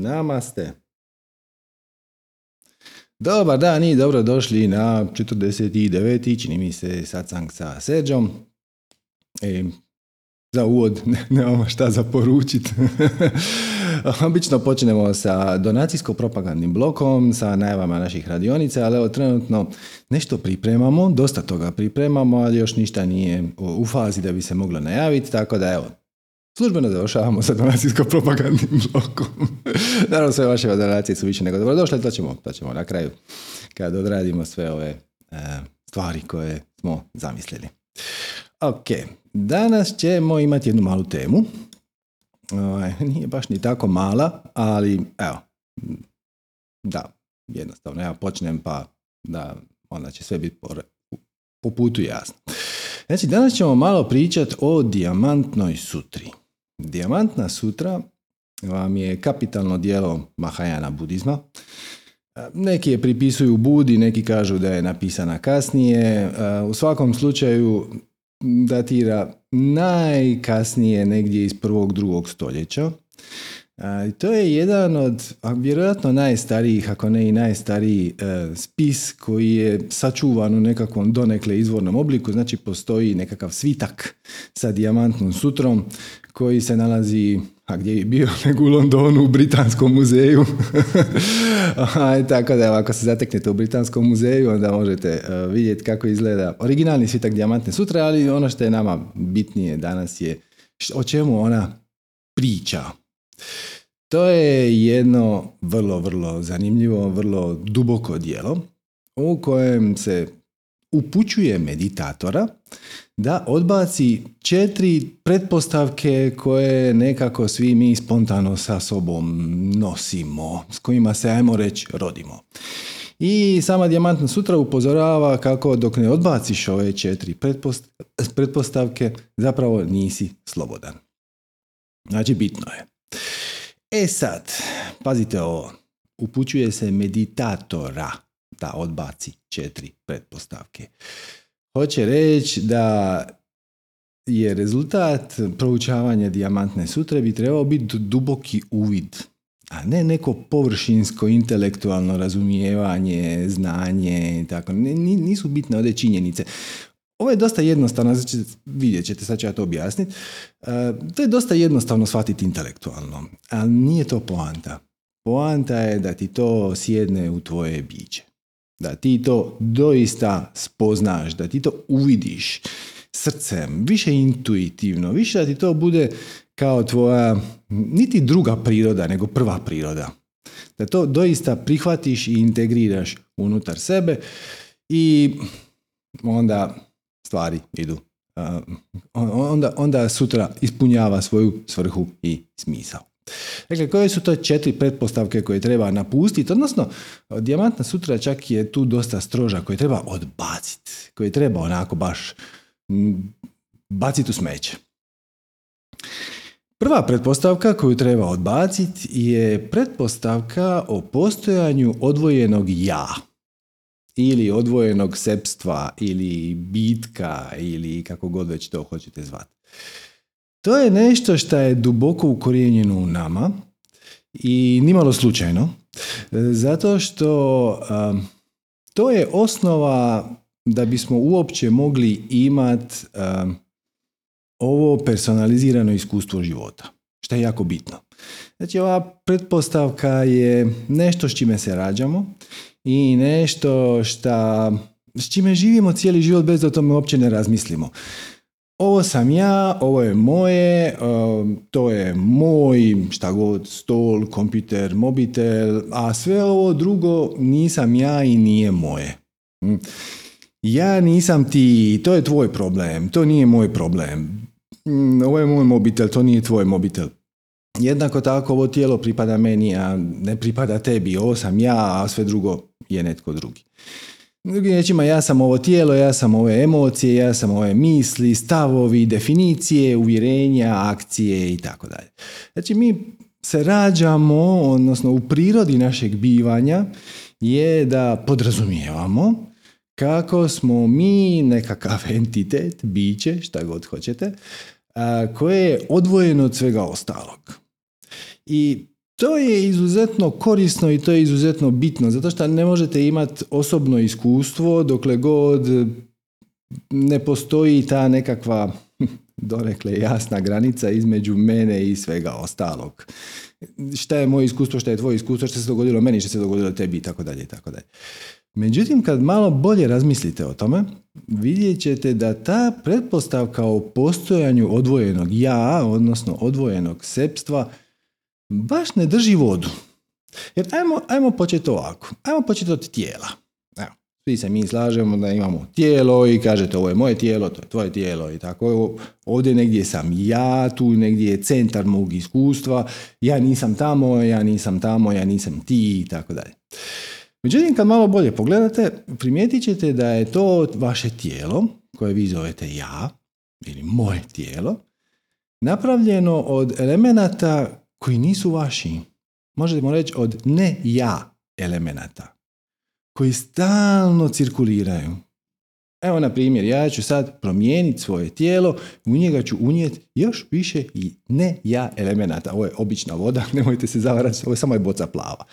Namaste. Dobar dan i dobro došli na 49. čini mi se satsang sa Seđom. E, za uvod nemamo šta za poručiti. Obično počnemo sa donacijsko-propagandnim blokom, sa najavama naših radionica, ali evo trenutno nešto pripremamo, dosta toga pripremamo, ali još ništa nije u fazi da bi se moglo najaviti, tako da evo, Službeno završavamo sa donacijsko-propagandnim blokom. Naravno, sve vaše donacije su više nego dobrodošle, to ćemo, to ćemo na kraju kad odradimo sve ove e, stvari koje smo zamislili. Ok, danas ćemo imati jednu malu temu. Ovaj, nije baš ni tako mala, ali evo, da, jednostavno, ja počnem pa da onda će sve biti po, po putu jasno. Znači, danas ćemo malo pričati o dijamantnoj sutri. Dijamantna sutra vam je kapitalno dijelo Mahajana budizma. Neki je pripisuju Budi, neki kažu da je napisana kasnije. U svakom slučaju datira najkasnije negdje iz prvog, drugog stoljeća. I to je jedan od, vjerojatno najstarijih, ako ne i najstariji e, spis koji je sačuvan u nekakvom donekle izvornom obliku, znači postoji nekakav svitak sa dijamantnom sutrom koji se nalazi, a gdje je bio, nego u Londonu, u Britanskom muzeju. Tako da ako se zateknete u Britanskom muzeju, onda možete e, vidjeti kako izgleda originalni svitak dijamantne sutre, ali ono što je nama bitnije danas je o čemu ona priča. To je jedno vrlo, vrlo zanimljivo, vrlo duboko dijelo u kojem se upućuje meditatora da odbaci četiri pretpostavke koje nekako svi mi spontano sa sobom nosimo, s kojima se, ajmo reći, rodimo. I sama Dijamantna sutra upozorava kako dok ne odbaciš ove četiri pretpostavke, zapravo nisi slobodan. Znači, bitno je. E sad, pazite ovo, upućuje se meditatora da odbaci četiri pretpostavke. Hoće reći da je rezultat proučavanja dijamantne sutre bi trebao biti duboki uvid, a ne neko površinsko intelektualno razumijevanje, znanje i tako. Nisu bitne ode činjenice. Ovo je dosta jednostavno, znači vidjet ćete, sad ću ja to objasniti. E, to je dosta jednostavno shvatiti intelektualno, ali nije to poanta. Poanta je da ti to sjedne u tvoje biće. Da ti to doista spoznaš, da ti to uvidiš srcem, više intuitivno, više da ti to bude kao tvoja, niti druga priroda, nego prva priroda. Da to doista prihvatiš i integriraš unutar sebe i onda stvari idu. onda, onda sutra ispunjava svoju svrhu i smisao. Dakle, koje su to četiri pretpostavke koje treba napustiti, odnosno dijamantna sutra čak je tu dosta stroža koje treba odbaciti, koje treba onako baš baciti u smeće. Prva pretpostavka koju treba odbaciti je pretpostavka o postojanju odvojenog ja ili odvojenog sepstva ili bitka ili kako god već to hoćete zvati. To je nešto što je duboko ukorijenjeno u nama i nimalo slučajno, zato što to je osnova da bismo uopće mogli imati ovo personalizirano iskustvo života, što je jako bitno. Znači ova pretpostavka je nešto s čime se rađamo i nešto šta, s čime živimo cijeli život bez da o tome uopće ne razmislimo. Ovo sam ja, ovo je moje, um, to je moj, šta god, stol, kompjuter, mobitel, a sve ovo drugo nisam ja i nije moje. Hm. Ja nisam ti, to je tvoj problem, to nije moj problem. Hm, ovo je moj mobitel, to nije tvoj mobitel. Jednako tako ovo tijelo pripada meni, a ne pripada tebi. Ovo sam ja, a sve drugo je netko drugi. Drugim riječima, ja sam ovo tijelo, ja sam ove emocije, ja sam ove misli, stavovi, definicije, uvjerenja, akcije i tako dalje. Znači mi se rađamo, odnosno u prirodi našeg bivanja je da podrazumijevamo kako smo mi nekakav entitet, biće, šta god hoćete, koje je odvojeno od svega ostalog. I to je izuzetno korisno i to je izuzetno bitno, zato što ne možete imati osobno iskustvo dokle god ne postoji ta nekakva dorekle jasna granica između mene i svega ostalog. Šta je moje iskustvo, šta je tvoje iskustvo, što se dogodilo meni, što se dogodilo tebi i tako dalje i tako dalje. Međutim, kad malo bolje razmislite o tome, vidjet ćete da ta pretpostavka o postojanju odvojenog ja, odnosno odvojenog sepstva, baš ne drži vodu. Jer ajmo, ajmo početi ovako. Ajmo početi od tijela. Evo, svi se mi slažemo da imamo tijelo i kažete ovo je moje tijelo, to je tvoje tijelo i tako. Ovdje negdje sam ja, tu negdje je centar mog iskustva, ja nisam tamo, ja nisam tamo, ja nisam ti i tako dalje. Međutim, kad malo bolje pogledate, primijetit ćete da je to vaše tijelo, koje vi zovete ja, ili moje tijelo, napravljeno od elemenata koji nisu vaši. Možemo reći od ne ja elemenata, koji stalno cirkuliraju. Evo na primjer, ja ću sad promijeniti svoje tijelo, u njega ću unijeti još više i ne ja elemenata. Ovo je obična voda, nemojte se zavarati, ovo je samo je boca plava.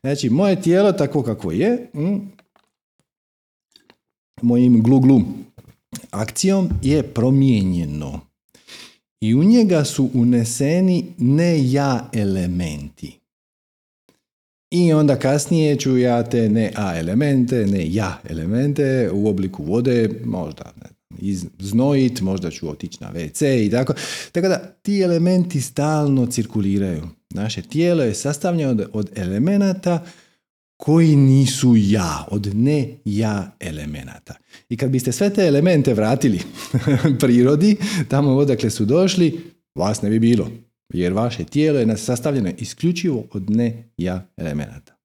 Znači, moje tijelo tako kako je, mm, mojim glu-glu akcijom je promijenjeno. I u njega su uneseni ne ja elementi. I onda kasnije ću ja te ne A elemente, ne ja elemente u obliku vode, možda ne, znojit, možda ću otići na WC i tako. Tako da ti elementi stalno cirkuliraju. Naše tijelo je sastavljeno od, od elemenata koji nisu ja, od ne ja elemenata. I kad biste sve te elemente vratili prirodi, tamo odakle su došli, vas ne bi bilo jer vaše tijelo je sastavljeno isključivo od ne ja elemenata.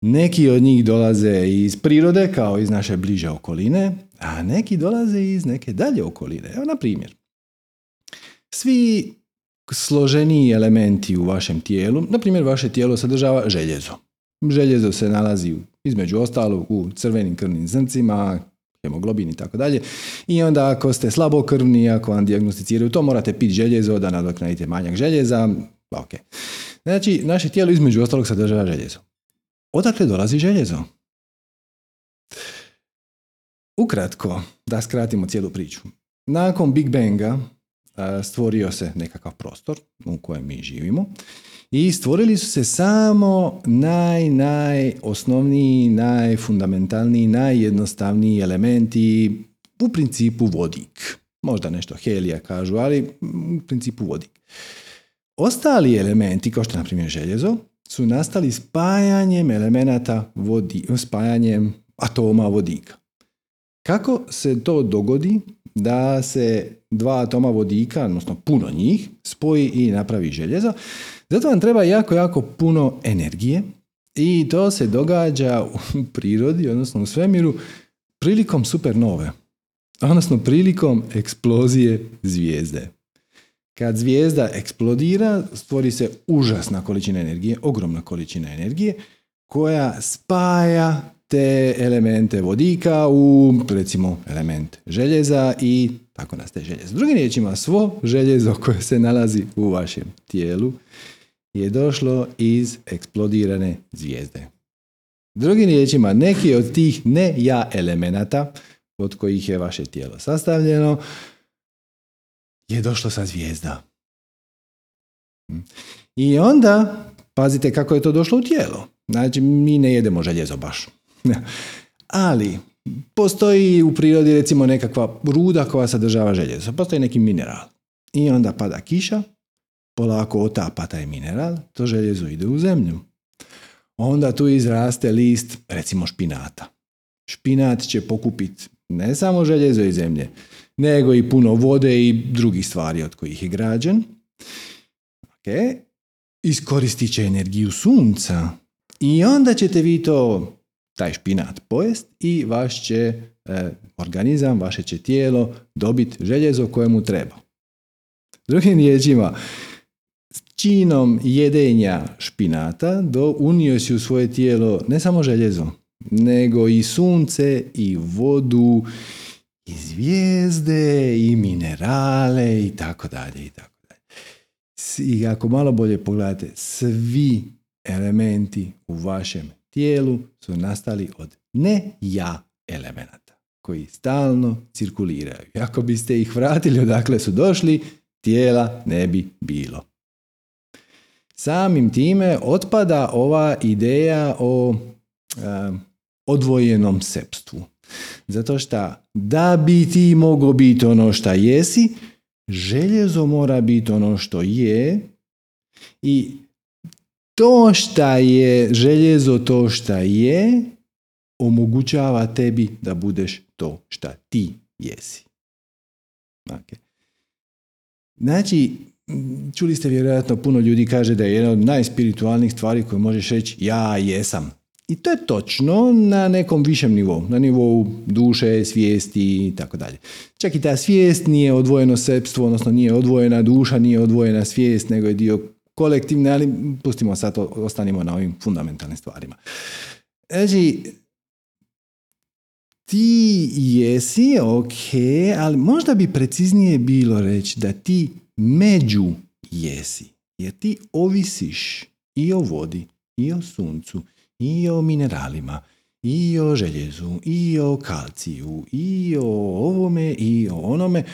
Neki od njih dolaze iz prirode, kao iz naše bliže okoline, a neki dolaze iz neke dalje okoline. Evo, na primjer, svi složeniji elementi u vašem tijelu, na primjer, vaše tijelo sadržava željezo. Željezo se nalazi između ostalog u crvenim krvnim zrncima, hemoglobin i tako dalje. I onda ako ste slabokrvni, ako vam dijagnosticiraju to, morate piti željezo da nadoknadite manjak željeza. Ok. Znači, naše tijelo između ostalog sadržava željezo. Odakle dolazi željezo? Ukratko, da skratimo cijelu priču. Nakon Big Banga stvorio se nekakav prostor u kojem mi živimo i stvorili su se samo naj, najosnovniji, najfundamentalniji, najjednostavniji elementi, u principu vodik. Možda nešto helija kažu, ali u principu vodik. Ostali elementi, kao što je na primjer željezo, su nastali spajanjem elemenata vodi, spajanjem atoma vodika. Kako se to dogodi da se dva atoma vodika, odnosno puno njih, spoji i napravi željezo? Zato vam treba jako, jako puno energije i to se događa u prirodi, odnosno u svemiru, prilikom supernove, odnosno prilikom eksplozije zvijezde. Kad zvijezda eksplodira, stvori se užasna količina energije, ogromna količina energije, koja spaja te elemente vodika u, recimo, element željeza i tako nastaje željezo. Drugim riječima, svo željezo koje se nalazi u vašem tijelu je došlo iz eksplodirane zvijezde. Drugim riječima, neki od tih ne ja elemenata od kojih je vaše tijelo sastavljeno je došlo sa zvijezda. I onda, pazite kako je to došlo u tijelo. Znači, mi ne jedemo željezo baš. Ali, postoji u prirodi recimo nekakva ruda koja sadržava željezo. Postoji neki mineral. I onda pada kiša polako otapa taj mineral, to željezo ide u zemlju. Onda tu izraste list, recimo špinata. Špinat će pokupiti ne samo željezo iz zemlje, nego i puno vode i drugih stvari od kojih je građen. Okay. Iskoristit će energiju sunca i onda ćete vi to, taj špinat pojest i vaš će e, organizam, vaše će tijelo dobiti željezo koje mu treba. Drugim riječima, činom jedenja špinata do unio si u svoje tijelo ne samo željezo, nego i sunce i vodu i zvijezde i minerale i tako dalje i tako dalje. i ako malo bolje pogledate, svi elementi u vašem tijelu su nastali od ne ja elemenata koji stalno cirkuliraju. Ako biste ih vratili odakle su došli, tijela ne bi bilo. Samim time otpada ova ideja o odvojenom sepstvu. Zato što da bi ti mogao biti ono što jesi, željezo mora biti ono što je i to šta je željezo to šta je omogućava tebi da budeš to šta ti jesi. Okay. Znači, čuli ste vjerojatno puno ljudi kaže da je jedna od najspiritualnijih stvari koje možeš reći ja jesam. I to je točno na nekom višem nivou, na nivou duše, svijesti i tako dalje. Čak i ta svijest nije odvojeno sepstvo, odnosno nije odvojena duša, nije odvojena svijest, nego je dio kolektivne, ali pustimo sad, ostanimo na ovim fundamentalnim stvarima. Znači, ti jesi, ok, ali možda bi preciznije bilo reći da ti među jesi. Jer ti ovisiš i o vodi, i o suncu, i o mineralima, i o željezu, i o kalciju, i o ovome, i o onome.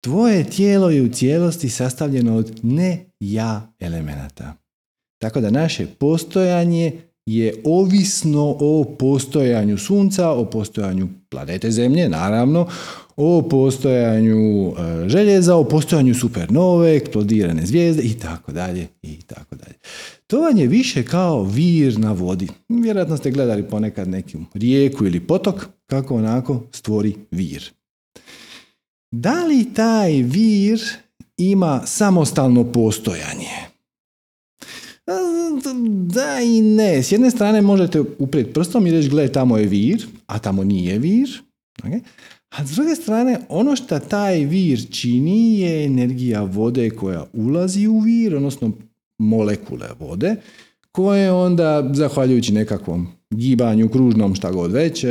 Tvoje tijelo je u cijelosti sastavljeno od ne ja elemenata. Tako da naše postojanje je ovisno o postojanju sunca, o postojanju planete Zemlje, naravno, o postojanju e, željeza, o postojanju supernove, eksplodirane zvijezde i tako dalje i tako dalje. To vam je više kao vir na vodi. Vjerojatno ste gledali ponekad neku rijeku ili potok kako onako stvori vir. Da li taj vir ima samostalno postojanje? Da i ne. S jedne strane možete uprijeti prstom i reći gle tamo je vir, a tamo nije vir. Okay? A s druge strane, ono što taj vir čini je energija vode koja ulazi u vir, odnosno molekule vode, koje onda, zahvaljujući nekakvom gibanju, kružnom, šta god već, e,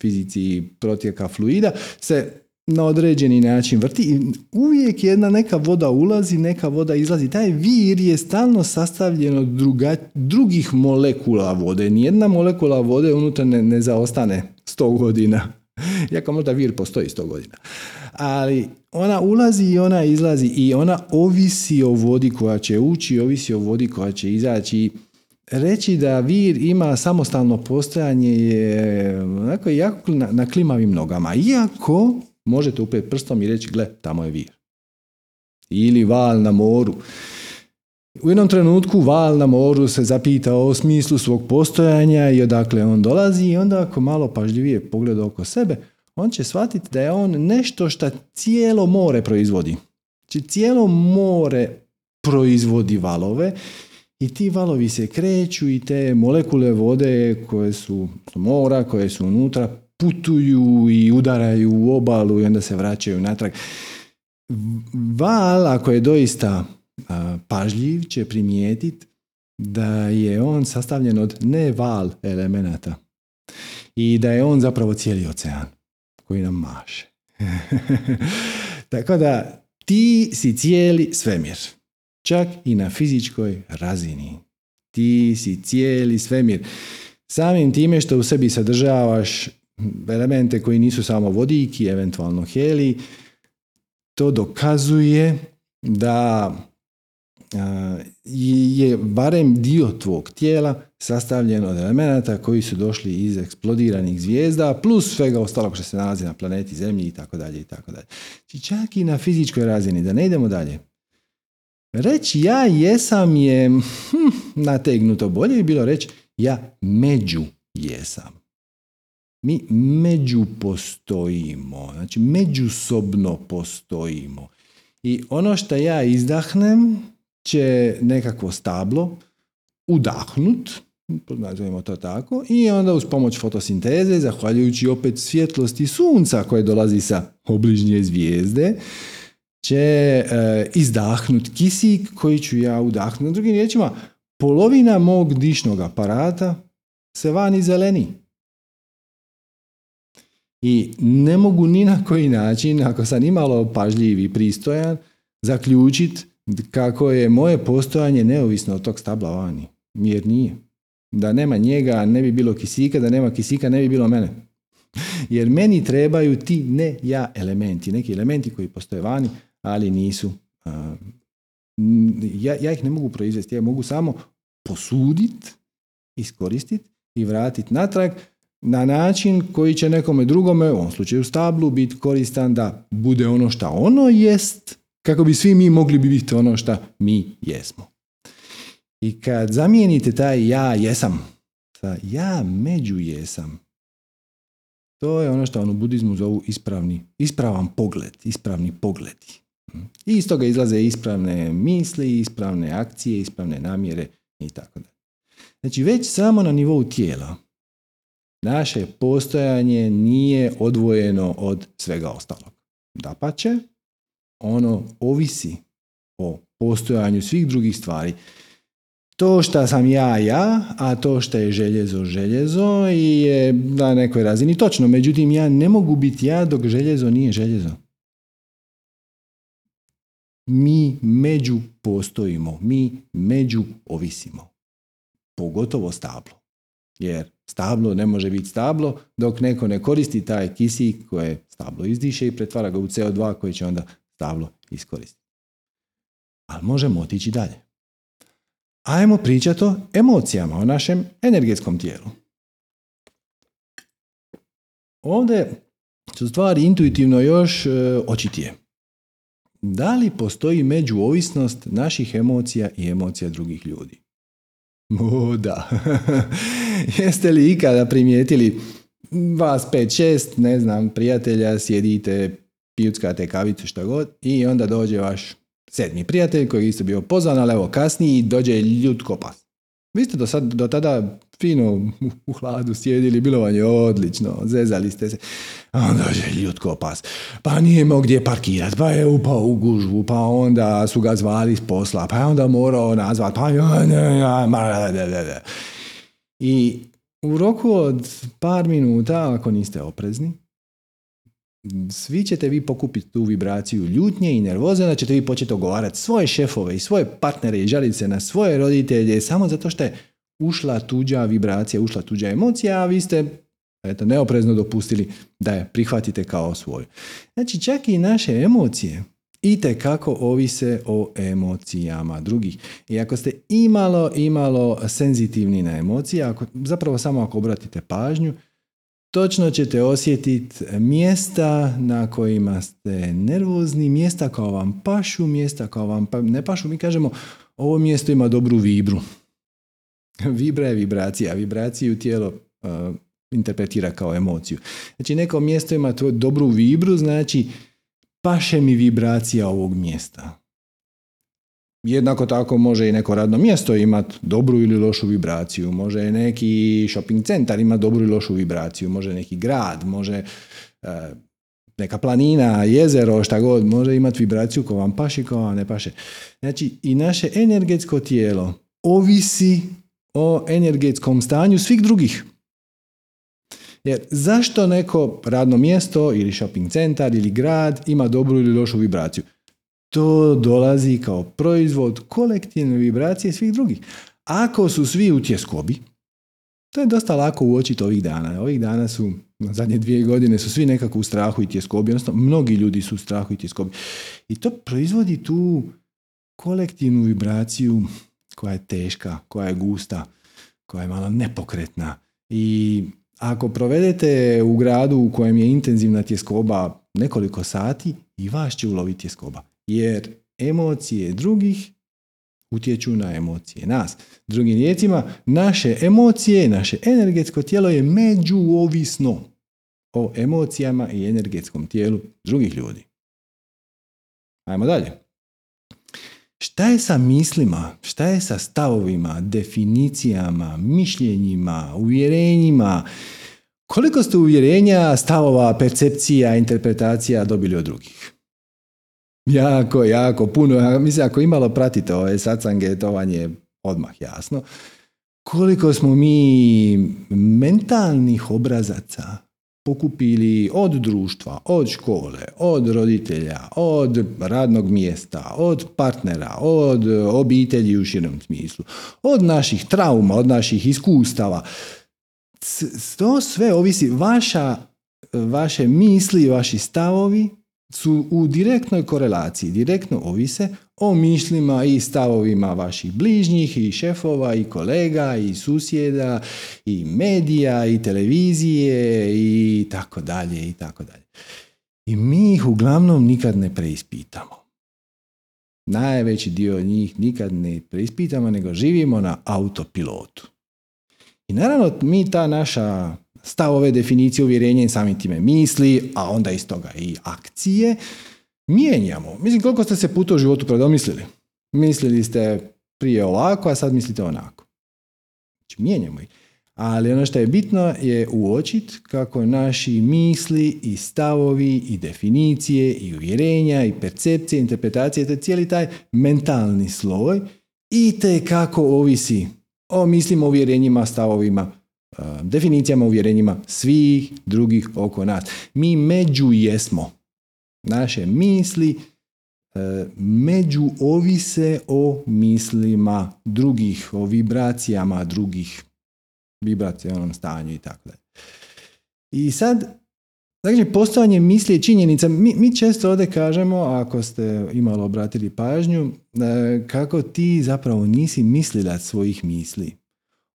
fizici protjeka fluida, se na određeni način vrti i uvijek jedna neka voda ulazi, neka voda izlazi. Taj vir je stalno sastavljen od druga, drugih molekula vode. Nijedna molekula vode unutar ne, ne zaostane 100 godina. Iako možda vir postoji 100 godina. Ali ona ulazi i ona izlazi i ona ovisi o vodi koja će ući, ovisi o vodi koja će izaći. Reći da vir ima samostalno postojanje je onako jako na, na klimavim nogama. Iako možete upet prstom i reći, gle, tamo je vir. Ili val na moru. U jednom trenutku val na moru se zapita o smislu svog postojanja i odakle on dolazi i onda ako malo pažljivije pogleda oko sebe, on će shvatiti da je on nešto što cijelo more proizvodi. Znači cijelo more proizvodi valove i ti valovi se kreću i te molekule vode koje su mora, koje su unutra, putuju i udaraju u obalu i onda se vraćaju natrag. Val, ako je doista pažljiv, će primijetiti da je on sastavljen od ne val elemenata i da je on zapravo cijeli ocean koji nam maše. Tako da ti si cijeli svemir, čak i na fizičkoj razini. Ti si cijeli svemir. Samim time što u sebi sadržavaš elemente koji nisu samo vodik i eventualno heli, to dokazuje da je barem dio tvog tijela sastavljen od elemenata koji su došli iz eksplodiranih zvijezda plus svega ostalog što se nalazi na planeti Zemlji i tako dalje i tako dalje. Znači, čak i na fizičkoj razini, da ne idemo dalje. Reći ja jesam je hm, nategnuto. Bolje bi bilo reći ja među jesam. Mi među postojimo, znači međusobno postojimo. I ono što ja izdahnem će nekakvo stablo udahnut, nazovimo to tako, i onda uz pomoć fotosinteze, zahvaljujući opet svjetlosti sunca koje dolazi sa obližnje zvijezde, će e, izdahnut kisik koji ću ja udahnuti. Drugim riječima, polovina mog dišnog aparata se vani zeleni. I ne mogu ni na koji način, ako sam imalo pažljiv i pristojan, zaključiti kako je moje postojanje neovisno od tog stabla vani. Jer nije. Da nema njega ne bi bilo kisika, da nema kisika ne bi bilo mene. Jer meni trebaju ti ne ja elementi, neki elementi koji postoje vani, ali nisu. ja, ja ih ne mogu proizvesti, ja mogu samo posuditi, iskoristiti i vratiti natrag na način koji će nekome drugome, u ovom slučaju stablu, biti koristan da bude ono što ono jest, kako bi svi mi mogli biti ono što mi jesmo. I kad zamijenite taj ja jesam sa ja među jesam, to je ono što on u budizmu zovu ispravni, ispravan pogled, ispravni pogledi. I iz toga izlaze ispravne misli, ispravne akcije, ispravne namjere i tako dalje. Znači već samo na nivou tijela naše postojanje nije odvojeno od svega ostalog. Da pa će, ono ovisi o postojanju svih drugih stvari. To što sam ja, ja, a to što je željezo, željezo je na nekoj razini točno. Međutim, ja ne mogu biti ja dok željezo nije željezo. Mi među postojimo, mi među ovisimo. Pogotovo stablo. Jer stablo ne može biti stablo dok neko ne koristi taj kisik koje stablo izdiše i pretvara ga u CO2 koji će onda stablo iskoristiti. Ali možemo otići dalje. Ajmo pričati o emocijama, o našem energetskom tijelu. Ovdje su stvari intuitivno još e, očitije. Da li postoji međuovisnost naših emocija i emocija drugih ljudi? O, da. Jeste li ikada primijetili vas pet, šest, ne znam, prijatelja, sjedite, pijuckate kavicu, šta god, i onda dođe vaš sedmi prijatelj koji je isto bio pozvan, ali evo kasniji dođe ljudko pas. Vi ste do, sad, do tada fino u hladu sjedili, bilo vam je odlično, zezali ste se. A onda dođe ljudko pas. Pa nije imao gdje parkirati, pa je upao u gužvu, pa onda su ga zvali s posla, pa je onda morao nazvat, pa I u roku od par minuta, ako niste oprezni, svi ćete vi pokupiti tu vibraciju ljutnje i nervoze, da ćete vi početi ogovarati svoje šefove i svoje partnere i žaliti se na svoje roditelje samo zato što je ušla tuđa vibracija, ušla tuđa emocija, a vi ste eto, neoprezno dopustili da je prihvatite kao svoju. Znači čak i naše emocije i kako ovise o emocijama drugih. I ako ste imalo, imalo senzitivni na emocije, ako, zapravo samo ako obratite pažnju, točno ćete osjetiti mjesta na kojima ste nervozni, mjesta kao vam pašu, mjesta kao vam pa, ne pašu. Mi kažemo ovo mjesto ima dobru vibru. Vibra je vibracija, vibraciju tijelo uh, interpretira kao emociju. Znači neko mjesto ima dobru vibru, znači paše mi vibracija ovog mjesta. Jednako tako može i neko radno mjesto imati dobru ili lošu vibraciju, može neki shopping centar imati dobru ili lošu vibraciju, može neki grad, može e, neka planina, jezero, šta god, može imati vibraciju ko vam paši, ko vam ne paše. Znači i naše energetsko tijelo ovisi o energetskom stanju svih drugih. Jer zašto neko radno mjesto ili shopping centar ili grad ima dobru ili lošu vibraciju? To dolazi kao proizvod kolektivne vibracije svih drugih. Ako su svi u tjeskobi, to je dosta lako uočiti ovih dana. Ovih dana su, zadnje dvije godine su svi nekako u strahu i tjeskobi, odnosno mnogi ljudi su u strahu i tjeskobi. I to proizvodi tu kolektivnu vibraciju koja je teška, koja je gusta, koja je malo nepokretna. I ako provedete u gradu u kojem je intenzivna tjeskoba nekoliko sati, i vas će uloviti tjeskoba jer emocije drugih utječu na emocije nas. Drugim riječima, naše emocije, naše energetsko tijelo je međuovisno o emocijama i energetskom tijelu drugih ljudi. Ajmo dalje. Šta je sa mislima, šta je sa stavovima, definicijama, mišljenjima, uvjerenjima? Koliko ste uvjerenja, stavova, percepcija, interpretacija dobili od drugih? Jako, jako puno. Mislim, ako imalo pratite ove sacange, to vam je odmah jasno. Koliko smo mi mentalnih obrazaca pokupili od društva, od škole, od roditelja, od radnog mjesta, od partnera, od obitelji u širem smislu, od naših trauma, od naših iskustava, to sve ovisi, vaša, vaše misli, vaši stavovi su u direktnoj korelaciji, direktno ovise o mišljima i stavovima vaših bližnjih i šefova i kolega i susjeda i medija i televizije i tako dalje i tako dalje. I mi ih uglavnom nikad ne preispitamo. Najveći dio njih nikad ne preispitamo, nego živimo na autopilotu. I naravno mi ta naša stavove, definicije, uvjerenja i samim time misli, a onda iz toga i akcije, mijenjamo. Mislim, koliko ste se puta u životu predomislili? Mislili ste prije ovako, a sad mislite onako. Znači, mijenjamo ih. Ali ono što je bitno je uočiti kako naši misli i stavovi i definicije i uvjerenja i percepcije, interpretacije, te cijeli taj mentalni sloj i te kako ovisi o mislima, uvjerenjima, stavovima, definicijama, uvjerenjima svih drugih oko nas. Mi među jesmo. Naše misli e, među ovise o mislima drugih, o vibracijama drugih, vibracionalnom stanju i tako dalje. I sad, Dakle, postojanje misli i činjenica, mi, mi često ovdje kažemo, ako ste imalo obratili pažnju, e, kako ti zapravo nisi mislilac svojih misli.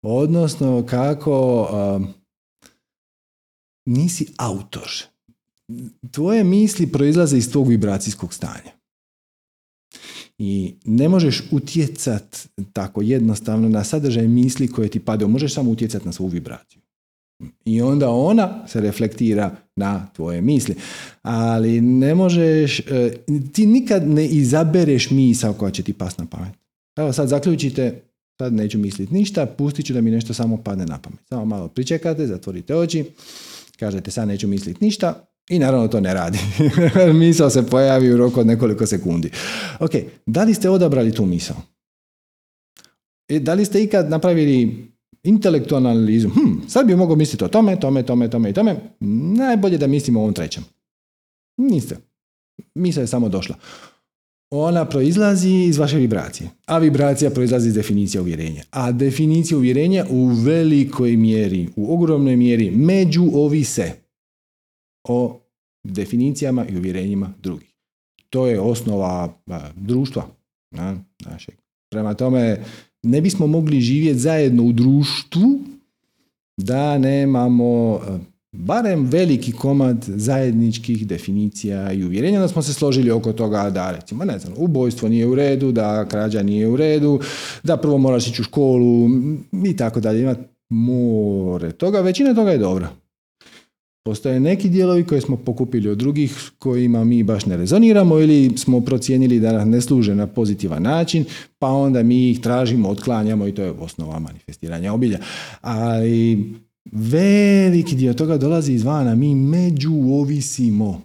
Odnosno, kako nisi autor. Tvoje misli proizlaze iz tvog vibracijskog stanja. I ne možeš utjecat tako jednostavno na sadržaj misli koje ti padaju. Možeš samo utjecati na svu vibraciju. I onda ona se reflektira na tvoje misli. Ali ne možeš, e, ti nikad ne izabereš misao koja će ti pas na pamet. Evo sad zaključite, sad neću misliti ništa, pustit ću da mi nešto samo padne na pamet. Samo malo pričekate, zatvorite oči, kažete sad neću misliti ništa i naravno to ne radi. misao se pojavi u roku od nekoliko sekundi. Ok, da li ste odabrali tu misao? E, da li ste ikad napravili intelektualnu analizu? Hm, sad bi mogao misliti o tome, tome, tome, tome i tome. Najbolje da mislimo o ovom trećem. Niste. Misao je samo došla ona proizlazi iz vaše vibracije, a vibracija proizlazi iz definicije uvjerenja. A definicija uvjerenja u velikoj mjeri, u ogromnoj mjeri među ovise o definicijama i uvjerenjima drugih. To je osnova društva našeg. Prema tome, ne bismo mogli živjeti zajedno u društvu da nemamo barem veliki komad zajedničkih definicija i uvjerenja da smo se složili oko toga da recimo ne znam, ubojstvo nije u redu, da krađa nije u redu, da prvo moraš ići u školu i tako dalje. Ima more toga, većina toga je dobra. Postoje neki dijelovi koje smo pokupili od drugih kojima mi baš ne rezoniramo ili smo procijenili da nas ne služe na pozitivan način, pa onda mi ih tražimo, otklanjamo i to je osnova manifestiranja obilja. Ali veliki dio toga dolazi izvana. Mi među ovisimo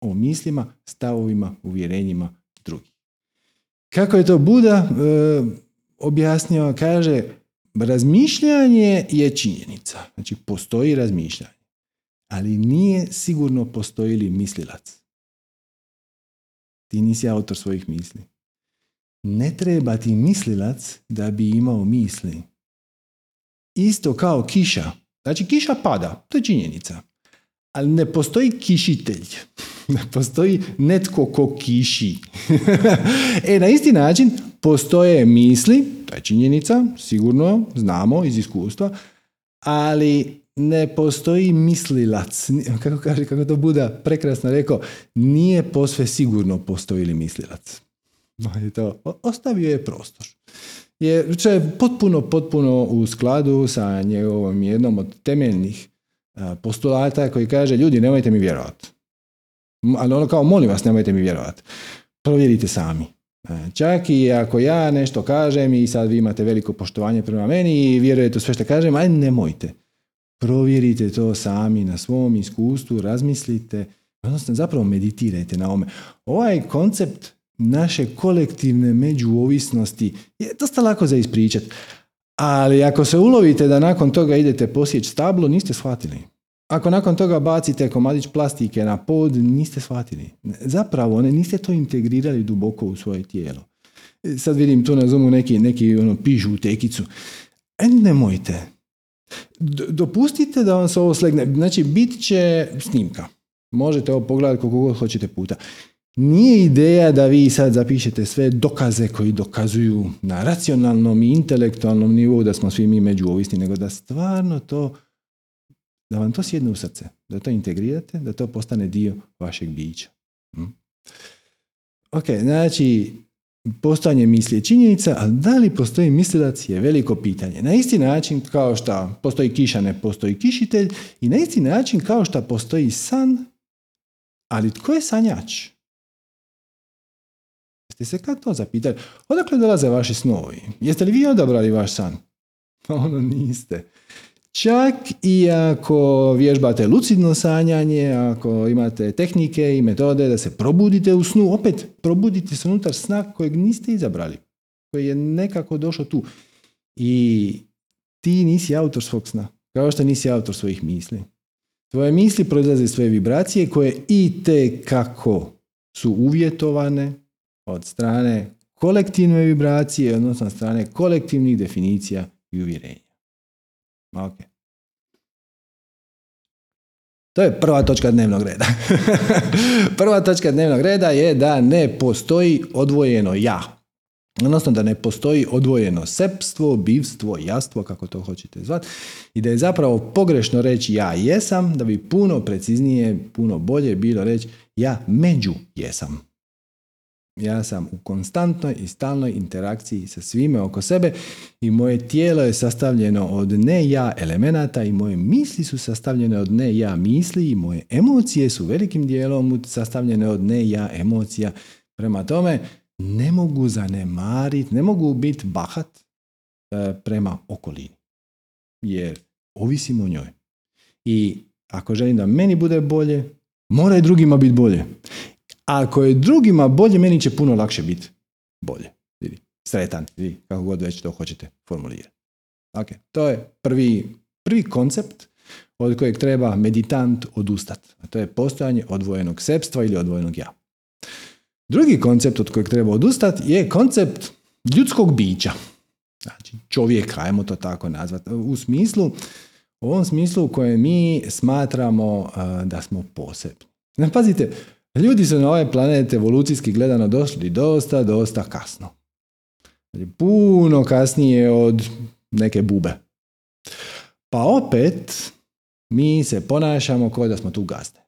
o mislima, stavovima, uvjerenjima drugih. Kako je to Buda e, objasnio? Kaže, razmišljanje je činjenica. Znači, postoji razmišljanje. Ali nije sigurno postoji li mislilac. Ti nisi autor svojih misli. Ne treba ti mislilac da bi imao misli. Isto kao kiša Znači kiša pada, to je činjenica. Ali ne postoji kišitelj. Ne postoji netko ko kiši. e, na isti način postoje misli, to je činjenica, sigurno, znamo iz iskustva, ali ne postoji mislilac. Kako kaže, kako to Buda prekrasno rekao, nije posve sigurno postoji li mislilac. Ostavio je prostor je će potpuno, potpuno u skladu sa njegovom jednom od temeljnih postulata koji kaže ljudi nemojte mi vjerovati. Ali ono kao molim vas nemojte mi vjerovati. Provjerite sami. Čak i ako ja nešto kažem i sad vi imate veliko poštovanje prema meni i vjerujete u sve što kažem, aj nemojte. Provjerite to sami na svom iskustvu, razmislite, odnosno zapravo meditirajte na ome. Ovaj koncept naše kolektivne međuovisnosti je dosta lako za ispričati. Ali ako se ulovite da nakon toga idete posjeći stablo, niste shvatili. ako nakon toga bacite komadić plastike na pod, niste shvatili. Zapravo, ne, niste to integrirali duboko u svoje tijelo. E, sad vidim tu na Zoomu neki, neki ono, pišu u tekicu. E, nemojte. dopustite da vam se ovo slegne. Znači, bit će snimka. Možete ovo pogledati koliko god hoćete puta. Nije ideja da vi sad zapišete sve dokaze koji dokazuju na racionalnom i intelektualnom nivou da smo svi mi međuovisni, nego da stvarno to, da vam to sjedne u srce, da to integrirate, da to postane dio vašeg bića. Hm? Ok, znači, postojanje misli je činjenica, ali da li postoji mislilac je veliko pitanje. Na isti način kao što postoji kiša, ne postoji kišitelj i na isti način kao što postoji san, ali tko je sanjač? Jeste se kad to zapitali? Odakle dolaze vaši snovi? Jeste li vi odabrali vaš san? Ono niste. Čak i ako vježbate lucidno sanjanje, ako imate tehnike i metode da se probudite u snu, opet probudite se unutar sna kojeg niste izabrali, koji je nekako došao tu. I ti nisi autor svog sna, kao što nisi autor svojih misli. Tvoje misli proizlaze iz svoje vibracije koje i te kako su uvjetovane od strane kolektivne vibracije, odnosno od strane kolektivnih definicija i uvjerenja. Ok. To je prva točka dnevnog reda. prva točka dnevnog reda je da ne postoji odvojeno ja. Odnosno da ne postoji odvojeno sepstvo, bivstvo, jastvo, kako to hoćete zvati. I da je zapravo pogrešno reći ja jesam, da bi puno preciznije, puno bolje bilo reći ja među jesam. Ja sam u konstantnoj i stalnoj interakciji sa svime oko sebe i moje tijelo je sastavljeno od ne ja elemenata i moje misli su sastavljene od ne ja misli i moje emocije su velikim dijelom sastavljene od ne ja emocija. Prema tome, ne mogu zanemariti, ne mogu biti bahat e, prema okolini. Jer ovisim o njoj. I ako želim da meni bude bolje, mora i drugima biti bolje. Ako je drugima bolje, meni će puno lakše biti bolje. Vidi, sretan, vidi, kako god već to hoćete formulirati. Ok, to je prvi, prvi koncept od kojeg treba meditant odustati. A to je postojanje odvojenog sepstva ili odvojenog ja. Drugi koncept od kojeg treba odustati je koncept ljudskog bića. Znači čovjeka, ajmo to tako nazvati. U smislu, u ovom smislu u kojem mi smatramo da smo posebni. Pazite, Ljudi su na ovaj planet evolucijski gledano došli dosta, dosta kasno. Znači, puno kasnije od neke bube. Pa opet mi se ponašamo kao da smo tu gazde.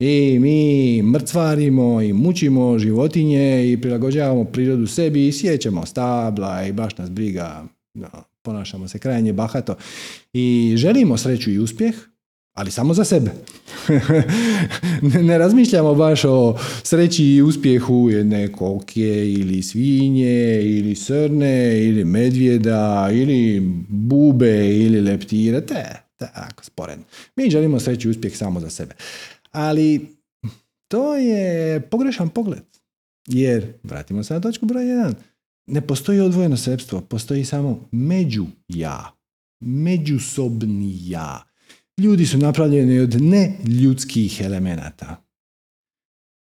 I mi mrcvarimo i mučimo životinje i prilagođavamo prirodu sebi i sjećemo stabla i baš nas briga. ponašamo se krajnje bahato. I želimo sreću i uspjeh, ali samo za sebe. ne razmišljamo baš o sreći i uspjehu jedne koke ili svinje ili srne ili medvjeda ili bube ili leptire. Te, tako, sporedno. Mi želimo sreći i uspjeh samo za sebe. Ali to je pogrešan pogled. Jer, vratimo se na točku broj 1, ne postoji odvojeno sredstvo, postoji samo među ja. Međusobni ja Ljudi su napravljeni od neljudskih elemenata.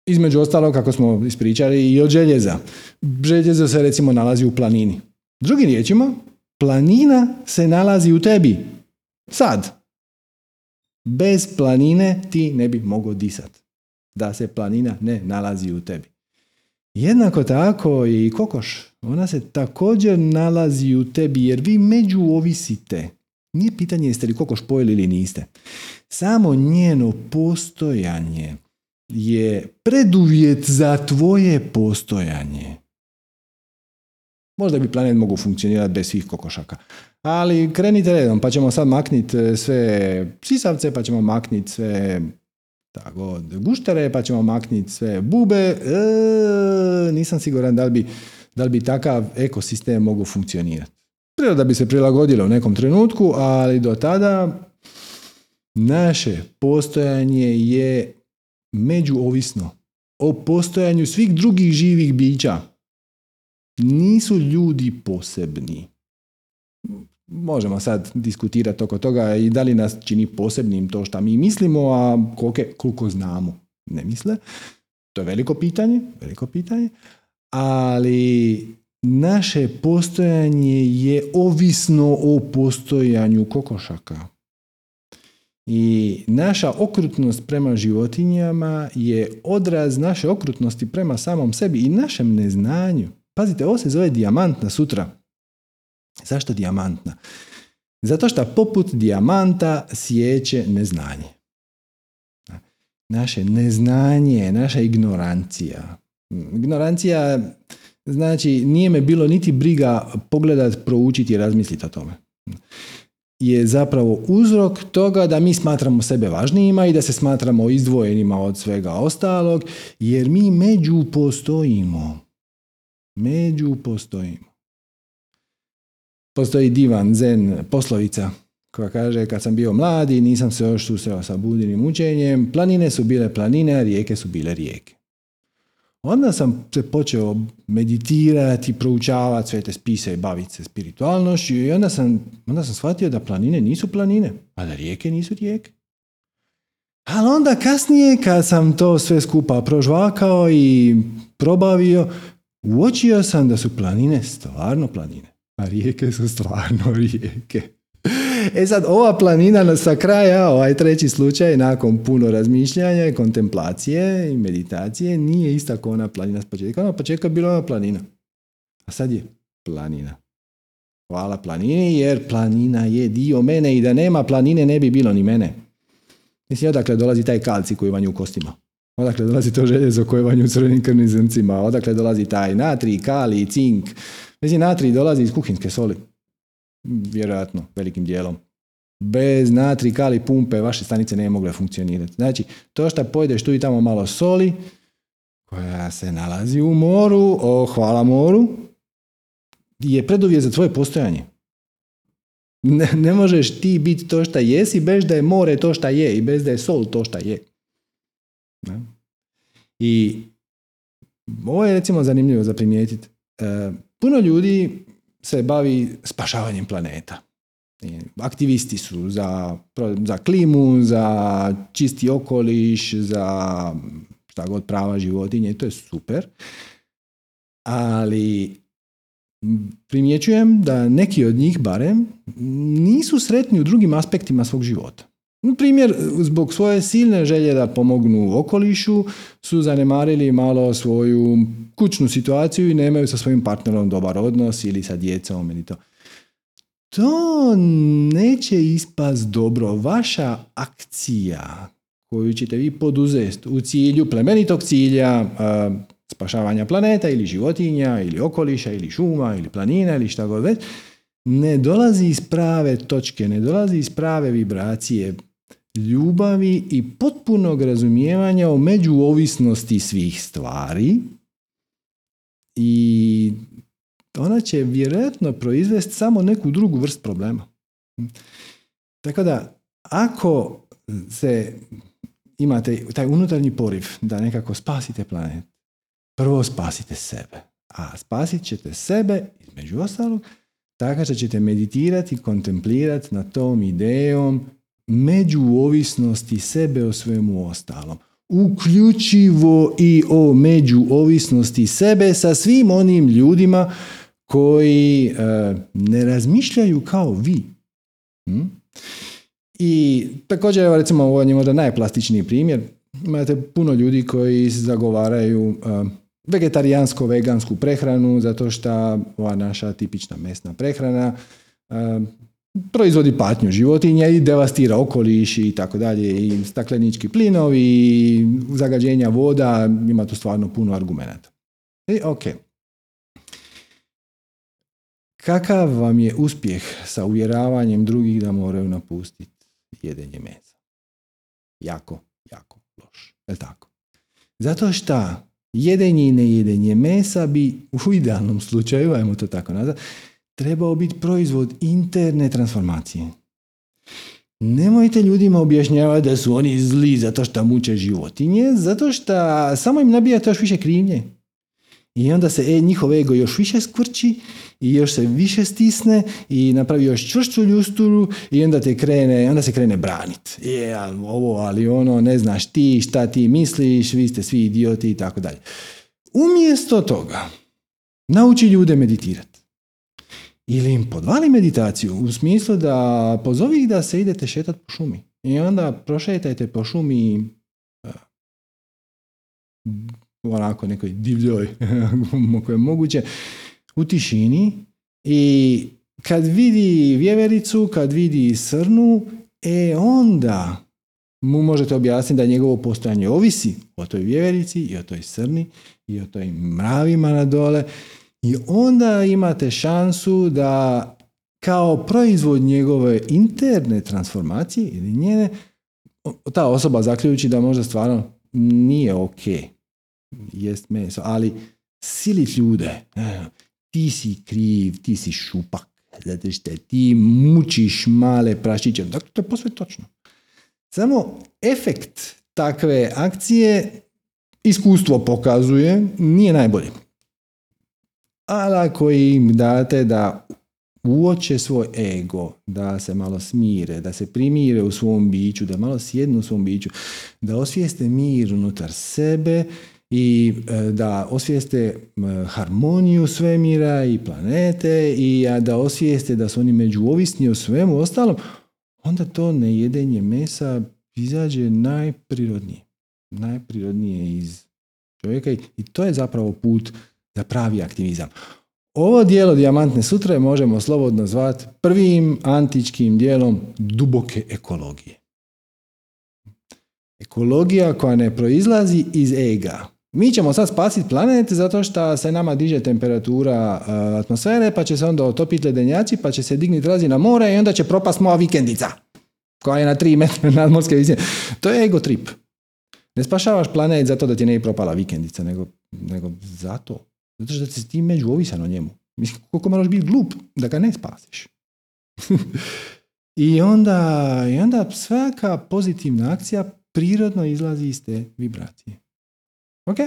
Između ostalog, kako smo ispričali, i od željeza. Željezo se recimo nalazi u planini. Drugim riječima, planina se nalazi u tebi. Sad. Bez planine ti ne bi mogao disati. Da se planina ne nalazi u tebi. Jednako tako i kokoš. Ona se također nalazi u tebi jer vi među ovisite. Nije pitanje jeste li kokoš pojeli ili niste. Samo njeno postojanje je preduvjet za tvoje postojanje. Možda bi planet mogao funkcionirati bez svih kokošaka. Ali krenite redom, pa ćemo sad makniti e, sve sisavce, pa ćemo makniti sve tako, guštere, pa ćemo makniti sve bube. E, nisam siguran da li bi, da li bi takav ekosistem mogao funkcionirati da bi se prilagodila u nekom trenutku, ali do tada naše postojanje je međuovisno o postojanju svih drugih živih bića. Nisu ljudi posebni. možemo sad diskutirati oko toga i da li nas čini posebnim to što mi mislimo, a koliko, koliko znamo ne misle. To je veliko pitanje, veliko pitanje, ali naše postojanje je ovisno o postojanju kokošaka. I naša okrutnost prema životinjama je odraz naše okrutnosti prema samom sebi i našem neznanju. Pazite, ovo se zove dijamantna sutra. Zašto dijamantna? Zato što poput dijamanta sjeće neznanje. Naše neznanje, naša ignorancija. Ignorancija znači nije me bilo niti briga pogledat, proučiti i razmisliti o tome je zapravo uzrok toga da mi smatramo sebe važnijima i da se smatramo izdvojenima od svega ostalog, jer mi među postojimo. Među postojimo. Postoji divan zen poslovica koja kaže kad sam bio mladi nisam se još susreo sa budinim učenjem, planine su bile planine, a rijeke su bile rijeke. Onda sam se počeo meditirati, proučavati sve te spise i baviti se spiritualnošću i onda sam, onda sam shvatio da planine nisu planine, a da rijeke nisu rijeke. Ali onda kasnije kad sam to sve skupa prožvakao i probavio, uočio sam da su planine stvarno planine, a rijeke su stvarno rijeke. E sad, ova planina sa kraja, ovaj treći slučaj, nakon puno razmišljanja, kontemplacije i meditacije, nije ista kao ona planina s početka. Ona početka bila ona planina. A sad je planina. Hvala planini, jer planina je dio mene i da nema planine ne bi bilo ni mene. Mislim, odakle dolazi taj kalci koji vanju u kostima? Odakle dolazi to željezo koje vanju u crvenim krvnim zrncima? Odakle dolazi taj natrij, kali, cink? Mislim, natrij dolazi iz kuhinske soli vjerojatno velikim dijelom. Bez natri, kali, pumpe vaše stanice ne mogle funkcionirati. Znači, to što pojedeš tu i tamo malo soli, koja se nalazi u moru, o hvala moru, je preduvjet za tvoje postojanje. Ne, ne možeš ti biti to što jesi bez da je more to što je i bez da je sol to što je. I ovo je recimo zanimljivo za primijetiti. E, puno ljudi se bavi spašavanjem planeta. Aktivisti su za, za klimu, za čisti okoliš, za šta god prava životinje to je super. Ali primjećujem da neki od njih barem nisu sretni u drugim aspektima svog života. Primjer, zbog svoje silne želje da pomognu okolišu su zanemarili malo svoju kućnu situaciju i nemaju sa svojim partnerom dobar odnos ili sa djecom ili to. To neće ispast dobro. Vaša akcija koju ćete vi poduzeti u cilju plemenitog cilja spašavanja planeta ili životinja ili okoliša ili šuma ili planina ili šta god već, ne dolazi iz prave točke, ne dolazi iz prave vibracije ljubavi i potpunog razumijevanja o međuovisnosti svih stvari i ona će vjerojatno proizvesti samo neku drugu vrst problema. Tako da, ako se imate taj unutarnji poriv da nekako spasite planet, prvo spasite sebe. A spasit ćete sebe, između ostalog, tako što ćete meditirati, kontemplirati na tom idejom međuovisnosti sebe o svemu ostalom. Uključivo i o međuovisnosti sebe sa svim onim ljudima koji e, ne razmišljaju kao vi. Hm? I također, evo recimo, ovo je možda najplastičniji primjer. Imate puno ljudi koji zagovaraju uh, vegetarijansko-vegansku prehranu zato što ova naša tipična mesna prehrana proizvodi patnju životinja i devastira okoliš i tako dalje i staklenički plinovi i zagađenja voda, ima tu stvarno puno argumenata. I e, ok. Kakav vam je uspjeh sa uvjeravanjem drugih da moraju napustiti jedenje mesa? Jako, jako loš. Je tako? Zato što jedenje i nejedenje mesa bi u idealnom slučaju, ajmo to tako nazvati, trebao biti proizvod interne transformacije. Nemojte ljudima objašnjavati da su oni zli zato što muče životinje, zato što samo im nabijate još više krivnje. i onda se e, njihov ego još više skvrči i još se više stisne i napravi još čvršću ljusturu i onda te krene, onda se krene branit. Je, ovo, ali ono, ne znaš ti, šta ti misliš, vi ste svi idioti i tako dalje. Umjesto toga, nauči ljude meditirati. Ili im podvali meditaciju u smislu da pozovi ih da se idete šetati po šumi. I onda prošetajte po šumi onako nekoj divljoj ako je moguće u tišini i kad vidi vjevericu, kad vidi srnu, e onda mu možete objasniti da njegovo postojanje ovisi o toj vjeverici i o toj srni i o toj mravima na dole i onda imate šansu da kao proizvod njegove interne transformacije ili njene ta osoba zaključi da možda stvarno nije ok jest meso, ali silit ljude, ti si kriv, ti si šupak, zato što ti mučiš male prašiće. Dakle, to je posve točno. Samo efekt takve akcije iskustvo pokazuje, nije najbolji. Ali ako im date da uoče svoj ego, da se malo smire, da se primire u svom biću, da malo sjednu u svom biću, da osvijeste mir unutar sebe i e, da osvijeste harmoniju svemira i planete i da osvijeste da su oni međuovisni o svemu ostalom, onda to nejedenje mesa izađe najprirodnije. Najprirodnije iz čovjeka i to je zapravo put za pravi aktivizam. Ovo dijelo Dijamantne sutre možemo slobodno zvati prvim antičkim dijelom duboke ekologije. Ekologija koja ne proizlazi iz ega. Mi ćemo sad spasiti planet zato što se nama diže temperatura uh, atmosfere, pa će se onda otopiti ledenjaci, pa će se dignuti razina more i onda će propast moja vikendica koja je na 3 metra nadmorske visine. To je ego trip. Ne spašavaš planet zato da ti ne je propala vikendica, nego, nego zato zato što si ti među ovisan o njemu. Mislim, koliko moraš biti glup da ga ne spasiš. I onda, I onda svaka pozitivna akcija prirodno izlazi iz te vibracije. Ok?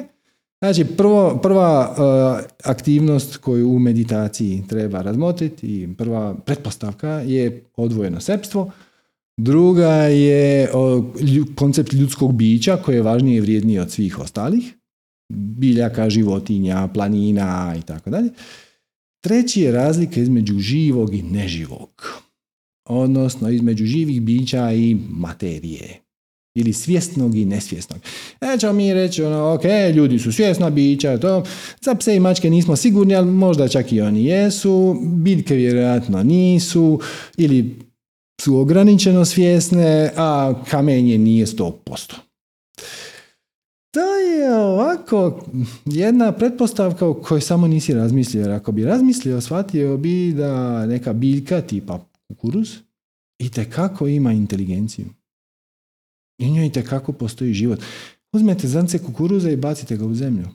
Znači, prvo, prva uh, aktivnost koju u meditaciji treba razmotriti i prva pretpostavka je odvojeno sepstvo. Druga je koncept ljudskog bića koje je važnije i vrijednije od svih ostalih biljaka, životinja, planina i tako dalje. Treći je razlika između živog i neživog. Odnosno između živih bića i materije. Ili svjesnog i nesvjesnog. E ćemo mi reći, ono, ok, ljudi su svjesna bića, to, za pse i mačke nismo sigurni, ali možda čak i oni jesu, biljke vjerojatno nisu, ili su ograničeno svjesne, a kamenje nije 100%. To je ovako jedna pretpostavka o kojoj samo nisi razmislio. Jer ako bi razmislio, shvatio bi da neka biljka tipa kukuruz i kako ima inteligenciju. I njoj kako postoji život. Uzmete zance kukuruza i bacite ga u zemlju.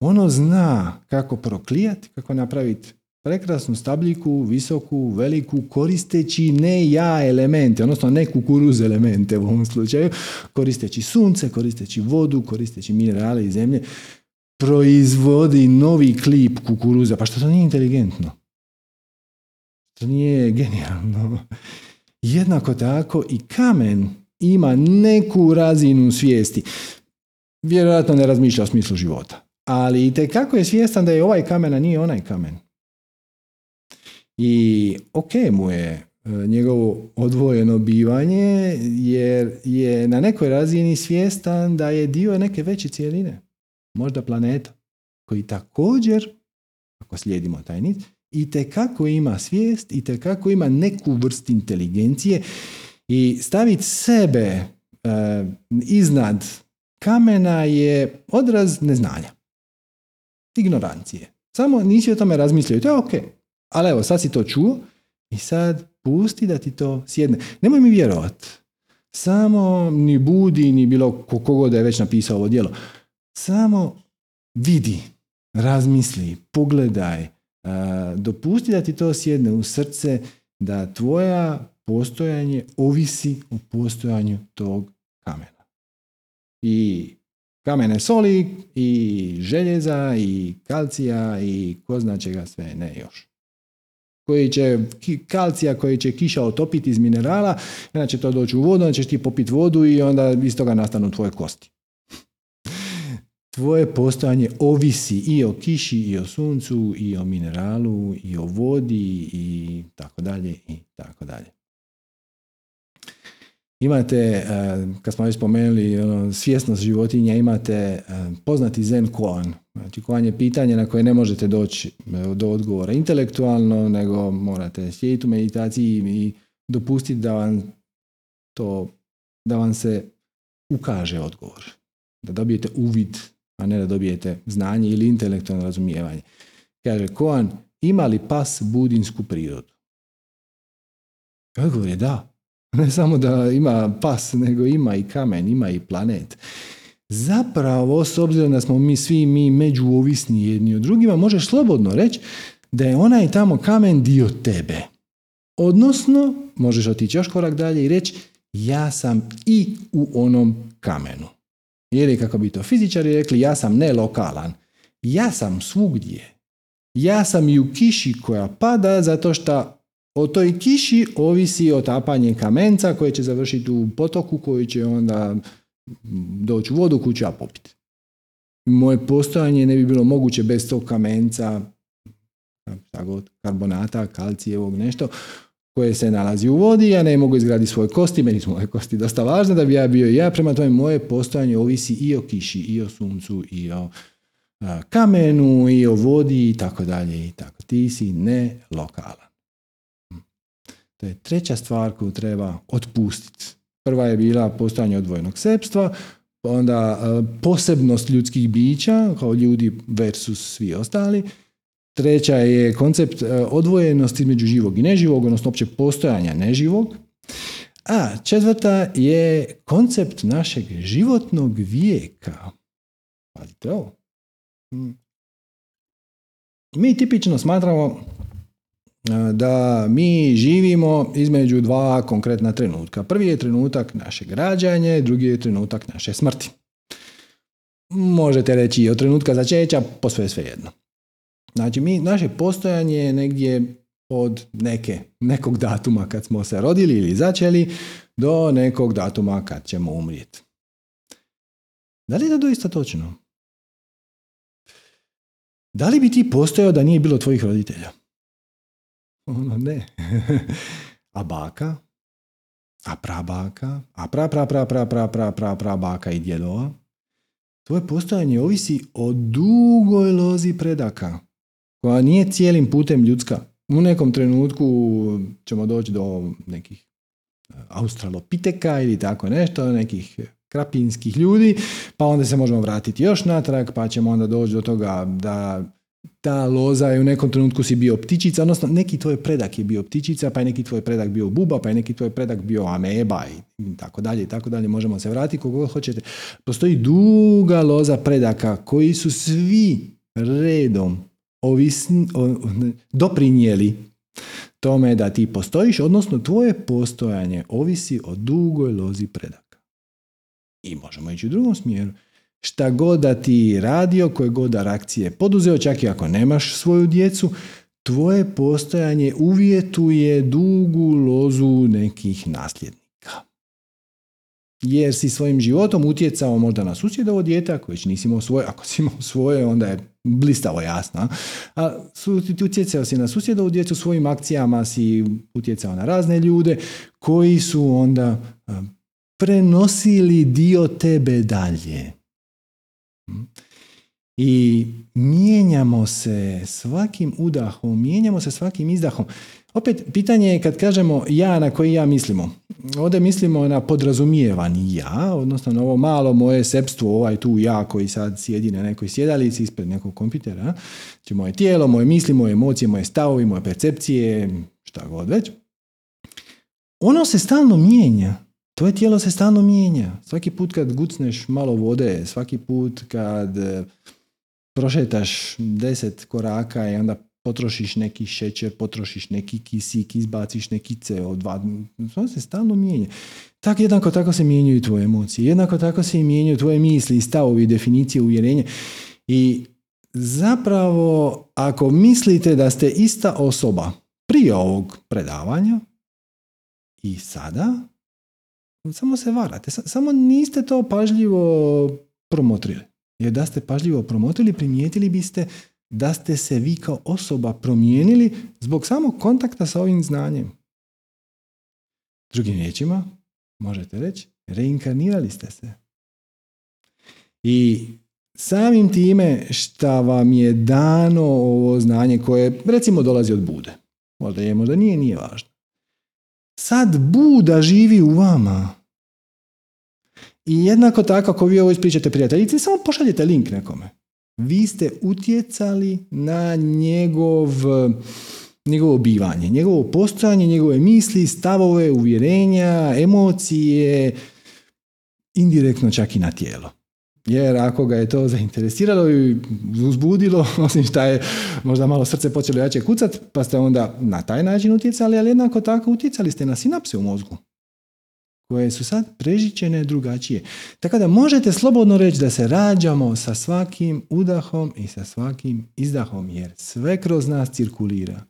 Ono zna kako proklijati, kako napraviti prekrasnu stabljiku, visoku, veliku, koristeći ne ja elemente, odnosno ne kukuruz elemente u ovom slučaju, koristeći sunce, koristeći vodu, koristeći minerale i zemlje, proizvodi novi klip kukuruza. Pa što to nije inteligentno? To nije genijalno. Jednako tako i kamen ima neku razinu svijesti. Vjerojatno ne razmišlja o smislu života. Ali i kako je svjestan da je ovaj kamen, a nije onaj kamen. I ok mu je e, njegovo odvojeno bivanje jer je na nekoj razini svjestan da je dio neke veće cijeline, možda planeta, koji također, ako slijedimo taj nit, i kako ima svijest i kako ima neku vrst inteligencije i staviti sebe e, iznad kamena je odraz neznanja, ignorancije. Samo nisi o tome razmislio i to je ok. Ali evo, sad si to čuo i sad pusti da ti to sjedne. Nemoj mi vjerovat. Samo ni budi, ni bilo kogod da je već napisao ovo djelo. Samo vidi, razmisli, pogledaj, dopusti da ti to sjedne u srce, da tvoja postojanje ovisi o postojanju tog kamena. I kamene soli i željeza i kalcija i ko zna čega sve ne još. Koji će, kalcija koji će kiša otopiti iz minerala, onda će to doći u vodu, onda ćeš ti popiti vodu i onda iz toga nastanu tvoje kosti. Tvoje postojanje ovisi i o kiši, i o suncu, i o mineralu, i o vodi, i tako dalje, i tako dalje. Imate, eh, kad smo već spomenuli ono, svjesnost životinja, imate eh, poznati zen koan. Znači, koan je pitanje na koje ne možete doći eh, do odgovora intelektualno, nego morate sjediti u meditaciji i dopustiti da vam to, da vam se ukaže odgovor. Da dobijete uvid, a ne da dobijete znanje ili intelektualno razumijevanje. Kaže, koan, ima li pas budinsku prirodu? Odgovor je da. Ne samo da ima pas, nego ima i kamen, ima i planet. Zapravo, s obzirom da smo mi svi mi međuovisni jedni od drugima, možeš slobodno reći da je onaj tamo kamen dio tebe. Odnosno, možeš otići još korak dalje i reći ja sam i u onom kamenu. Ili kako bi to fizičari rekli, ja sam ne lokalan. Ja sam svugdje. Ja sam i u kiši koja pada zato što o toj kiši ovisi otapanje kamenca koje će završiti u potoku koji će onda doći u vodu koju ću ja popiti. Moje postojanje ne bi bilo moguće bez tog kamenca, karbonata, kalcijevog, nešto, koje se nalazi u vodi, ja ne mogu izgraditi svoje kosti, meni su moje kosti dosta važne da bi ja bio ja, prema tome moje postojanje ovisi i o kiši, i o suncu, i o kamenu, i o vodi, i tako dalje, i tako. Ti si ne lokalan. To je treća stvar koju treba otpustiti. Prva je bila postojanje odvojenog sepstva, pa onda e, posebnost ljudskih bića kao ljudi versus svi ostali. Treća je koncept e, odvojenosti između živog i neživog, odnosno opće postojanja neživog. A četvrta je koncept našeg životnog vijeka. Pazite ovo. Hmm. Mi tipično smatramo da mi živimo između dva konkretna trenutka. Prvi je trenutak našeg rađanja, drugi je trenutak naše smrti. Možete reći i od trenutka začeća, posve sve jedno. Znači, mi, naše postojanje je negdje od neke, nekog datuma kad smo se rodili ili začeli do nekog datuma kad ćemo umrijeti. Da li je to doista točno? Da li bi ti postojao da nije bilo tvojih roditelja? Ono ne. a baka? A prabaka? A pra, pra, pra, pra, pra, pra, pra, pra baka i djedova? Tvoje postojanje ovisi o dugoj lozi predaka, koja nije cijelim putem ljudska. U nekom trenutku ćemo doći do nekih e, australopiteka ili tako nešto, nekih krapinskih ljudi, pa onda se možemo vratiti još natrag, pa ćemo onda doći do toga da ta loza je u nekom trenutku si bio ptičica, odnosno neki tvoj predak je bio ptičica, pa je neki tvoj predak bio buba, pa je neki tvoj predak bio ameba i tako dalje i tako dalje. Možemo se vratiti kogo hoćete. Postoji duga loza predaka koji su svi redom ovisni, doprinijeli tome da ti postojiš, odnosno tvoje postojanje ovisi o dugoj lozi predaka. I možemo ići u drugom smjeru šta god da ti radio, koje god da reakcije poduzeo, čak i ako nemaš svoju djecu, tvoje postojanje uvjetuje dugu lozu nekih nasljednika. Jer si svojim životom utjecao možda na susjedovo dijete, ako već nisi imao svoje, ako si imao svoje, onda je blistavo jasno. A utjecao si na susjedovu djecu, svojim akcijama si utjecao na razne ljude koji su onda prenosili dio tebe dalje. I mijenjamo se svakim udahom, mijenjamo se svakim izdahom. Opet, pitanje je kad kažemo ja na koji ja mislimo. Ovdje mislimo na podrazumijevani ja, odnosno na ovo malo moje sepstvo, ovaj tu ja koji sad sjedi na nekoj sjedalici ispred nekog kompitera. Znači moje tijelo, moje misli, moje emocije, moje stavovi, moje percepcije, šta god već. Ono se stalno mijenja. Tvoje tijelo se stalno mijenja. Svaki put kad gucneš malo vode, svaki put kad prošetaš deset koraka i onda potrošiš neki šećer, potrošiš neki kisik, izbaciš neki CO2, to se stalno mijenja. Tako jednako tako se mijenjaju tvoje emocije, jednako tako se i mijenjaju tvoje misli, stavovi, definicije, uvjerenje. I zapravo, ako mislite da ste ista osoba prije ovog predavanja i sada, samo se varate. Samo niste to pažljivo promotrili. Jer da ste pažljivo promotrili, primijetili biste da ste se vi kao osoba promijenili zbog samog kontakta sa ovim znanjem. Drugim riječima, možete reći, reinkarnirali ste se. I samim time šta vam je dano ovo znanje koje recimo dolazi od Bude. Možda je, možda nije, nije važno. Sad Buda živi u vama. I jednako tako ako vi ovo ispričate prijateljici, samo pošaljete link nekome. Vi ste utjecali na njegov, njegovo bivanje, njegovo postojanje, njegove misli, stavove, uvjerenja, emocije, indirektno čak i na tijelo. Jer ako ga je to zainteresiralo i uzbudilo, osim šta je možda malo srce počelo jače kucat, pa ste onda na taj način utjecali, ali jednako tako utjecali ste na sinapse u mozgu koje su sad prežičene drugačije. Tako da možete slobodno reći da se rađamo sa svakim udahom i sa svakim izdahom, jer sve kroz nas cirkulira.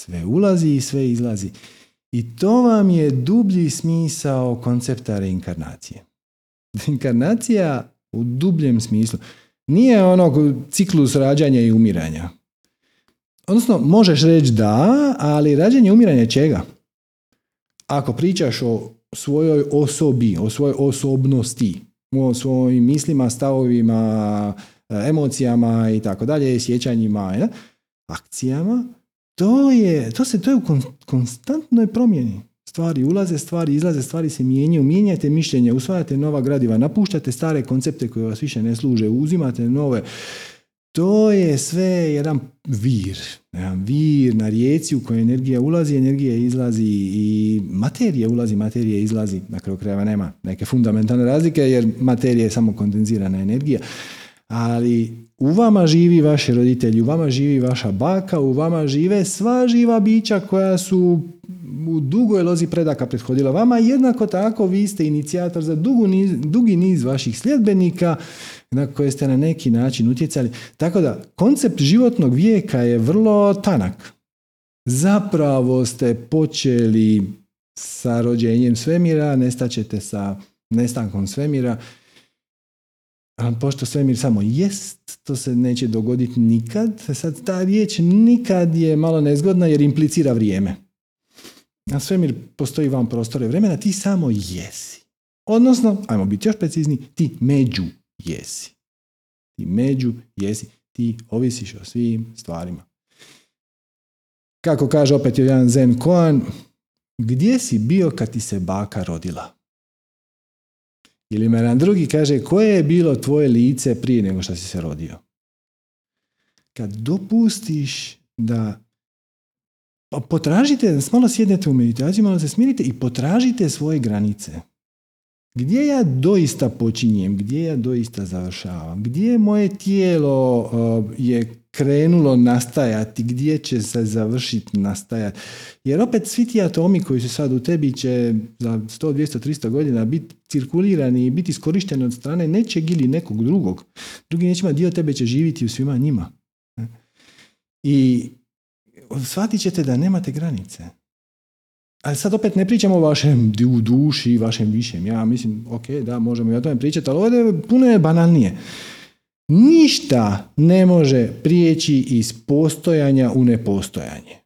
Sve ulazi i sve izlazi. I to vam je dublji smisao koncepta reinkarnacije. Reinkarnacija u dubljem smislu nije ono ciklus rađanja i umiranja. Odnosno, možeš reći da, ali rađanje i umiranje čega? Ako pričaš o svojoj osobi, o svojoj osobnosti, o svojim mislima, stavovima, emocijama i tako dalje, sjećanjima, akcijama, to je, to se to je u konstantnoj promjeni. Stvari ulaze, stvari izlaze, stvari se mijenjaju, mijenjate mišljenje, usvajate nova gradiva, napuštate stare koncepte koje vas više ne služe, uzimate nove. To je sve jedan vir, jedan vir na rijeci u kojoj energija ulazi, energija izlazi i materija ulazi, materija izlazi. Na kraju krajeva nema neke fundamentalne razlike jer materija je samo kondenzirana energija. Ali u vama živi vaši roditelji, u vama živi vaša baka, u vama žive sva živa bića koja su u dugoj lozi predaka prethodila vama. Jednako tako vi ste inicijator za dugu niz, dugi niz vaših sljedbenika na koje ste na neki način utjecali. Tako da, koncept životnog vijeka je vrlo tanak. Zapravo ste počeli sa rođenjem svemira, nestaćete sa nestankom svemira. A pošto svemir samo jest, to se neće dogoditi nikad. Sad ta riječ nikad je malo nezgodna jer implicira vrijeme. A svemir postoji vam prostore vremena, ti samo jesi. Odnosno, ajmo biti još precizni, ti među jesi. Ti među jesi, ti ovisiš o svim stvarima. Kako kaže opet jedan Zen Koan, gdje si bio kad ti se baka rodila? Ili jedan drugi kaže, koje je bilo tvoje lice prije nego što si se rodio? Kad dopustiš da pa potražite, malo sjednete u meditaciju, malo se smirite i potražite svoje granice. Gdje ja doista počinjem, gdje ja doista završavam, gdje moje tijelo uh, je krenulo nastajati, gdje će se završiti nastajati. Jer opet svi ti atomi koji su sad u tebi će za 100, 200, 300 godina biti cirkulirani i biti iskorišteni od strane nečeg ili nekog drugog. Drugi nećima dio tebe će živiti u svima njima. I shvatit ćete da nemate granice. Ali sad opet ne pričamo o vašem u duši, vašem višem. Ja mislim, ok, da, možemo i o tome pričati, ali ovdje puno je banalnije. Ništa ne može prijeći iz postojanja u nepostojanje.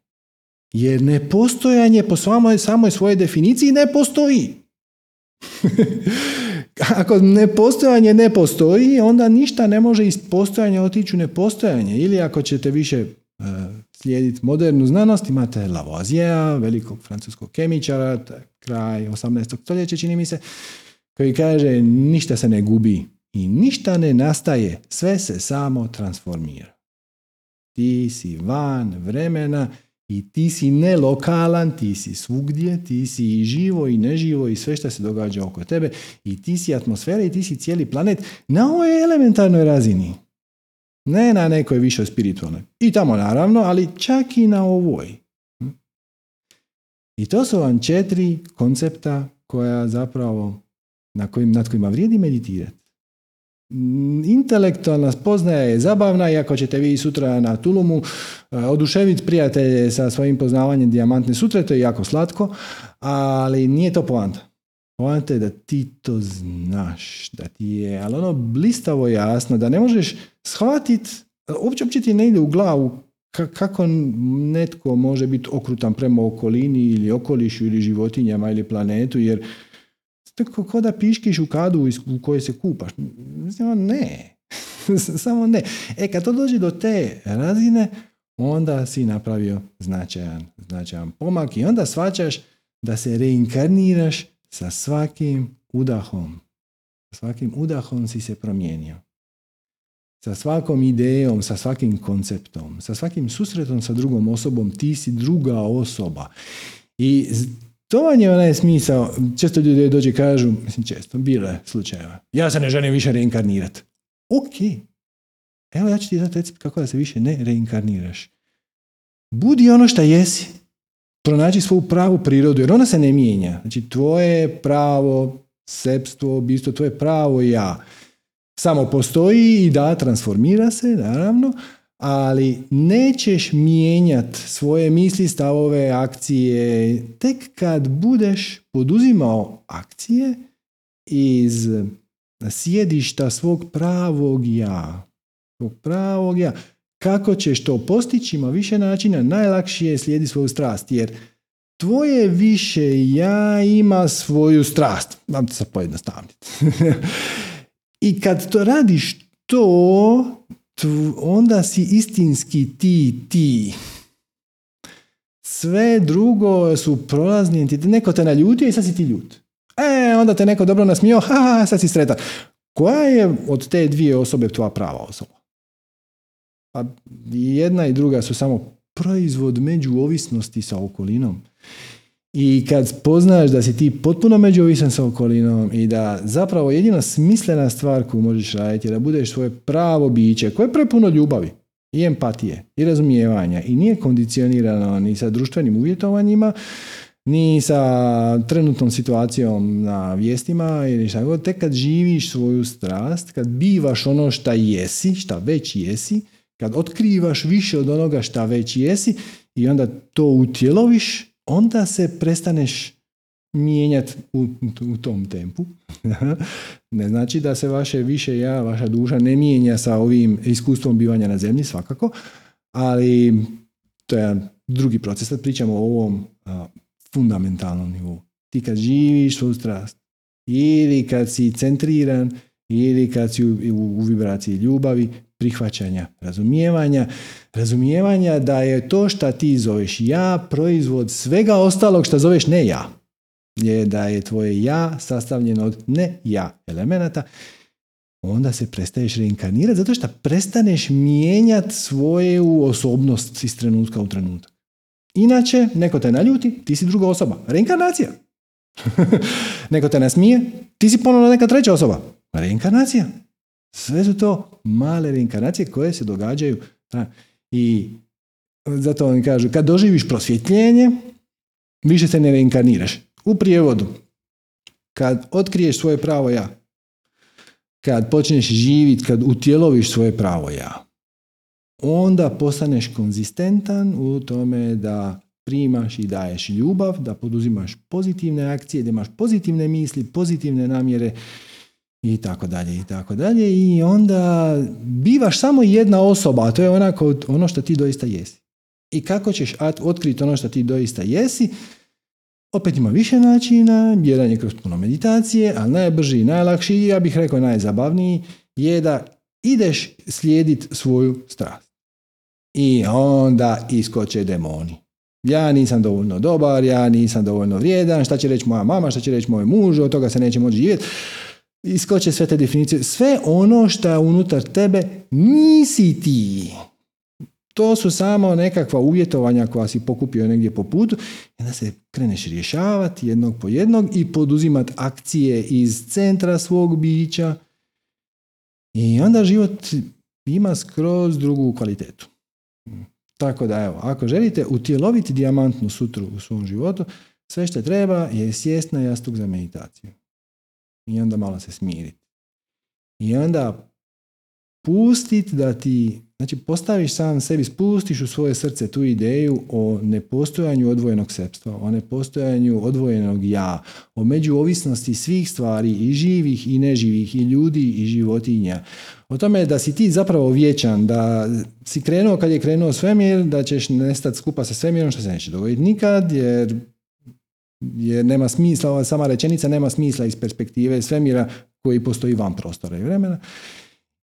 Jer nepostojanje po samoj, samoj svojoj definiciji ne postoji. Ako nepostojanje ne postoji, onda ništa ne može iz postojanja otići u nepostojanje. Ili ako ćete više slijediti modernu znanost, imate Lavoisier, velikog francuskog kemičara, kraj 18. stoljeća čini mi se, koji kaže ništa se ne gubi i ništa ne nastaje, sve se samo transformira. Ti si van vremena i ti si nelokalan, ti si svugdje, ti si i živo i neživo i sve što se događa oko tebe i ti si atmosfera i ti si cijeli planet na ovoj elementarnoj razini. Ne na nekoj višoj spiritualnoj. I tamo naravno, ali čak i na ovoj. I to su vam četiri koncepta koja zapravo na kojim, nad kojima vrijedi meditirati. Intelektualna spoznaja je zabavna i ako ćete vi sutra na Tulumu eh, oduševiti prijatelje sa svojim poznavanjem dijamantne sutre, to je jako slatko, ali nije to poanta. Poanta da ti to znaš, da ti je, ali ono blistavo jasno, da ne možeš shvatiti, uopće, uopće ti ne ide u glavu kako netko može biti okrutan prema okolini ili okolišu ili životinjama ili planetu, jer to ko da piškiš u kadu u kojoj se kupaš. Ne. Samo ne. E, kad to dođe do te razine, onda si napravio značajan, značajan pomak i onda svačaš da se reinkarniraš sa svakim udahom. Sa svakim udahom si se promijenio. Sa svakom idejom, sa svakim konceptom, sa svakim susretom sa drugom osobom, ti si druga osoba. I to vam je onaj smisao, često ljudi dođe i kažu, mislim često, bilo je slučajeva, ja se ne želim više reinkarnirati. Ok, evo ja ću ti dati recept kako da se više ne reinkarniraš. Budi ono što jesi, pronaći svoju pravu prirodu, jer ona se ne mijenja. Znači, tvoje pravo, sepstvo, bistvo, tvoje pravo ja. Samo postoji i da, transformira se, naravno, ali nećeš mijenjat svoje misli, stavove, akcije tek kad budeš poduzimao akcije iz sjedišta svog pravog ja. Svog pravog ja. Kako ćeš to postići? Ima više načina. Najlakše je slijedi svoju strast, jer tvoje više ja ima svoju strast. Vam to sad pojednostaviti. I kad to radiš to, onda si istinski ti, ti. Sve drugo su prolazni. Neko te naljutio i sad si ti ljut. E, onda te neko dobro nasmio, ha, sad si sretan. Koja je od te dvije osobe tvoja prava osoba? Pa jedna i druga su samo proizvod međuovisnosti sa okolinom. I kad poznaš da si ti potpuno međuovisan sa okolinom i da zapravo jedina smislena stvar koju možeš raditi je da budeš svoje pravo biće koje je prepuno ljubavi i empatije i razumijevanja i nije kondicionirano ni sa društvenim uvjetovanjima ni sa trenutnom situacijom na vijestima ili šta god, tek kad živiš svoju strast, kad bivaš ono šta jesi, šta već jesi, kad otkrivaš više od onoga šta već jesi i onda to utjeloviš, onda se prestaneš mijenjati u, u tom tempu. ne znači da se vaše više ja, vaša duša ne mijenja sa ovim iskustvom bivanja na zemlji, svakako, ali to je drugi proces. Sad pričamo o ovom fundamentalnom nivou. Ti kad živiš svoju strast, ili kad si centriran, ili kad si u, u, u vibraciji ljubavi, prihvaćanja, razumijevanja, razumijevanja da je to što ti zoveš ja proizvod svega ostalog što zoveš ne ja. Je da je tvoje ja sastavljeno od ne ja elemenata, onda se prestaješ reinkarnirati zato što prestaneš mijenjati svoju osobnost iz trenutka u trenutak. Inače, neko te naljuti, ti si druga osoba. Reinkarnacija. neko te nasmije, ti si ponovno neka treća osoba. Reinkarnacija. Sve su to male reinkarnacije koje se događaju. I zato oni kažu, kad doživiš prosvjetljenje, više se ne reinkarniraš. U prijevodu, kad otkriješ svoje pravo ja, kad počneš živjeti, kad utjeloviš svoje pravo ja, onda postaneš konzistentan u tome da primaš i daješ ljubav, da poduzimaš pozitivne akcije, da imaš pozitivne misli, pozitivne namjere i tako dalje i tako dalje i onda bivaš samo jedna osoba, a to je onako ono što ti doista jesi. I kako ćeš otkriti ono što ti doista jesi? Opet ima više načina, jedan je kroz puno meditacije, ali najbrži i najlakši, ja bih rekao najzabavniji, je da ideš slijediti svoju strast. I onda iskoče demoni. Ja nisam dovoljno dobar, ja nisam dovoljno vrijedan, šta će reći moja mama, šta će reći moj muž, od toga se neće moći živjeti iskoče sve te definicije, sve ono što je unutar tebe nisi ti. To su samo nekakva uvjetovanja koja si pokupio negdje po putu i onda se kreneš rješavati jednog po jednog i poduzimati akcije iz centra svog bića i onda život ima skroz drugu kvalitetu. Tako da evo, ako želite utjeloviti dijamantnu sutru u svom životu, sve što treba je sjest na jastuk za meditaciju. I onda malo se smiriti. I onda pustit da ti, znači postaviš sam sebi, spustiš u svoje srce tu ideju o nepostojanju odvojenog sepstva, o nepostojanju odvojenog ja, o međuovisnosti svih stvari i živih i neživih i ljudi i životinja. O tome da si ti zapravo vječan, da si krenuo kad je krenuo svemir, da ćeš nestati skupa sa svemirom što se neće dogoditi nikad, jer jer nema smisla, ova sama rečenica nema smisla iz perspektive svemira koji postoji van prostora i vremena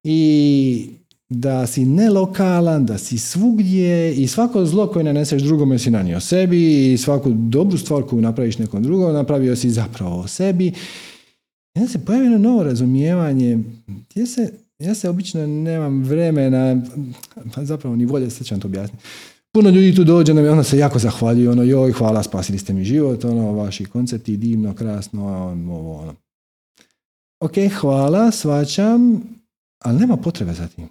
i da si nelokalan, da si svugdje i svako zlo koje naneseš drugome si nanio sebi i svaku dobru stvar koju napraviš nekom drugom napravio si zapravo o sebi. I onda se pojavi novo razumijevanje. Ja se, ja se obično nemam vremena, pa zapravo ni volje, sad ću to objasniti. Puno ljudi tu dođe i onda se jako zahvaljuju, ono, joj, hvala, spasili ste mi život, ono, vaši koncerti, divno, krasno, ovo, ono. Ok, hvala, svačam, ali nema potrebe za tim.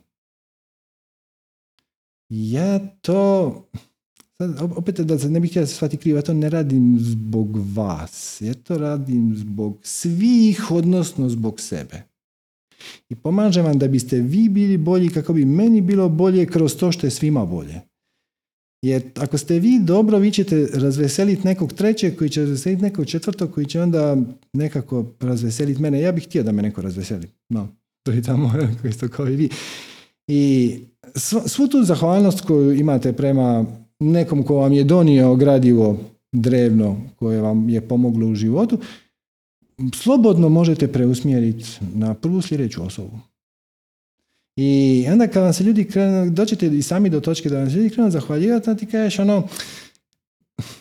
Ja to, sad, opet da se ne bih htio da se shvati krivo, ja to ne radim zbog vas, ja to radim zbog svih, odnosno zbog sebe. I pomažem vam da biste vi bili bolji kako bi meni bilo bolje kroz to što je svima bolje. Jer ako ste vi dobro, vi ćete razveseliti nekog trećeg koji će razveseliti nekog četvrtog koji će onda nekako razveseliti mene. Ja bih htio da me neko razveseli. No, to je tamo isto kao i vi. I svu tu zahvalnost koju imate prema nekom ko vam je donio gradivo drevno koje vam je pomoglo u životu, slobodno možete preusmjeriti na prvu sljedeću osobu. I onda kad vam se ljudi krenu, doćete i sami do točke da vam se ljudi krenu zahvaljivati, onda ti kažeš ono,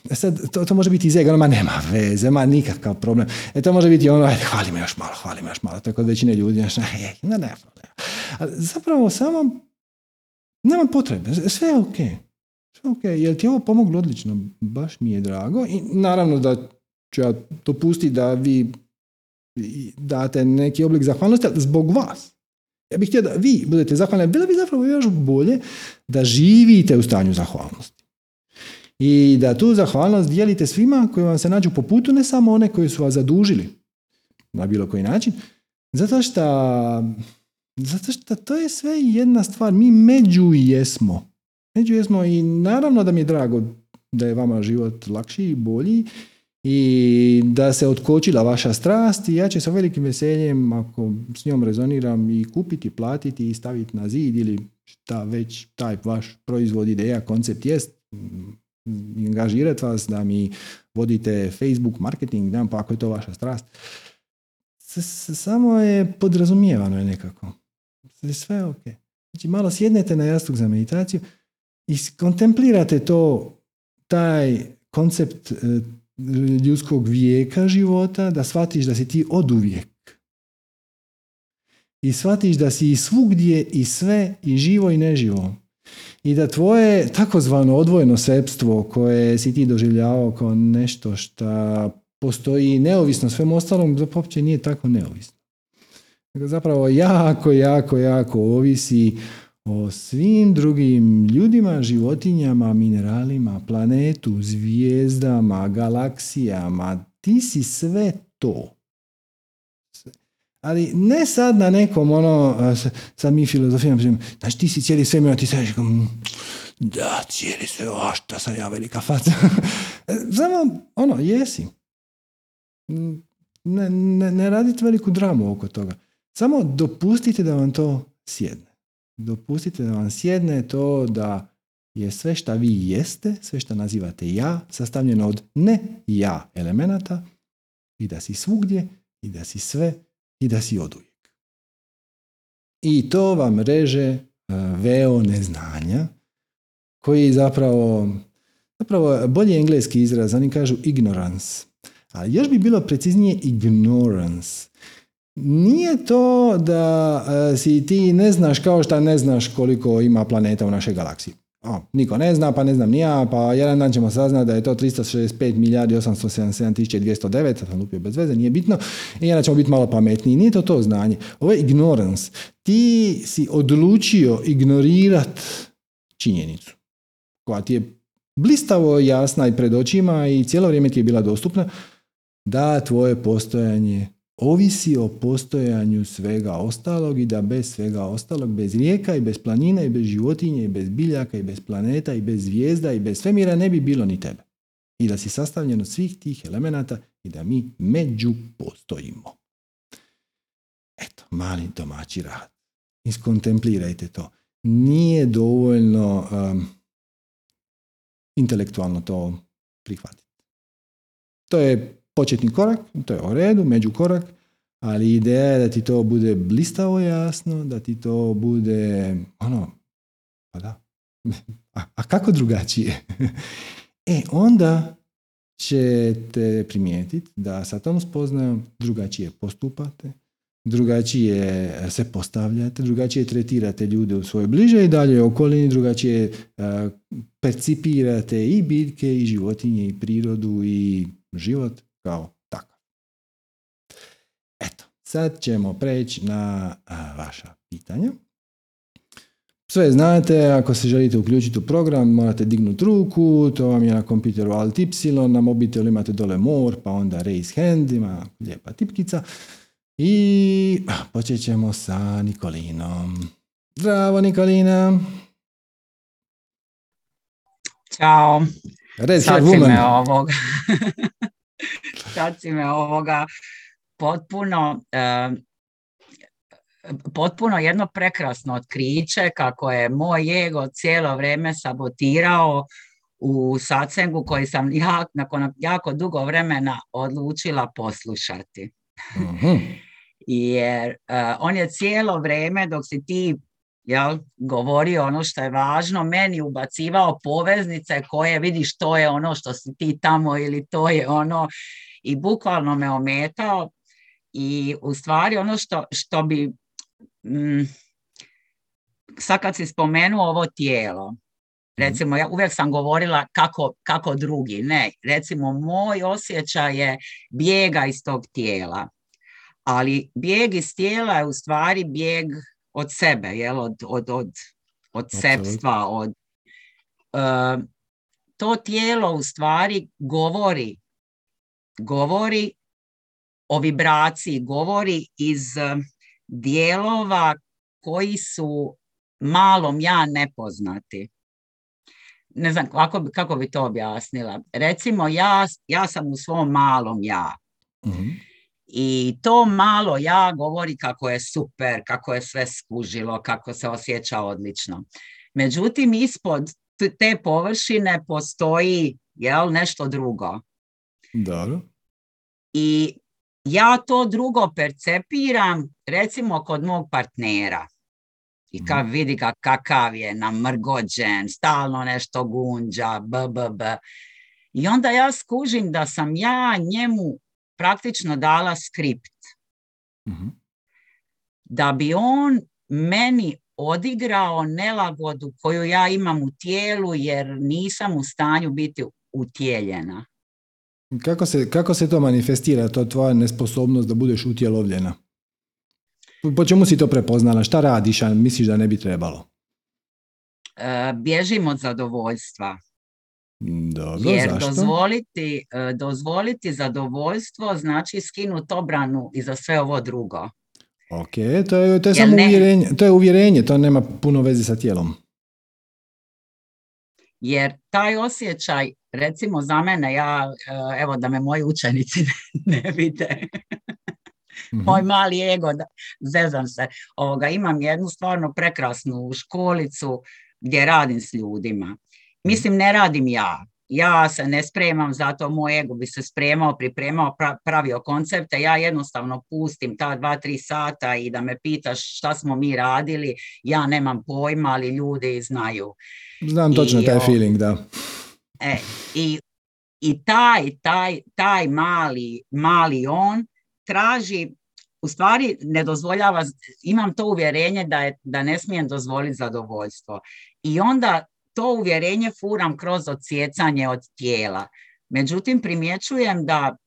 E sad, to, to može biti iz ega, ma nema veze, ma nikakav problem. E to može biti ono, ajde, hvali me još malo, hvali me još malo. To je kod većine ljudi, znaš, ej, ne, ne, A zapravo samo, nema potrebe, sve je ok. Sve ok, jel ti je ovo pomoglo odlično, baš mi je drago. I naravno da ću ja to pustiti da vi date neki oblik zahvalnosti, zbog vas. Ja bih htio da vi budete zahvalni, bilo bi zapravo još bolje da živite u stanju zahvalnosti i da tu zahvalnost dijelite svima koji vam se nađu po putu, ne samo one koji su vas zadužili na bilo koji način, zato što, zato što to je sve jedna stvar. Mi među jesmo. Među jesmo i naravno da mi je drago da je vama život lakši i bolji i da se otkočila vaša strast i ja ću sa velikim veseljem ako s njom rezoniram i kupiti, platiti i staviti na zid ili šta već taj vaš proizvod, ideja, koncept jest angažirati vas da mi vodite Facebook marketing, znam pa ako je to vaša strast. Samo je podrazumijevano je nekako. Sve je ok. Znači malo sjednete na jastuk za meditaciju i kontemplirate to, taj koncept e, ljudskog vijeka života, da shvatiš da si ti od uvijek. I shvatiš da si i svugdje i sve i živo i neživo i da tvoje takozvano odvojeno sepstvo koje si ti doživljavao kao nešto što postoji neovisno svem ostalom, zapravo uopće nije tako neovisno. Zapravo jako, jako, jako ovisi o svim drugim ljudima, životinjama, mineralima, planetu, zvijezdama, galaksijama. Ti si sve to. Ali ne sad na nekom ono, sad mi filozofijama, znači ti si cijeli svemir, a ti sad mm, da, cijeli sve, o, šta sam ja velika faca. Samo, ono, jesi. Ne, ne, ne radite veliku dramu oko toga. Samo dopustite da vam to sjedne. Dopustite da vam sjedne to da je sve što vi jeste, sve što nazivate ja, sastavljeno od ne ja elemenata i da si svugdje i da si sve i da si odujek. I to vam reže e, veo neznanja koji zapravo, zapravo bolji engleski izraz, oni kažu ignorance. Ali još bi bilo preciznije ignorance. Nije to da e, si ti ne znaš kao što ne znaš koliko ima planeta u našoj galaksiji. o, niko ne zna, pa ne znam ni ja, pa jedan dan ćemo saznati da je to 365 milijardi 877 tisuća 209, sam lupio bez veze, nije bitno, i jedan ćemo biti malo pametniji. Nije to to znanje. Ovo je ignorance. Ti si odlučio ignorirat činjenicu koja ti je blistavo jasna i pred očima i cijelo vrijeme ti je bila dostupna, da tvoje postojanje ovisi o postojanju svega ostalog i da bez svega ostalog, bez rijeka i bez planina i bez životinje i bez biljaka i bez planeta i bez zvijezda i bez svemira ne bi bilo ni tebe. I da si sastavljen od svih tih elemenata i da mi među postojimo. Eto, mali domaći rad. Iskontemplirajte to. Nije dovoljno um, intelektualno to prihvatiti. To je početni korak, to je u redu, među korak, ali ideja je da ti to bude blistavo jasno, da ti to bude ono, pa da, a, a kako drugačije? e, onda ćete primijetiti da sa tom spoznajom drugačije postupate, drugačije se postavljate, drugačije tretirate ljude u svojoj bliže i dalje okolini, drugačije percipirate i biljke i životinje i prirodu i život kao takav. Eto, sad ćemo preći na vaša pitanja. Sve znate, ako se želite uključiti u program, morate dignuti ruku, to vam je na kompjuteru Alt Y, na mobitelu imate dole more, pa onda raise hand, ima lijepa tipkica. I počet ćemo sa Nikolinom. Zdravo Nikolina! Ćao! Sad me ovoga. Sad si me ovoga potpuno potpuno jedno prekrasno otkriće kako je moj ego cijelo vrijeme sabotirao u sacengu koji sam ja, nakon jako dugo vremena odlučila poslušati. Mhm. Jer uh, on je cijelo vrijeme dok si ti jel, govorio ono što je važno, meni ubacivao poveznice koje vidiš to je ono što si ti tamo ili to je ono i bukvalno me ometao i u stvari ono što, što bi mm, sad kad si spomenuo ovo tijelo mhm. recimo ja uvijek sam govorila kako, kako drugi, ne, recimo moj osjećaj je bijega iz tog tijela ali bijeg iz tijela je u stvari bijeg od sebe, jel? od, od, od, od sebstva, od, uh, to tijelo u stvari govori, govori o vibraciji, govori iz uh, dijelova koji su malom ja nepoznati. Ne znam kako, kako bi to objasnila. Recimo ja, ja sam u svom malom ja. mm i to malo ja govori kako je super, kako je sve skužilo, kako se osjeća odlično. Međutim, ispod te površine postoji jel, nešto drugo. Dobro. I ja to drugo percepiram recimo kod mog partnera. I kad mhm. vidi ga kakav je namrgođen, stalno nešto gunđa, b, b, b. I onda ja skužim da sam ja njemu praktično dala skript. Mhm. Da bi on meni odigrao nelagodu koju ja imam u tijelu jer nisam u stanju biti utjeljena. Kako se, kako se to manifestira, to tvoja nesposobnost da budeš utjelovljena? Po čemu si to prepoznala? Šta radiš, a misliš da ne bi trebalo? E, bježim od zadovoljstva. Dobro, Jer zašto? Dozvoliti, e, dozvoliti zadovoljstvo znači skinuti obranu i za sve ovo drugo. Ok, to je, to je samo uvjerenje, to je uvjerenje, to nema puno veze sa tijelom. Jer taj osjećaj, recimo za mene, ja, e, evo da me moji učenici ne vide, mhm. moj mali ego, da, zezam se, ovoga, imam jednu stvarno prekrasnu školicu gdje radim s ljudima Mislim, ne radim ja. Ja se ne spremam, zato moj ego bi se spremao, pripremao, pravio koncepte. Ja jednostavno pustim ta dva, tri sata i da me pitaš šta smo mi radili. Ja nemam pojma, ali ljudi znaju. Znam točno taj feeling, da. E, i, i taj, taj, taj mali, mali on traži u stvari ne dozvoljava, imam to uvjerenje da, je, da ne smijem dozvoliti zadovoljstvo. I onda to uvjerenje furam kroz odsjecanje od tijela. Međutim, primjećujem da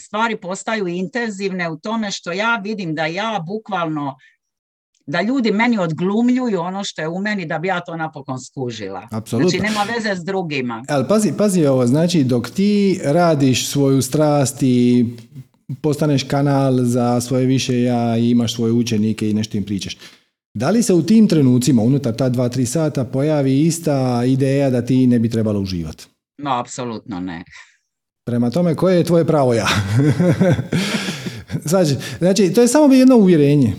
stvari postaju intenzivne u tome što ja vidim da ja bukvalno da ljudi meni odglumljuju ono što je u meni da bi ja to napokon skužila. Apsolutno. Znači nema veze s drugima. Ali pazi, pazi ovo, znači dok ti radiš svoju strast i postaneš kanal za svoje više ja i imaš svoje učenike i nešto im pričaš. Da li se u tim trenucima, unutar ta dva, tri sata, pojavi ista ideja da ti ne bi trebalo uživati? No, apsolutno ne. Prema tome, koje je tvoje pravo ja? znači, to je samo jedno uvjerenje.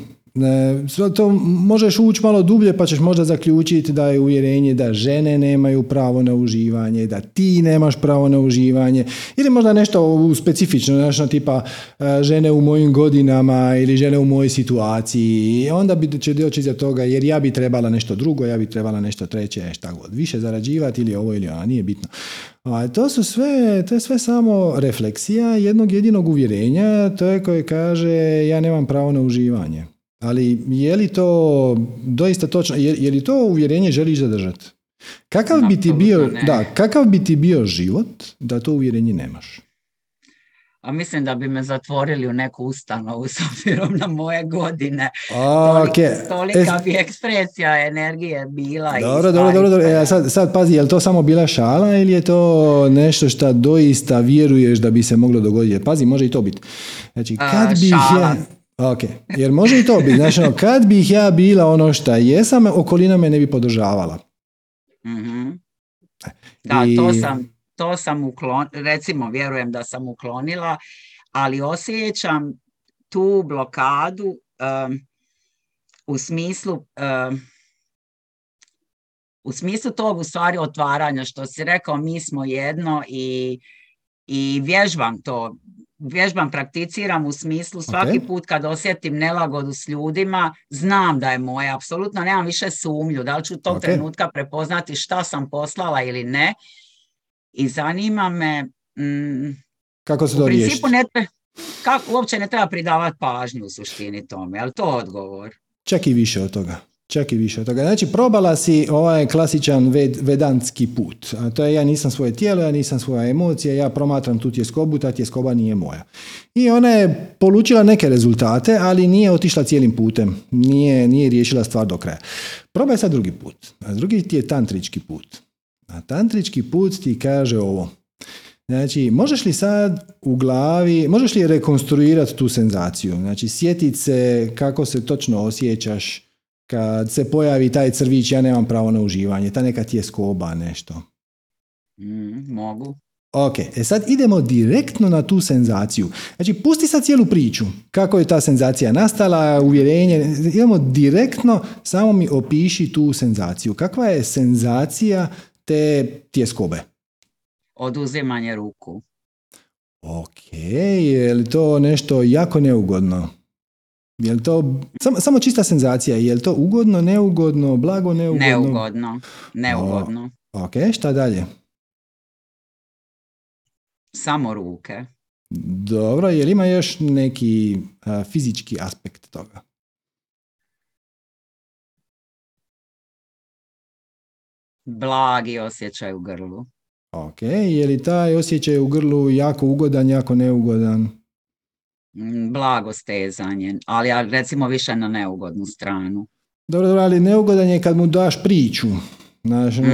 To možeš ući malo dublje pa ćeš možda zaključiti da je uvjerenje da žene nemaju pravo na uživanje, da ti nemaš pravo na uživanje ili možda nešto specifično, nešto tipa e, žene u mojim godinama ili žene u mojoj situaciji i onda bi će doći iza toga jer ja bi trebala nešto drugo, ja bi trebala nešto treće, e, šta god, više zarađivati ili ovo ili a nije bitno. A to su sve, to je sve samo refleksija jednog jedinog uvjerenja, to je koje kaže ja nemam pravo na uživanje. Ali je li to doista točno, je, je li to uvjerenje želiš zadržati? Kakav bi, ti bio, da, kakav bi ti bio život da to uvjerenje nemaš? A mislim da bi me zatvorili u neku ustanovu s obzirom na moje godine. Okay. Tolika, bi ekspresija energije bila. Dobro, dobro, dobro. dobro. E, sad, sad pazi, je li to samo bila šala ili je to nešto što doista vjeruješ da bi se moglo dogoditi? Pazi, može i to biti. Znači, kad bi ja, Ok, jer može i to biti. Znači, ono, kad bih ja bila ono što jesam, okolina me ne bi podržavala. mm Da, to sam, to sam uklon, recimo, vjerujem da sam uklonila, ali osjećam tu blokadu um, u smislu um, u smislu tog u stvari otvaranja, što si rekao, mi smo jedno i, i vježbam to vježbam, prakticiram u smislu svaki put kad osjetim nelagodu s ljudima, znam da je moja, apsolutno nemam više sumnju, da li ću tog trenutka prepoznati šta sam poslala ili ne. I zanima me... Mm, kako se to principu ne, kako, uopće ne treba pridavati pažnju u suštini tome, ali to odgovor. Čak i više od toga. Čak i više od toga. Znači, probala si ovaj klasičan ved, vedantski put. A to je ja nisam svoje tijelo, ja nisam svoja emocija, ja promatram tu tjeskobu, ta tjeskoba nije moja. I ona je polučila neke rezultate, ali nije otišla cijelim putem. Nije, nije riješila stvar do kraja. Probaj sad drugi put. A drugi ti je tantrički put. A tantrički put ti kaže ovo. Znači, možeš li sad u glavi, možeš li rekonstruirati tu senzaciju? Znači, sjetiti se kako se točno osjećaš kad se pojavi taj crvić, ja nemam pravo na uživanje, ta neka ti je skoba nešto. Mm, mogu. Ok, e sad idemo direktno na tu senzaciju. Znači, pusti sad cijelu priču. Kako je ta senzacija nastala, uvjerenje. Idemo direktno, samo mi opiši tu senzaciju. Kakva je senzacija te tjeskobe? Oduzimanje ruku. Ok, je li to nešto jako neugodno? Je li to samo, samo čista senzacija? Je li to ugodno, neugodno, blago, neugodno? Neugodno, neugodno. ok, šta dalje? Samo ruke. Dobro, je li ima još neki fizički aspekt toga? Blagi osjećaj u grlu. Ok, je li taj osjećaj u grlu jako ugodan, jako neugodan? Mm, blago stezanje, ali recimo više na neugodnu stranu. Dobro, dobro, ali neugodan je kad mu daš priču. Znaš, mm.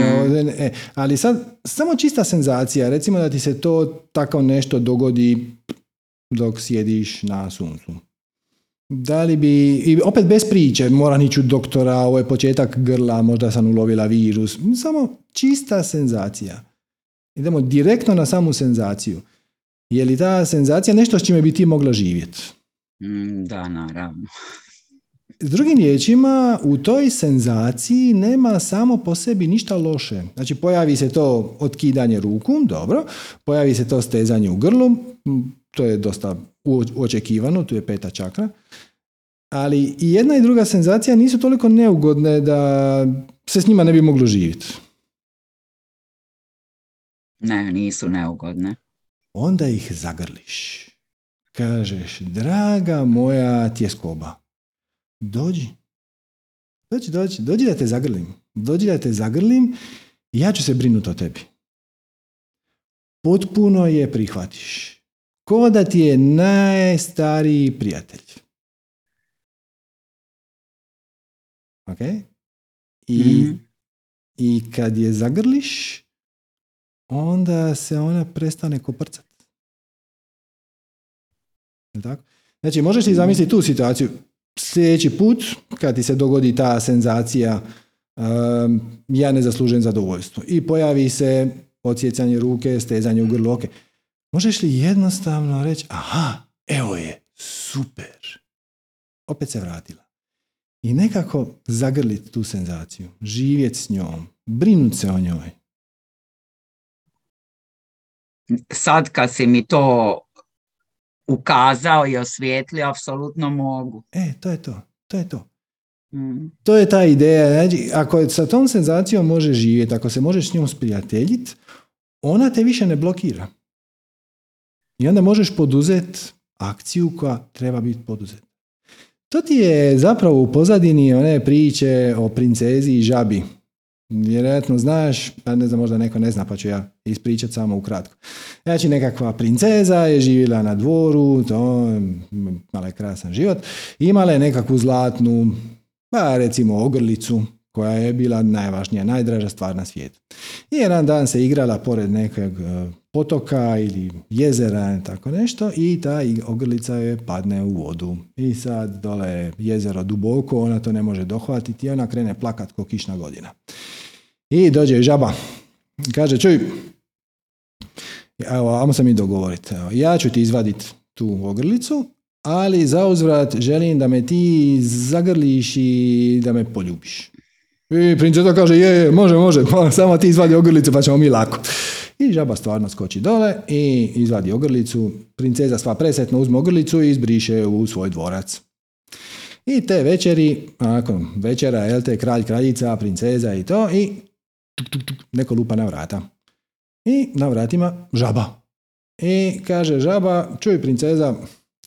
e, ali sad, samo čista senzacija, recimo da ti se to tako nešto dogodi dok sjediš na suncu. Da li bi, i opet bez priče, moram ići u doktora, ovo je početak grla, možda sam ulovila virus. Samo čista senzacija. Idemo direktno na samu senzaciju. Je li ta senzacija nešto s čime bi ti mogla živjeti? Mm, da, naravno. S drugim riječima, u toj senzaciji nema samo po sebi ništa loše. Znači, pojavi se to otkidanje ruku, dobro, pojavi se to stezanje u grlu, to je dosta očekivano, tu je peta čakra, ali i jedna i druga senzacija nisu toliko neugodne da se s njima ne bi moglo živjeti. Ne, nisu neugodne onda ih zagrliš. Kažeš, draga moja tjeskoba, dođi. Dođi, dođi, dođi da te zagrlim. Dođi da te zagrlim ja ću se brinuti o tebi. Potpuno je prihvatiš. Ko da ti je najstariji prijatelj. Ok? I, Mhm. I kad je zagrliš, onda se ona prestane koprcat. Tako? Znači, možeš ti zamisliti tu situaciju. Sljedeći put, kad ti se dogodi ta senzacija, um, ja ne zaslužujem zadovoljstvo. I pojavi se odsjecanje ruke, stezanje u grlu, ok. Možeš li jednostavno reći, aha, evo je, super. Opet se vratila. I nekako zagrliti tu senzaciju, živjeti s njom, brinuti se o njoj. Sad kad si mi to ukazao i osvijetlio, apsolutno mogu. E, to je to, to je to. Mm. To je ta ideja. Znači, ako sa tom senzacijom možeš živjeti, ako se možeš s njom sprijateljiti, ona te više ne blokira. I onda možeš poduzeti akciju koja treba biti poduzeta. To ti je zapravo u pozadini one priče o princezi i žabi. Vjerojatno znaš, a ne znam, možda neko ne zna, pa ću ja ispričati samo ukratko. Znači, nekakva princeza je živjela na dvoru, to, imala je krasan život, imala je nekakvu zlatnu, pa recimo ogrlicu, koja je bila najvažnija, najdraža stvar na svijetu. I jedan dan se igrala pored nekog e, potoka ili jezera, tako nešto, i ta ogrlica je padne u vodu. I sad dole je jezero duboko, ona to ne može dohvatiti i ona krene plakat ko kišna godina. I dođe žaba. Kaže, čuj, evo, ajmo se mi dogovoriti. Evo, ja ću ti izvaditi tu ogrlicu, ali za uzvrat želim da me ti zagrliš i da me poljubiš. I princeza kaže, je, je, može, može, pa samo ti izvadi ogrlicu pa ćemo mi lako. I žaba stvarno skoči dole i izvadi ogrlicu. Princeza sva presretno uzme ogrlicu i izbriše u svoj dvorac. I te večeri, onako, večera, jel te, kralj, kraljica, princeza i to, i tuk, tuk, tuk, neko lupa na vrata. I na vratima žaba. I kaže žaba, čuj princeza,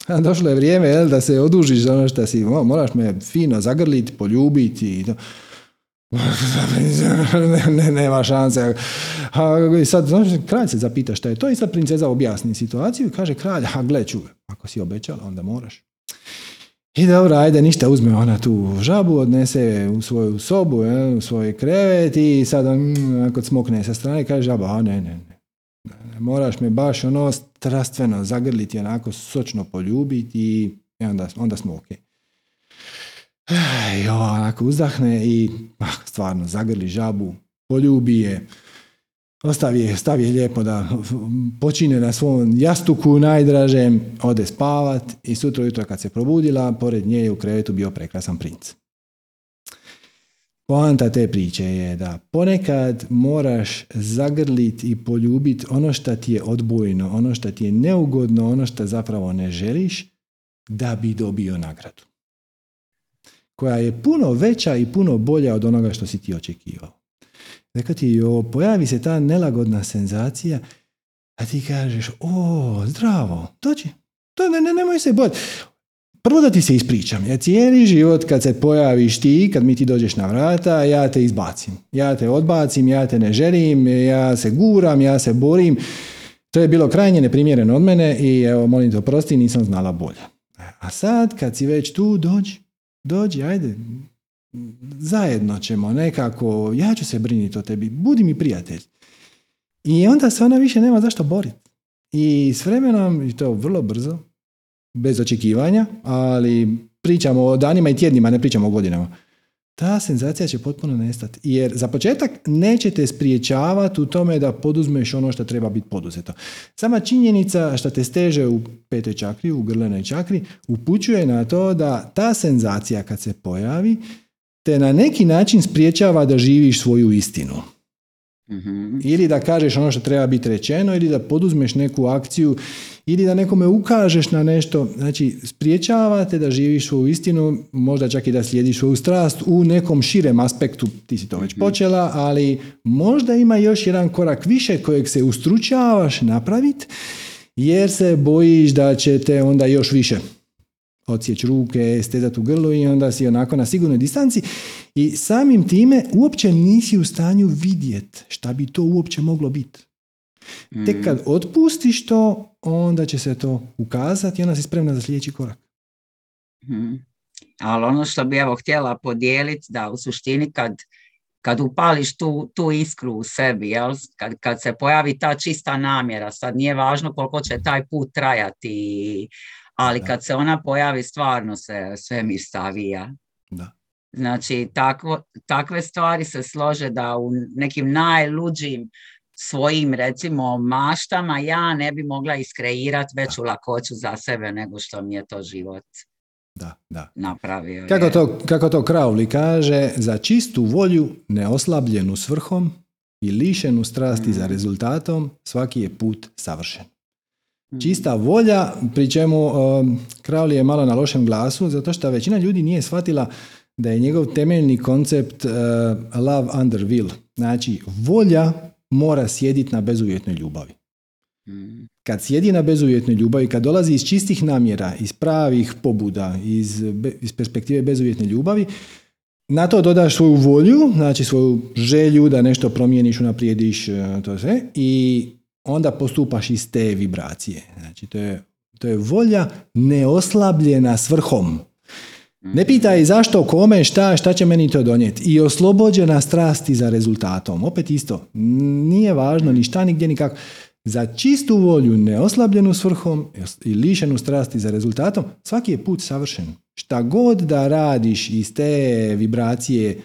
došlo je vrijeme jel, da se odužiš za ono što si, mo- moraš me fino zagrliti, poljubiti i to. ne, ne, nema šanse. A, sad, znaš, kralj se zapita šta je to i sad princeza objasni situaciju i kaže kralj, a gle čuj, ako si obećala, onda moraš. I dobro, ajde, ništa, uzme ona tu žabu, odnese u svoju sobu, jel, u svoj krevet i sad on onako smokne sa strane kaže žaba, a ne, ne, ne. Moraš me baš ono strastveno zagrliti, onako sočno poljubiti i onda, onda smo ok. I onako uzdahne i ah, stvarno zagrli žabu, poljubi je, ostavi je, stavi je lijepo da počine na svom jastuku najdražem, ode spavat i sutra ujutro kad se probudila, pored nje je u krevetu bio prekrasan princ. Poanta te priče je da ponekad moraš zagrliti i poljubiti ono što ti je odbojno, ono što ti je neugodno, ono što zapravo ne želiš, da bi dobio nagradu. Koja je puno veća i puno bolja od onoga što si ti očekivao. Dakle ti o, pojavi se ta nelagodna senzacija, a ti kažeš, o, zdravo, dođi, to ne, ne, nemoj se bojati. Prvo da ti se ispričam, ja cijeli život kad se pojaviš ti, kad mi ti dođeš na vrata, ja te izbacim. Ja te odbacim, ja te ne želim, ja se guram, ja se borim. To je bilo krajnje neprimjereno od mene i evo, molim te oprosti, nisam znala bolje. A sad, kad si već tu, dođi, dođi, ajde, zajedno ćemo nekako, ja ću se brinuti o tebi, budi mi prijatelj. I onda se ona više nema zašto boriti. I s vremenom, i to vrlo brzo, bez očekivanja, ali pričamo o danima i tjednima, ne pričamo o godinama. Ta senzacija će potpuno nestati. Jer za početak neće te spriječavati u tome da poduzmeš ono što treba biti poduzeto. Sama činjenica što te steže u petoj čakri, u grlenoj čakri, upućuje na to da ta senzacija kad se pojavi, te na neki način spriječava da živiš svoju istinu. Mhm. Ili da kažeš ono što treba biti rečeno, ili da poduzmeš neku akciju, ili da nekome ukažeš na nešto. Znači, spriječavate da živiš svoju istinu, možda čak i da slijediš svoju strast u nekom širem aspektu, ti si to već počela, ali možda ima još jedan korak više kojeg se ustručavaš napraviti, jer se bojiš da će te onda još više odsjeć ruke, stezati u grlu i onda si onako na sigurnoj distanci i samim time uopće nisi u stanju vidjeti šta bi to uopće moglo biti. Tek kad otpustiš to, onda će se to ukazati i onda si spremna za sljedeći korak. Mhm. Ali ono što bi evo htjela podijeliti, da u suštini kad, kad upališ tu, tu iskru u sebi, jel? Kad, kad se pojavi ta čista namjera, sad nije važno koliko će taj put trajati, ali kad se ona pojavi stvarno se sve mi savija. Da. Znači, takvo, takve stvari se slože da u nekim najluđim svojim recimo maštama ja ne bi mogla iskreirati veću lakoću za sebe nego što mi je to život da, da. napravio. Kako to, kako to Crowley kaže, za čistu volju, neoslabljenu svrhom i lišenu strasti za Mm. rezultatom, svaki je put savršen. Mm. Čista volja, pri čemu um, Crowley je malo na lošem glasu, zato što većina ljudi nije shvatila da je njegov temeljni koncept uh, love under will. Znači, volja mora sjediti na bezuvjetnoj ljubavi. Mm. Kad sjedi na bezuvjetnoj ljubavi, kad dolazi iz čistih namjera, iz pravih pobuda, iz, be- iz perspektive bezuvjetne ljubavi, na to dodaš svoju volju, znači svoju želju da nešto promijeniš, unaprijediš, e, to sve, i onda postupaš iz te vibracije. Znači, to je, to je volja neoslabljena svrhom. Ne pitaj zašto, kome, šta, šta će meni to donijeti. I oslobođena strasti za rezultatom. Opet isto, nije važno ni šta, ni gdje, ni kako. Za čistu volju, neoslabljenu svrhom i lišenu strasti za rezultatom, svaki je put savršen. Šta god da radiš iz te vibracije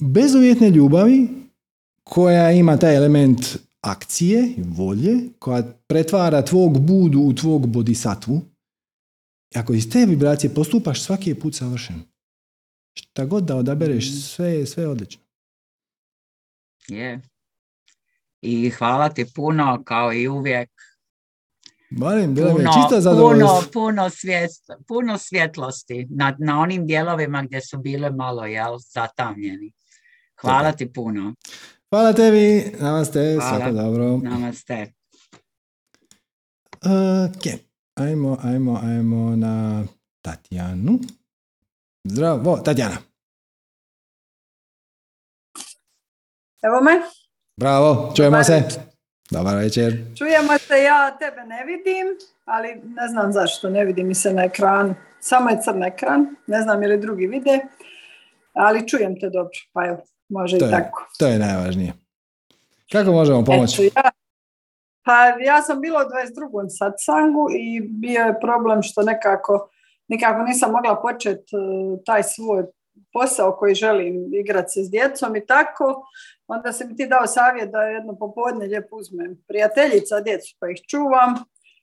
bezuvjetne ljubavi, koja ima taj element akcije, volje, koja pretvara tvog budu u tvog bodhisattvu, ako iz te vibracije postupaš, svaki je put savršen. Šta god da odabereš, sve je sve odlično. Je. I hvala ti puno, kao i uvijek. Barem, je Puno, čisto puno, zadovoljstvo. puno, svijest, puno svjetlosti na, na onim dijelovima gdje su bile malo jel, zatamljeni. Hvala Super. ti puno. Hvala tebi, namaste, Hvala. svako dobro. Namaste. Ok, ajmo, ajmo, ajmo na Tatjanu. Zdravo, Tatjana. Evo me, Bravo, čujemo Dobar se. Dobar večer. čujemo se, ja tebe ne vidim, ali ne znam zašto, ne vidi mi se na ekranu. Samo je crn ekran, ne znam je li drugi vide, ali čujem te dobro, pa evo, može To i je, tako. to je najvažnije. Kako možemo pomoći? Eto, ja, pa ja sam bila u 22. satsangu i bio je problem što nekako, nekako nisam mogla početi taj svoj posao koji želim igrati se s djecom i tako. Onda si mi ti dao savjet da jedno popodne lijepo uzmem prijateljica djecu pa ih čuvam.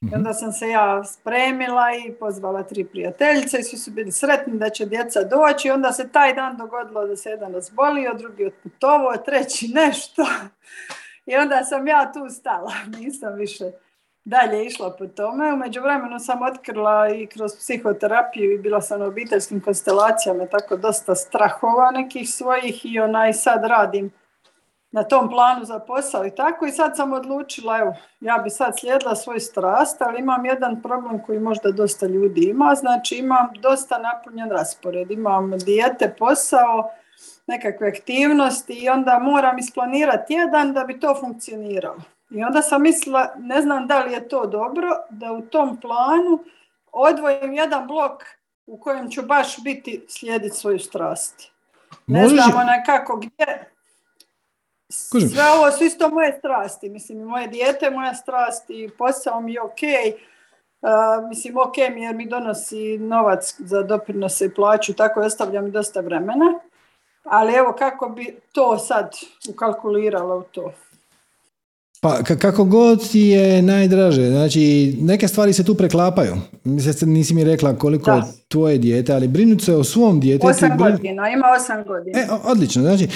I Mhm. onda sam se ja spremila i pozvala tri prijateljice i svi su bili sretni da će djeca doći. I onda se taj dan dogodilo da se jedan razbolio, drugi otputovao, treći nešto. I onda sam ja tu stala, nisam više dalje išla po tome. U međuvremenu sam otkrila i kroz psihoterapiju i bila sam u obiteljskim konstelacijama, tako dosta strahova nekih svojih i onaj sad radim na tom planu za posao i tako. I sad sam odlučila, evo, ja bi sad slijedila svoj strast, ali imam jedan problem koji možda dosta ljudi ima. Znači imam dosta napunjen raspored. Imam dijete, posao, nekakve aktivnosti i onda moram isplanirati tjedan da bi to funkcioniralo. I onda sam mislila, ne znam da li je to dobro, da u tom planu odvojim jedan blok u kojem ću baš biti slijediti svoju strast. Ne Možeš- znam ona kako gdje. Kužim. Sve ovo su isto moje strasti. Mislim, i moje dijete je moja strast i posao mi je ok. Uh, mislim, ok mi je jer mi donosi novac za doprinose i plaću, tako ostavlja mi dosta vremena. Ali evo kako bi to sad ukalkulirala u to. Pa ka- kako god ti je najdraže, znači neke stvari se tu preklapaju. Nisi mi rekla koliko Da. je tvoje dijete, ali brinuti se o svom djetetu. Osam brin- godina, ima osam godina. E, odlično, znači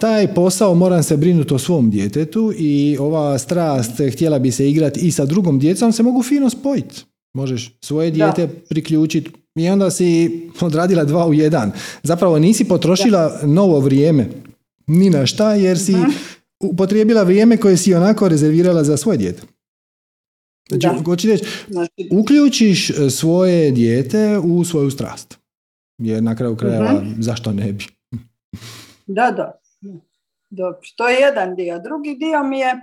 taj posao moram se brinuti o svom djetetu i ova strast htjela bi se igrati i sa drugom djecom se mogu fino spojiti. Možeš svoje dijete priključiti i onda si odradila dva u jedan. Zapravo nisi potrošila novo vrijeme ni na šta jer si upotrijebila vrijeme koje si onako rezervirala za svoje dijete. Znači, Da. hoću reći, Znači, uključiš e, svoje dijete u svoju strast. Jer na kraju krajeva, Mhm. zašto ne bi? Da, da. Dobro, to je jedan dio. Drugi dio mi je, e,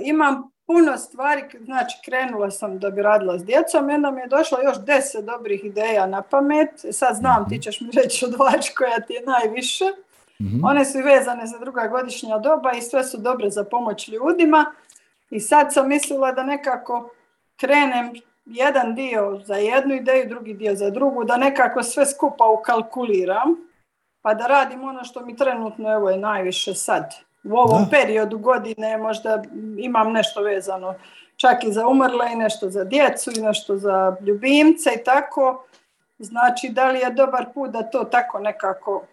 imam puno stvari, znači krenula sam da bi radila s djecom i onda mi je došlo još deset dobrih ideja na pamet. Sad znam, ti ćeš mi reći od vač koja ti je najviše. Mhm. One su vezane za druga godišnja doba i sve su dobre za pomoć ljudima. I sad sam mislila da nekako krenem jedan dio za jednu ideju, drugi dio za drugu, da nekako sve skupa ukalkuliram, pa da radim ono što mi trenutno evo je najviše sad. U ovom Da. periodu godine možda imam nešto vezano čak i za umrle i nešto za djecu i nešto za ljubimce i tako. Znači, da li je dobar put da to tako nekako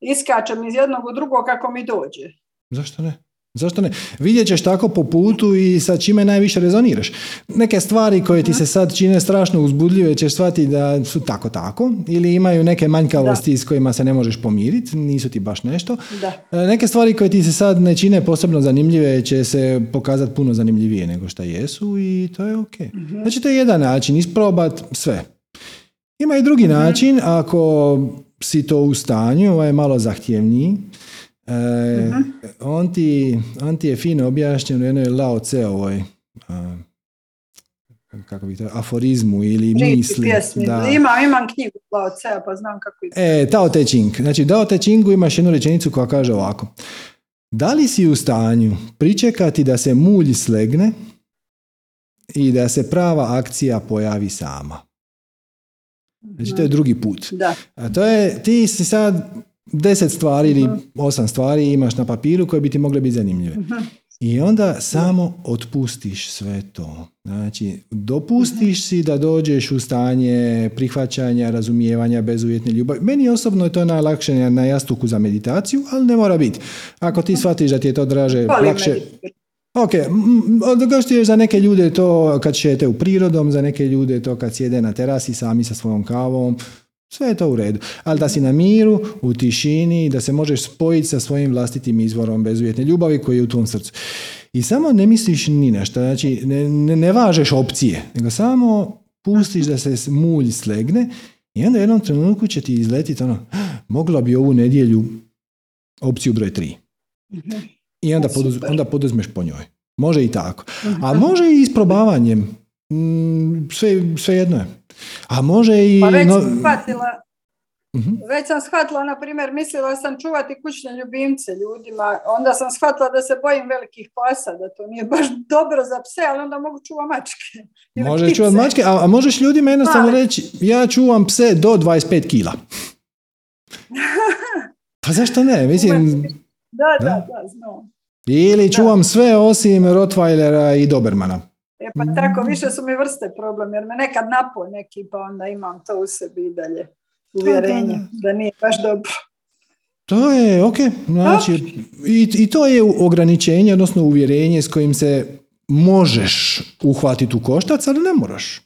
iskačem iz jednog u drugo kako mi dođe. Zašto ne? Zašto ne? Vidjet ćeš tako po putu i sa čime najviše rezoniraš. Neke stvari koje ti se sad čine strašno uzbudljive ćeš shvatiti da su tako tako ili imaju neke manjkavosti s kojima se ne možeš pomiriti, nisu ti baš nešto. Da. E, Neke stvari koje ti se sad ne čine posebno zanimljive će se pokazati puno zanimljivije nego što jesu i to je ok. Znači to je jedan način, isprobat sve. Ima i drugi način, ako si to u stanju, ovaj je malo zahtjevniji. E, on, ti, on ti je fino objašnjen u jednoj Lao Tse-ovoj a, kako bi to, aforizmu ili misli. pjesmi. Da. Imam, imam knjigu Lao Tsea, pa znam kako ide. E, Tao Te Ching. Znači, Tao Te Chingu imaš jednu rečenicu koja kaže ovako. Da li si u stanju pričekati da se mulj slegne i da se prava akcija pojavi sama? Znači, to je drugi put. Da. A to je, ti si sad deset stvari ili osam stvari imaš na papiru koje bi ti mogle biti zanimljive. I onda samo otpustiš sve to. Znači, dopustiš si da dođeš u stanje prihvaćanja, razumijevanja, bezuvjetne ljubavi. Meni osobno je to najlakše na jastuku za meditaciju, ali ne mora biti. Ako ti shvatiš da ti je to draže, lakše. Ok, je za neke ljude to kad šete u prirodom, za neke ljude to kad sjede na terasi sami sa svojom kavom, sve je to u redu. Ali da si na miru, u tišini, da se možeš spojiti sa svojim vlastitim izvorom bezuvjetne ljubavi koji je u tvom srcu. I samo ne misliš ni na šta, znači ne, ne, ne važeš opcije, nego samo pustiš da se mulj slegne i onda u jednom trenutku će ti izletiti ono, mogla bi ovu nedjelju opciju broj tri. I onda, poduz, onda poduzmeš po njoj. Može i tako. A može i isprobavanjem. Mm, sve, sve jedno je. A može i... Pa već no- sam shvatila, Mhm. već sam shvatila, na primjer, mislila sam čuvati kućne ljubimce ljudima, onda sam shvatila da se bojim velikih pasa, da to nije baš dobro za pse, ali onda mogu čuvati mačke. Možeš čuvati mačke, a, a možeš ljudima jednostavno reći ja čuvam pse do 25 kila. Pa zašto ne? Mislim, Da, da, Da. da, znam. ili čuvam sve osim Rottweilera i Dobermana. E pa tako, više su mi vrste problem, jer me nekad napo neki, pa onda imam to u sebi i dalje uvjerenje da nije baš dobro. To je ok. Znači, i, I to je ograničenje, odnosno uvjerenje s kojim se možeš uhvatiti u koštac, ali ne moraš.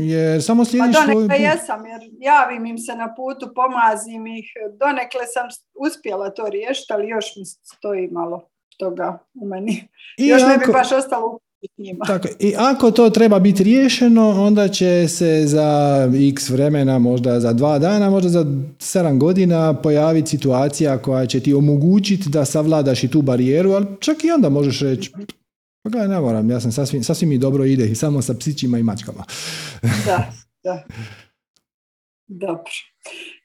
Jer samo Pa slijediš svoj donekle put. jesam, jer javim im se na putu, pomazim ih, donekle sam uspjela to riješiti, ali još mi stoji malo toga u meni. I još ne bi baš ostalo u njima. Tako, I ako to treba biti riješeno, onda će se za x vremena, možda za dva dana, možda za sedam godina pojaviti situacija koja će ti omogućiti da savladaš i tu barijeru, ali čak i onda možeš reći, pa gledaj, ne moram, ja sam sasvim, sasvim mi dobro ide i samo sa psićima i mačkama. Da, da. Dobro.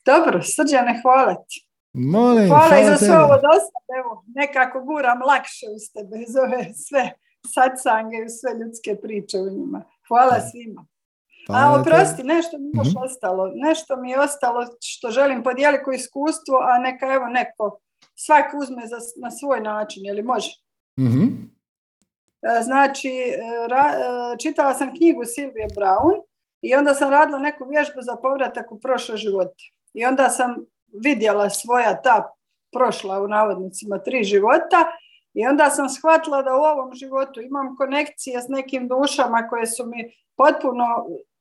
Dobro, srđane, hvala ti. Molim, Hvala i za sve ovo dosta, evo, nekako guram lakše uz tebe, iz ove sve satsange i sve ljudske priče u njima. Hvala svima. Hvala A oprosti, nešto mi još Mhm. ostalo. Nešto mi je ostalo što želim podijeliti iskustvo, a neka evo neko, svak uzme za, na svoj način, je li može? Mhm. E, Znači, e, ra- e, čitala sam knjigu Silvije Brown i onda sam radila neku vježbu za povratak u prošle živote. I onda sam vidjela svoja ta prošla u navodnicima tri života i onda sam shvatila da u ovom životu imam konekcije s nekim dušama koje su mi potpuno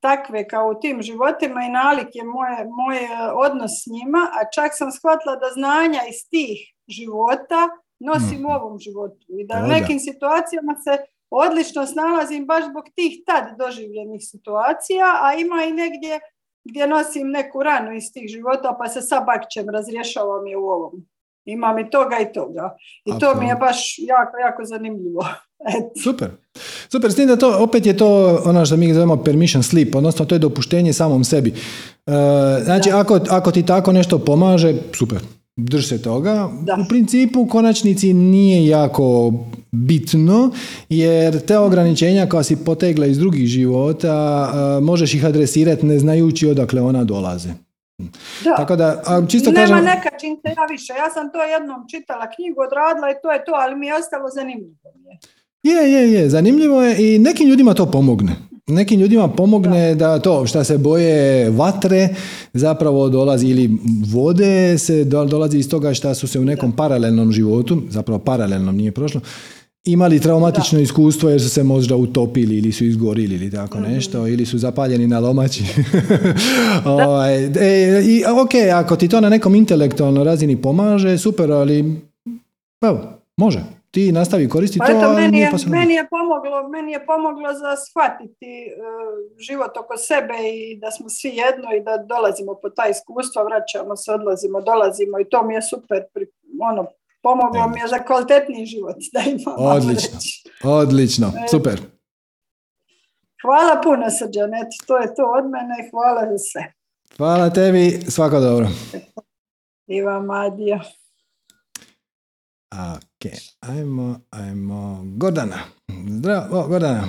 takve kao u tim životima i nalik je moje, moj e, odnos s njima, a čak sam shvatila da znanja iz tih života nosim u ovom životu i da u nekim situacijama se odlično snalazim baš zbog tih tad doživljenih situacija, a ima i negdje gdje nosim neku ranu iz tih života, pa se sa bakćem razrješavam i u ovom. Imam i toga i toga. I to mi je baš jako, jako zanimljivo. Super. Super, s tim da to, opet je to ono što mi zovemo permission slip, odnosno to je dopuštenje samom sebi. E, znači, ako, ako ti tako nešto pomaže, super, drž se toga. U principu u konačnici nije jako bitno, jer te ograničenja koja si potegla iz drugih života, e, možeš ih adresirati ne znajući odakle ona dolaze. Da. Tako da, a čisto Nema kažem... neka ja više. Ja sam to jednom čitala knjigu, odradila i to je to, ali mi je ostalo zanimljivo. Je, je, je. Zanimljivo je i nekim ljudima to pomogne. Nekim ljudima pomogne da, to što se boje vatre zapravo dolazi ili vode se dolazi iz toga što su se u nekom paralelnom životu, zapravo paralelnom nije prošlo, imali traumatično iskustvo jer su se možda utopili ili su izgorili ili tako mhm. nešto ili su zapaljeni na lomači. ovaj, e, i, ok, ako ti to na nekom intelektualnoj razini pomaže, super, ali evo, može ti nastavi koristiti pa to, eto, meni, je, meni, je pomoglo, meni je pomoglo za shvatiti uh, život oko sebe i da smo svi jedno i da dolazimo po ta iskustva, vraćamo se, odlazimo, dolazimo i to mi je super, ono, pomoglo mi je za kvalitetniji život da imam. Odlično, odlično, e, super. Hvala puno Srđan, to je to od mene, hvala za sve. Hvala tebi, svako dobro. I vam, adio. Ok, ajmo, ajmo, Gordana. Zdravo, o, Gordana.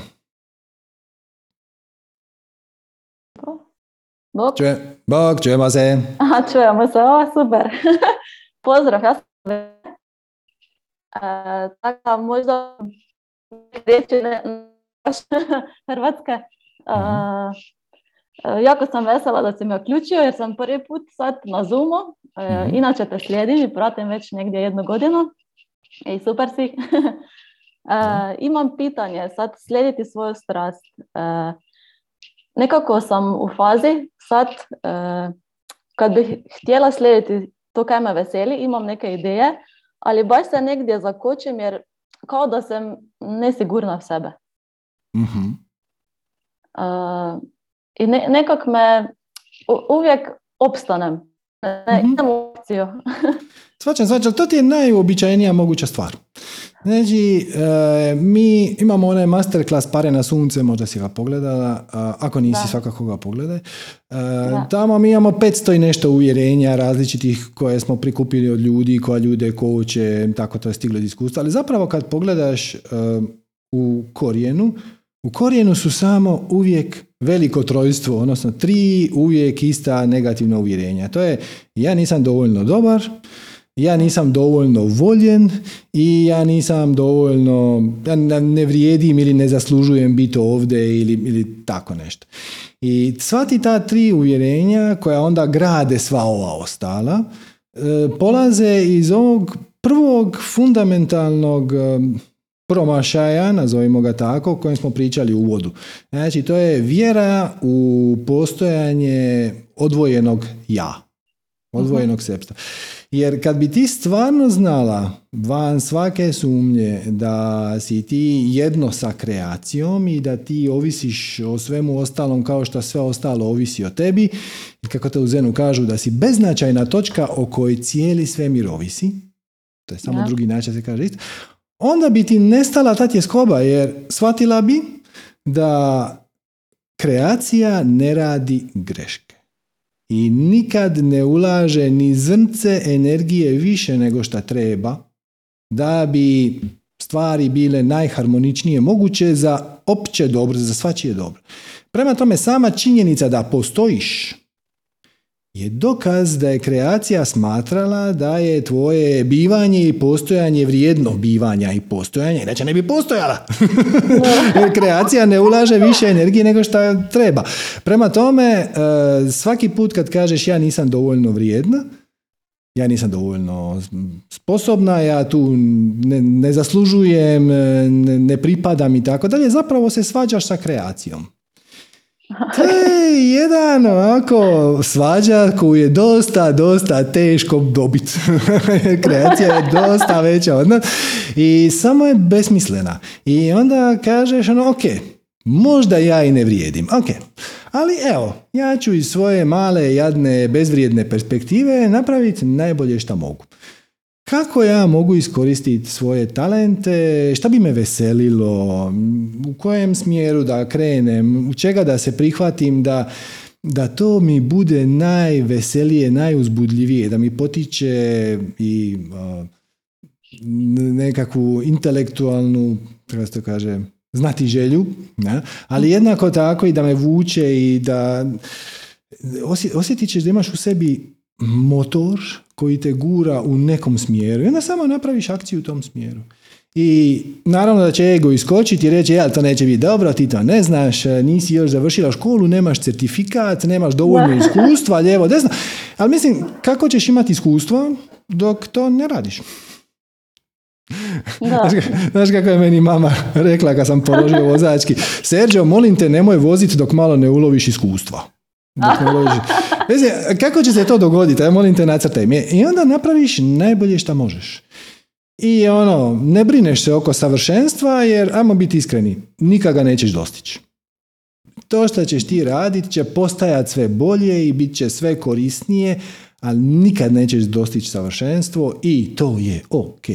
Bog. Čuje, Bog, čujemo se. Aha, čujemo se, o, super. Pozdrav, ja sam tako možda reći ne, Hrvatske. E, e, jako sam vesela da si me uključio jer sam prvi put sad na Zoomu. Mhm. Inače te slijedim i pratim već negdje jednu godinu. I super si. imam pitanje, sad slijediti svoju strast. Nekako sam u fazi sad, kad bih htjela slijediti to kaj me veseli, imam neke ideje, ali baš se negdje zakočim jer kao da sam nesigurna v sebe. mm I ne, nekak me uvijek opstanem. Ne, mm opciju. Svačam, svačam, to ti je najuobičajenija moguća stvar. Znači, mi imamo onaj masterclass Pare na sunce, možda si ga pogledala, ako nisi da. svakako ga pogledaj. E, tamo mi imamo 500 i nešto uvjerenja različitih koje smo prikupili od ljudi, koja ljude koče, tako to je stiglo iz iskustva. Ali zapravo kad pogledaš e, u korijenu, u korijenu su samo uvijek veliko trojstvo, odnosno tri uvijek ista negativna uvjerenja. To je ja nisam dovoljno dobar, ja nisam dovoljno voljen i ja nisam dovoljno, ja ne vrijedim ili ne zaslužujem biti ovdje ili, ili tako nešto. I sva ti ta tri uvjerenja koja onda grade sva ova ostala, e, polaze iz ovog prvog fundamentalnog e, promašaja, nazovimo ga tako, o kojem smo pričali u uvodu. Znači, to je vjera u postojanje odvojenog ja, odvojenog uh jer kad bi ti stvarno znala van svake sumnje da si ti jedno sa kreacijom i da ti ovisiš o svemu ostalom kao što sve ostalo ovisi o tebi, kako te u Zenu kažu da si beznačajna točka o kojoj cijeli svemir ovisi, to je samo drugi način se kaže isto, onda bi ti nestala ta tjeskoba jer shvatila bi da kreacija ne radi greške i nikad ne ulaže ni zrnce energije više nego što treba da bi stvari bile najharmoničnije moguće za opće dobro, za svačije dobro. Prema tome, sama činjenica da postojiš je dokaz da je kreacija smatrala da je tvoje bivanje i postojanje vrijedno bivanja i postojanja, inače ne bi postojala. Jer kreacija ne ulaže više energije nego što treba. Prema tome, e, svaki put kad kažeš ja nisam dovoljno vrijedna, ja nisam dovoljno sposobna, ja tu ne, ne zaslužujem, ne, ne pripadam i tako dalje, zapravo se svađaš sa kreacijom. To je jedan ovako svađa koju je dosta, dosta teško dobiti. Kreacija je dosta veća od nas i samo je besmislena. I onda kažeš ono, ok, možda ja i ne vrijedim, ok. Ali evo, ja ću iz svoje male, jadne, bezvrijedne perspektive napraviti najbolje što mogu kako ja mogu iskoristiti svoje talente, šta bi me veselilo, u kojem smjeru da krenem, u čega da se prihvatim, da, da to mi bude najveselije, najuzbudljivije, da mi potiče i nekakvu intelektualnu, kako se to kaže, znati želju, ne? ali jednako tako i da me vuče i da osjetit ćeš da imaš u sebi motor koji te gura u nekom smjeru i onda samo napraviš akciju u tom smjeru. I naravno da će ego iskočiti i reći, jel, to neće biti dobro, ti to ne znaš, nisi još završila školu, nemaš certifikat, nemaš dovoljno iskustva, lijevo, desno. Ali mislim, kako ćeš imati iskustvo dok to ne radiš? Da. Znaš kako je meni mama rekla kad sam položio vozački, Sergio, molim te, nemoj voziti dok malo ne uloviš iskustva. Kako će se to dogoditi? Aj, molim te, nacrtaj mi. I onda napraviš najbolje što možeš. I ono, ne brineš se oko savršenstva, jer, ajmo biti iskreni, nikada nećeš dostići. To što ćeš ti raditi će postajati sve bolje i bit će sve korisnije, ali nikad nećeš dostići savršenstvo i to je ok.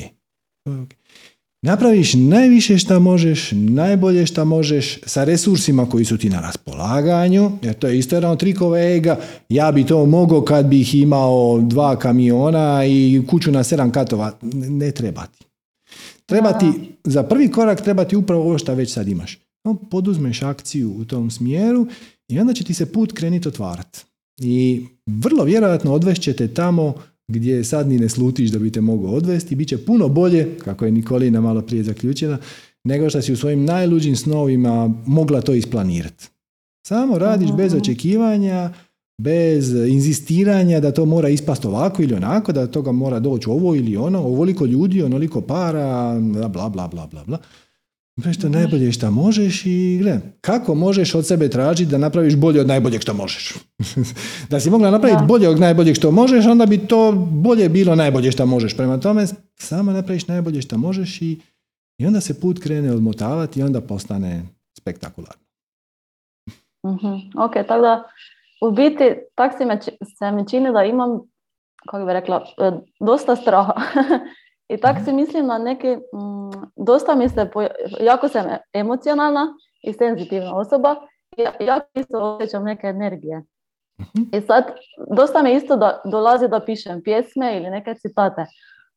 Napraviš najviše što možeš, najbolje što možeš sa resursima koji su ti na raspolaganju, jer to je isto jedan od trikova ega, ja bi to mogao kad bih imao dva kamiona i kuću na sedam katova, ne treba ti. Treba ti, za prvi korak treba ti upravo ovo što već sad imaš. No, poduzmeš akciju u tom smjeru i onda će ti se put krenuti otvarati. I vrlo vjerojatno odvešćete tamo gdje sad ni ne slutiš da bi te mogao odvesti, bit će puno bolje, kako je Nikolina malo prije zaključila, nego što si u svojim najluđim snovima mogla to isplanirati. Samo radiš bez očekivanja, bez inzistiranja da to mora ispast ovako ili onako, da toga mora doći ovo ili ono, ovoliko ljudi, onoliko para, bla, bla, bla, bla, bla. Nešto najbolje što možeš i gle, kako možeš od sebe tražiti da napraviš bolje od najboljeg što možeš. da si mogla napraviti bolje od najboljeg što možeš, onda bi to bolje bilo najbolje što možeš. Prema tome, samo napraviš najbolje što možeš i, i onda se put krene odmotavati i onda postane spektakularno. uh Ok, tako da u biti tak se, me, se mi čini da imam, kako bi rekla, e, dosta straha. I tak si mislim na neki, mm, dosta mi se, jako sam emocionalna i senzitivna osoba, ja, jako isto osjećam neke energije. Mhm. I sad, dosta mi isto da dolazi da pišem pjesme ili neke citate,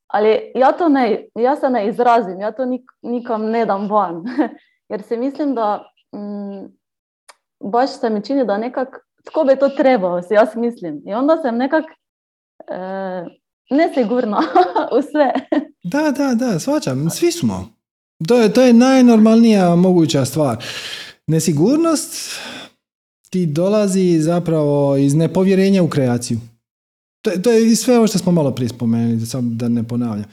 ali ja to ne, ja se ne izrazim, ja to nik, nikam ne dam van, jer se mislim da mm, baš se mi čini da nekak, tko bi to trebao, si ja si mislim. I onda sam nekak e, nesigurna u sve. Da, da, da, svačam. Svi smo. To je, to je najnormalnija moguća stvar. Nesigurnost ti dolazi zapravo iz nepovjerenja u kreaciju. To, to je sve ovo što smo malo prije spomenuli, samo da ne ponavljam.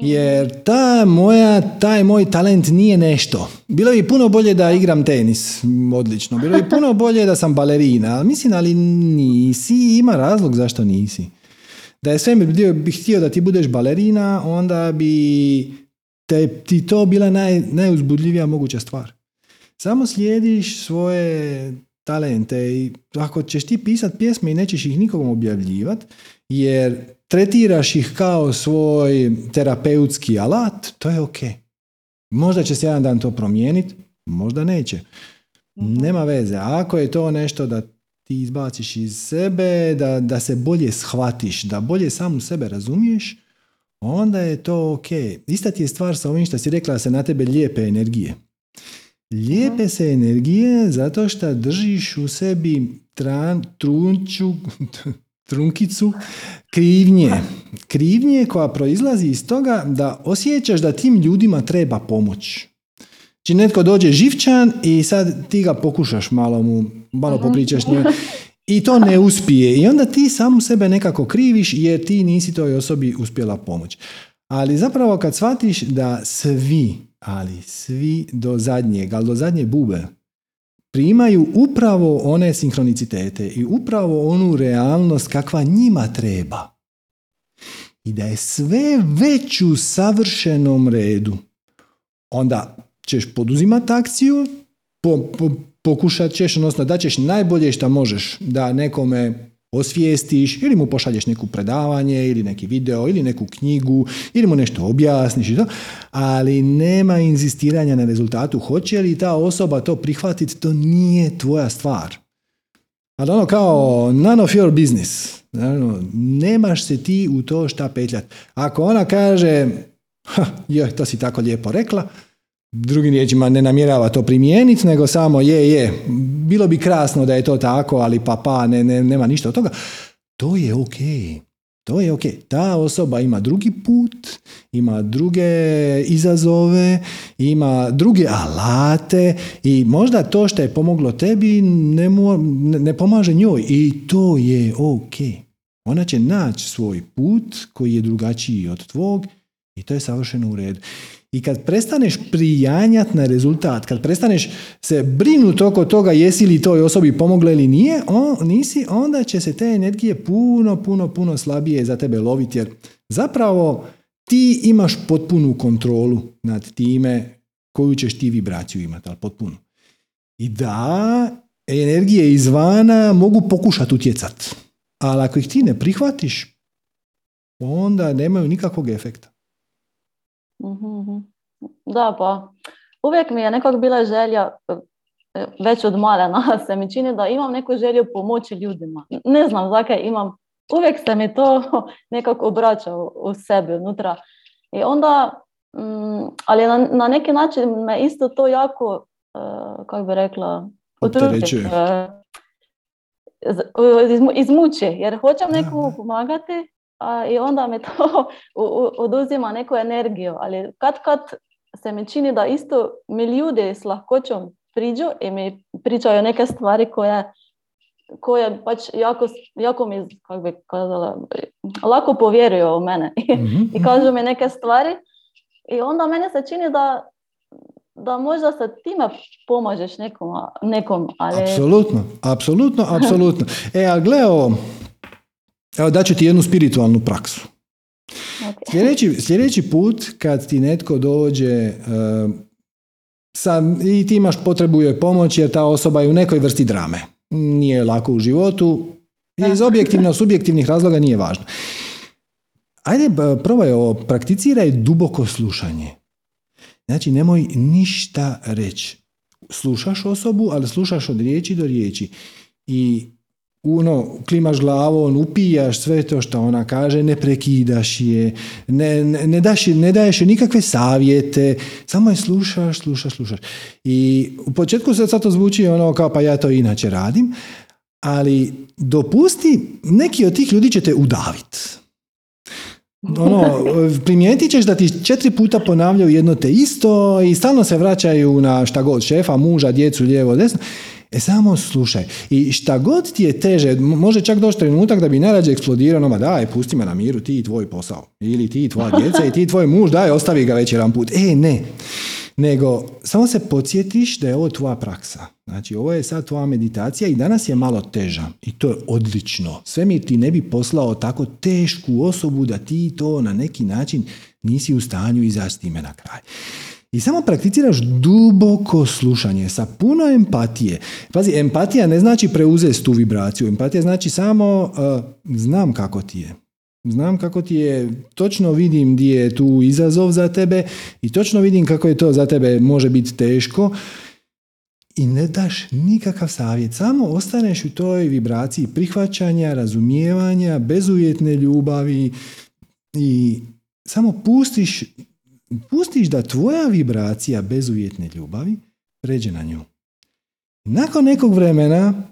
Jer ta moja, taj moj talent nije nešto. Bilo bi puno bolje da igram tenis, odlično. Bilo bi puno bolje da sam balerina. Mislim, ali nisi, ima razlog zašto nisi. Da je sve bi htio da ti budeš balerina, onda bi te, ti to bila naj, najuzbudljivija moguća stvar. Samo slijediš svoje talente i ako ćeš ti pisati pjesme i nećeš ih nikom objavljivati, jer tretiraš ih kao svoj terapeutski alat, to je ok. Možda će se jedan dan to promijeniti, možda neće. Mhm. Nema veze. Ako je to nešto da ti izbaciš iz sebe, da, da se bolje shvatiš, da bolje samu sebe razumiješ, onda je to ok. Ista ti je stvar sa ovim što si rekla da se na tebe lijepe energije. Lijepe se energije zato što držiš u sebi tran, trunču, trunkicu krivnje. Krivnje koja proizlazi iz toga da osjećaš da tim ljudima treba pomoć. Či znači, netko dođe živčan i sad ti ga pokušaš malo mu, malo mhm. popričaš njima i to ne uspije. I onda ti samu sebe nekako kriviš jer ti nisi toj osobi uspjela pomoć. Ali zapravo kad shvatiš da svi, ali svi do zadnjeg, ali do zadnje bube, primaju upravo one sinhronicitete i upravo onu realnost kakva njima treba. I da je sve već u savršenom redu. Onda ćeš poduzimati akciju, po, pokušat ćeš, odnosno da ćeš najbolje što možeš da nekome osvijestiš ili mu pošalješ neku predavanje ili neki video ili neku knjigu ili mu nešto objasniš i to, ali nema inzistiranja na rezultatu. Hoće li ta osoba to prihvatiti, to nije tvoja stvar. Ali ono kao none of your business. nemaš se ti u to šta petljati. Ako ona kaže, joj, to si tako lijepo rekla, drugim riječima ne namjerava to primijeniti, nego samo je, je, bilo bi krasno da je to tako, ali pa pa, ne, ne, nema ništa od toga. To je ok. To je ok. Ta osoba ima drugi put, ima druge izazove, ima druge alate i možda to što je pomoglo tebi ne, ne pomaže njoj i to je ok. Ona će naći svoj put koji je drugačiji od tvog i to je savršeno u redu. I kad prestaneš prijanjati na rezultat, kad prestaneš se brinuti oko toga jesi li toj osobi pomogla ili nije, on, nisi, onda će se te energije puno, puno, puno slabije za tebe loviti. Jer zapravo ti imaš potpunu kontrolu nad time koju ćeš ti vibraciju imati, ali potpunu. I da, energije izvana mogu pokušati utjecati. Ali ako ih ti ne prihvatiš, onda nemaju nikakvog efekta. Mhm, mhm. Da, pa uvijek mi je nekako bila želja, e, već od malena se mi čini da imam neku želju pomoći ljudima. Ne znam zakaj imam, uvijek se mi to nekako obraća u, sebi unutra. I onda, mm, ali na, na neki način me isto to jako, uh, kako bi rekla, utruči. Uh, izmuči, jer hoćem nekomu pomagati, a, i onda me to oduzima neku energiju. Ali kad kad se mi čini da isto mi ljudi s lahkoćom priđu i mi pričaju neke stvari koje, koje pač jako, jako mi, kako bi kazala, lako povjeruju u mene mm-hmm. i kažu mi neke stvari i onda mene se čini da da možda sa time pomažeš nekom, nekom ali... Apsolutno, apsolutno, apsolutno. E, a gle ovo, Evo daću ti jednu spiritualnu praksu. Okay. Sljedeći, sljedeći put kad ti netko dođe uh, sa, i ti imaš potrebu joj pomoći jer ta osoba je u nekoj vrsti drame. Nije lako u životu. Iz objektivno subjektivnih razloga nije važno. Ajde, probaj ovo, prakticiraj duboko slušanje. Znači, nemoj ništa reći. Slušaš osobu, ali slušaš od riječi do riječi. I uno, klimaš glavom, upijaš sve to što ona kaže, ne prekidaš je, ne, ne, daš, ne daješ je nikakve savjete, samo je slušaš, slušaš, slušaš. I u početku se sad to zvuči ono kao pa ja to inače radim, ali dopusti, neki od tih ljudi će te udaviti. Ono, primijetit ćeš da ti četiri puta ponavljaju jedno te isto i stalno se vraćaju na šta god, šefa, muža, djecu, lijevo, desno E samo slušaj. I šta god ti je teže, može čak doći trenutak da bi najrađe eksplodirao, ma daj, pusti me na miru, ti i tvoj posao. Ili ti i tvoja djeca i ti i tvoj muž, daj, ostavi ga već jedan put. E, ne. Nego, samo se podsjetiš da je ovo tvoja praksa. Znači, ovo je sad tvoja meditacija i danas je malo teža. I to je odlično. Sve mi ti ne bi poslao tako tešku osobu da ti to na neki način nisi u stanju izaći time na kraj. I samo prakticiraš duboko slušanje sa puno empatije. Pazi, empatija ne znači preuzeti tu vibraciju. Empatija znači samo uh, znam kako ti je. Znam kako ti je, točno vidim gdje je tu izazov za tebe i točno vidim kako je to za tebe može biti teško i ne daš nikakav savjet. Samo ostaneš u toj vibraciji prihvaćanja, razumijevanja, bezuvjetne ljubavi i samo pustiš pustiš da tvoja vibracija bezuvjetne ljubavi pređe na nju. Nakon nekog vremena,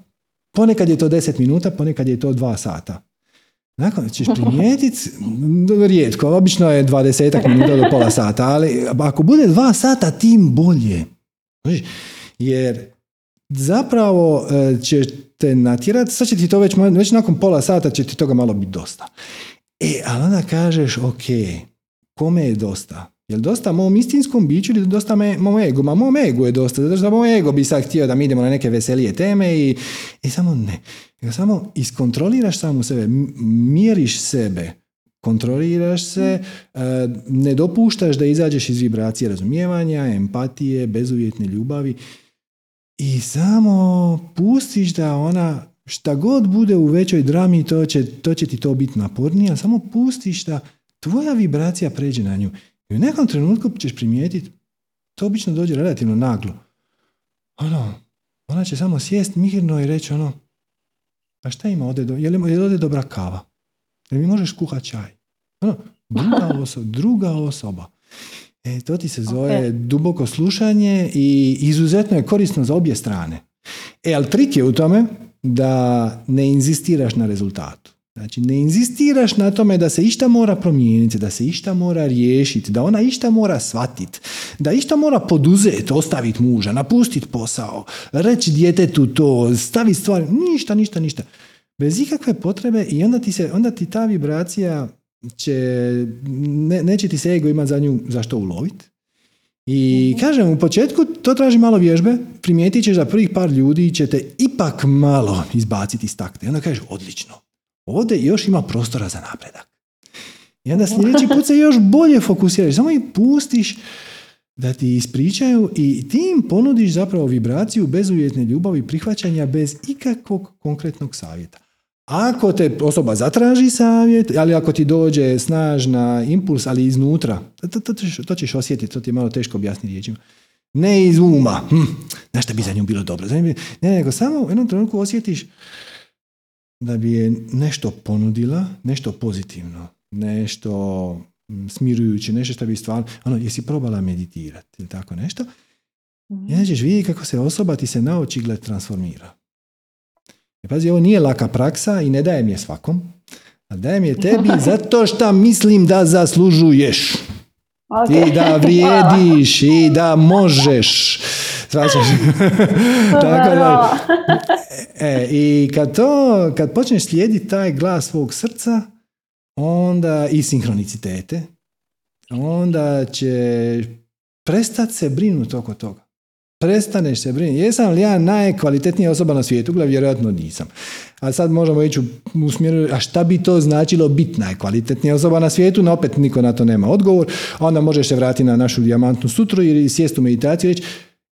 ponekad je to 10 minuta, ponekad je to 2 sata. Nakon ćeš primijetiti, rijetko, obično je 20 minuta do pola sata, ali ako bude 2 sata, tim bolje. Jer zapravo e, će te natjerati, sad će ti to već, već nakon pola sata će ti toga malo biti dosta. E, ali onda kažeš, ok, kome je dosta? Jel dosta mom istinskom biću ili dosta me, mom ego? Ma mom ego je dosta, zato što moj ego bi sad htio da mi idemo na neke veselije teme i, i samo ne. Nego samo iskontroliraš samu sebe, mjeriš sebe, kontroliraš se, e, ne dopuštaš da izađeš iz vibracije razumijevanja, empatije, bezuvjetne ljubavi i samo pustiš da ona šta god bude u većoj drami, to će, to će ti to biti napornije, ali samo pustiš da tvoja vibracija pređe na nju. I u nekom trenutku ćeš primijetiti, to obično dođe relativno naglo. Ono, ona će samo sjest mirno i reći ono, a šta ima ovdje, je li, je ovdje dobra kava? Jel mi možeš kuhati čaj? Ono, druga osoba, druga osoba. E, to ti se zove duboko slušanje i izuzetno je korisno za obje strane. E, ali trik je u tome da ne inzistiraš na rezultatu. Znači, ne inzistiraš na tome da se išta mora promijeniti, da se išta mora riješiti, da ona išta mora shvatiti, da išta mora poduzeti, ostaviti muža, napustiti posao, reći djetetu to, staviti stvari, ništa, ništa, ništa. Bez ikakve potrebe i onda ti, se, onda ti ta vibracija će, ne, neće ti se ego imati za nju zašto uloviti. I mhm. kažem, u početku to traži malo vježbe, primijetit ćeš da prvih par ljudi će te ipak malo izbaciti iz takta. I onda kažeš, odlično, ovdje još ima prostora za napredak. I onda sljedeći put se još bolje fokusiraš, samo ih pustiš da ti ispričaju i ti im ponudiš zapravo vibraciju bezuvjetne ljubavi prihvaćanja bez ikakvog konkretnog savjeta. Ako te osoba zatraži savjet, ali ako ti dođe snažna impuls, ali iznutra, to, to, to ćeš osjetiti, to ti je malo teško objasniti riječima. Ne iz uma, hm, znaš šta bi za nju bilo dobro. Ne, nego samo u jednom trenutku osjetiš da bi je nešto ponudila, nešto pozitivno, nešto hm, smirujuće, nešto što bi stvarno, ono, jesi probala meditirati ili tako nešto, mm. onda ćeš vidjeti kako se osoba ti se na očigled transformira. I pazi, ovo nije laka praksa i ne dajem je svakom, a dajem je tebi zato što mislim da zaslužuješ. Okay. I da vrijediš i da možeš. Tako da. E, I kad to, kad počneš slijediti taj glas svog srca, onda i sinhronicitete, onda će prestati se brinuti oko toga prestaneš se brinuti. Jesam li ja najkvalitetnija osoba na svijetu? Gle, vjerojatno nisam. A sad možemo ići u smjeru, a šta bi to značilo biti najkvalitetnija osoba na svijetu? No opet niko na to nema odgovor. Onda možeš se vratiti na našu dijamantnu sutru ili sjest u meditaciju i reći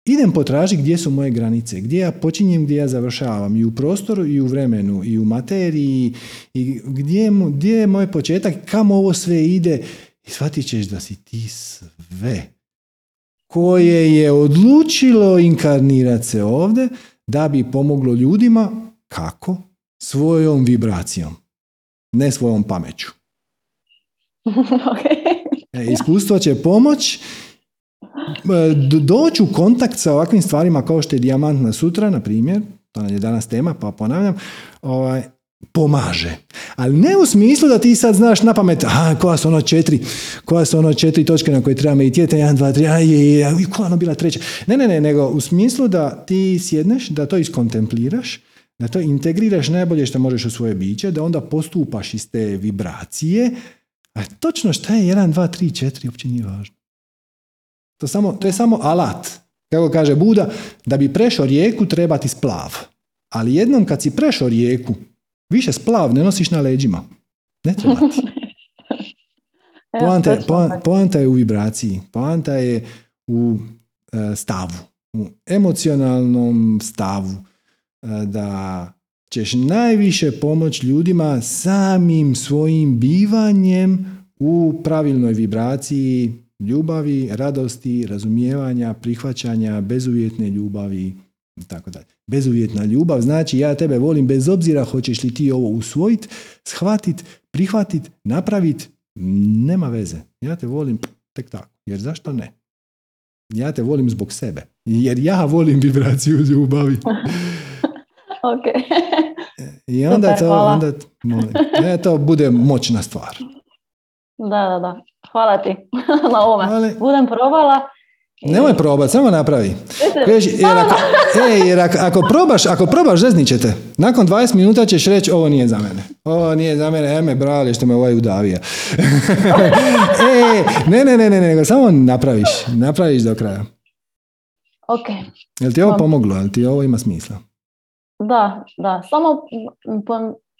idem potražiti gdje su moje granice, gdje ja počinjem, gdje ja završavam i u prostoru i u vremenu i u materiji i gdje, gdje je moj početak, kamo ovo sve ide i shvatit ćeš da si ti sve koje je odlučilo inkarnirati se ovdje da bi pomoglo ljudima kako? Svojom vibracijom, ne svojom pameću. E, iskustvo će pomoć doći u kontakt sa ovakvim stvarima kao što je dijamantna sutra, na primjer, to je danas tema, pa ponavljam, ovaj, pomaže. Ali ne u smislu da ti sad znaš na pamet, aha, koja su ono četiri, koja su ono četiri točke na koje treba meditirati, jedan, dva, tri, aj, je, je, koja ono bila treća. Ne, ne, ne, nego u smislu da ti sjedneš, da to iskontempliraš, da to integriraš najbolje što možeš u svoje biće, da onda postupaš iz te vibracije, a točno šta je jedan, dva, tri, četiri, uopće nije važno. To, samo, to je samo alat. Kako kaže Buda, da bi prešao rijeku treba ti splav. Ali jednom kad si prešao rijeku, Više splav ne nosiš na leđima. Ne treba ti. Poanta, je, poanta je u vibraciji. Poanta je u e, stavu. U emocionalnom stavu. E, da ćeš najviše pomoć ljudima samim svojim bivanjem u pravilnoj vibraciji ljubavi, radosti, razumijevanja, prihvaćanja, bezuvjetne ljubavi i tako dalje. Bezuvjetna ljubav znači ja tebe volim bez obzira hoćeš li ti ovo usvojit, shvatit, prihvatit, napravit, nema veze. Ja te volim tek tako. Jer zašto ne? Ja te volim zbog sebe. Jer ja volim vibraciju ljubavi. ok. I onda to, onda, ne, to bude moćna stvar. Da, da, da. Hvala ti na ovome. Budem probala Nemoj probati, samo napravi. Mislim, Jer ako, e, jer ako, ako probaš, ako probaš, žeznit će te. Nakon 20 minuta ćeš reći, ovo nije za mene. Ovo nije za mene, eme, brale, što me ovaj udavija. e, ne, ne, ne, ne, nego samo napraviš. Napraviš do kraja. Ok, Jel ti ovo pomoglo? Jel ti ovo ima smisla? da, da. Samo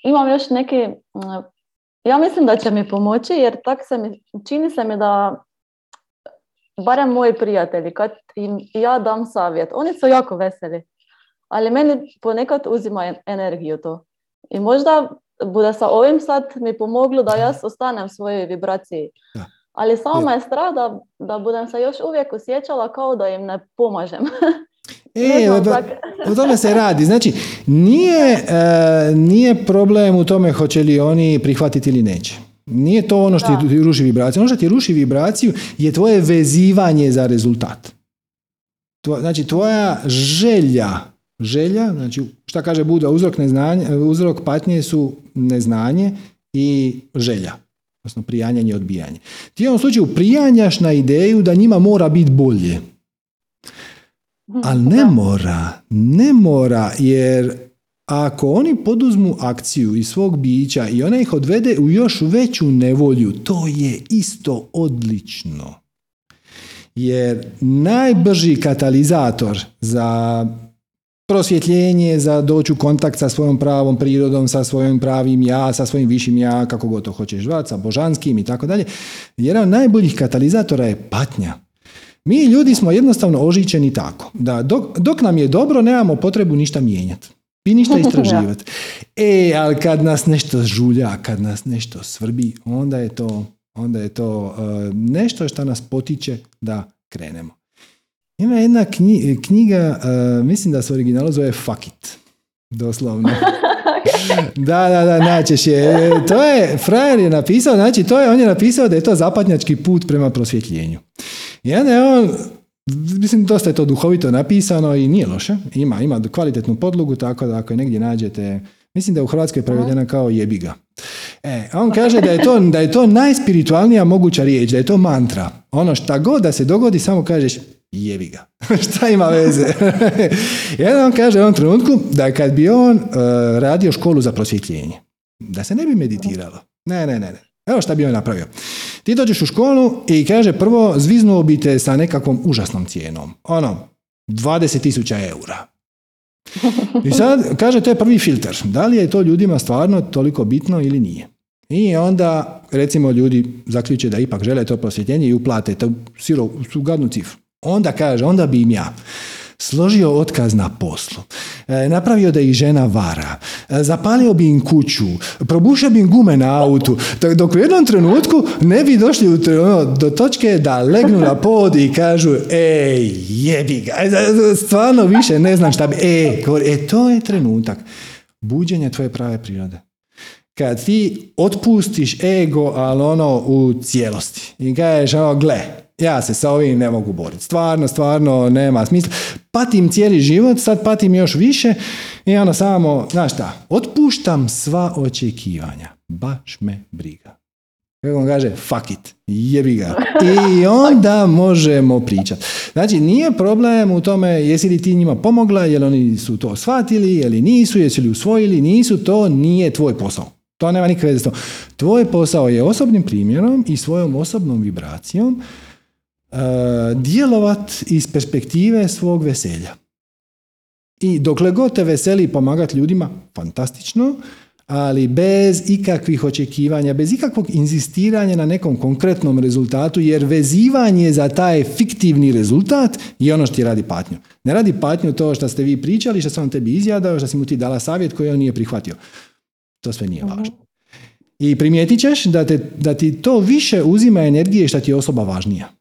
imam još neki... Ja mislim da će mi pomoći jer tak se mi, čini se mi da barem moji prijatelji, kad im ja dam savjet, oni su jako veseli, ali meni ponekad uzima en- energiju to. I možda bude sa ovim sad mi pomoglo da ja ostanem u svojoj vibraciji. Da. Ali samo me je strah da, da budem se još uvijek osjećala kao da im ne pomažem. E, o, o tome se radi. Znači, nije, e, nije problem u tome hoće li oni prihvatiti ili neće. Nije to ono što Da. ti ruši vibraciju. Ono što ti ruši vibraciju je tvoje vezivanje za rezultat. Tvo- znači, tvoja želja, želja, znači, šta kaže Buda, uzrok, neznanja, uzrok patnje su neznanje i želja. Odnosno, prijanjanje i odbijanje. Ti u ovom slučaju prijanjaš na ideju da njima mora biti bolje. Ali ne Da. mora, ne mora, jer ako oni poduzmu akciju iz svog bića i ona ih odvede u još veću nevolju, to je isto odlično. Jer najbrži katalizator za prosvjetljenje, za doći u kontakt sa svojom pravom prirodom, sa svojim pravim ja, sa svojim višim ja, kako god to hoćeš zvati, sa božanskim i tako dalje. Jedan od najboljih katalizatora je patnja. Mi ljudi smo jednostavno ožičeni tako, da dok, dok nam je dobro nemamo potrebu ništa mijenjati. I ništa istraživati. E, ali kad nas nešto žulja, kad nas nešto svrbi, onda je to, onda je to e, nešto što nas potiče da krenemo. Ima jedna knji- knjiga, e, mislim da se u originalu zove Fuck it. Doslovno. Da, da, da, naćeš je. E, To je, frajer je napisao, znači to je, on je napisao da je to zapatnjački put prema prosvjetljenju. I onda je on, mislim, dosta je to duhovito napisano i nije loše. Ima, ima kvalitetnu podlogu, tako da ako je negdje nađete, mislim da je u Hrvatskoj prevedena kao jebiga. E, on kaže da je, to, da je to najspiritualnija moguća riječ, da je to mantra. Ono šta god da se dogodi, samo kažeš jebi ga. šta ima veze? Onda on kaže u ovom trenutku da kad bi on e, radio školu za prosvjetljenje, da se ne bi meditiralo. Ne, ne, ne, ne. Evo šta bi on napravio. Ti dođeš u školu i kaže prvo zviznuo bi te sa nekakvom užasnom cijenom. Ono, 20.000 eura. I sad, kaže, to je prvi filter. Da li je to ljudima stvarno toliko bitno ili nije? I onda, recimo, ljudi zaključe da ipak žele to prosvjetljenje i uplate su gadnu cifru. Onda kaže, onda bi im ja složio otkaz na poslu, e, napravio da ih žena vara, e, zapalio bi im kuću, probušio bi im gume na autu, dok u jednom trenutku ne bi došli ono, do točke da legnu na pod i kažu ej, jebi ga, e, stvarno više ne znam šta bi, e, govori, e, to je trenutak. Buđenja tvoje prave prirode. Kad ti otpustiš ego, ali ono u cijelosti. I kažeš, ono, gle, ja se sa ovim ne mogu boriti. Stvarno, stvarno, nema smisla. Patim cijeli život, sad patim još više i ono samo, znaš šta, otpuštam sva očekivanja. Baš me briga. Kako on kaže, fuck it, jebi ga. I onda možemo pričati. Znači, nije problem u tome jesi li ti njima pomogla, jel oni su to shvatili, ili nisu, jesi li usvojili, nisu, to nije tvoj posao. To nema nikakve veze s. Tvoj posao je osobnim primjerom i svojom osobnom vibracijom djelovat iz perspektive svog veselja. I dokle god te veseli pomagati ljudima, fantastično, ali bez ikakvih očekivanja, bez ikakvog inzistiranja na nekom konkretnom rezultatu, jer vezivanje za taj fiktivni rezultat je ono što ti radi patnju. Ne radi patnju to što ste vi pričali, što sam on tebi izjadao, što si mu ti dala savjet koji on nije prihvatio. To sve nije važno. I primijetit ćeš da, te, da ti to više uzima energije što ti je osoba važnija.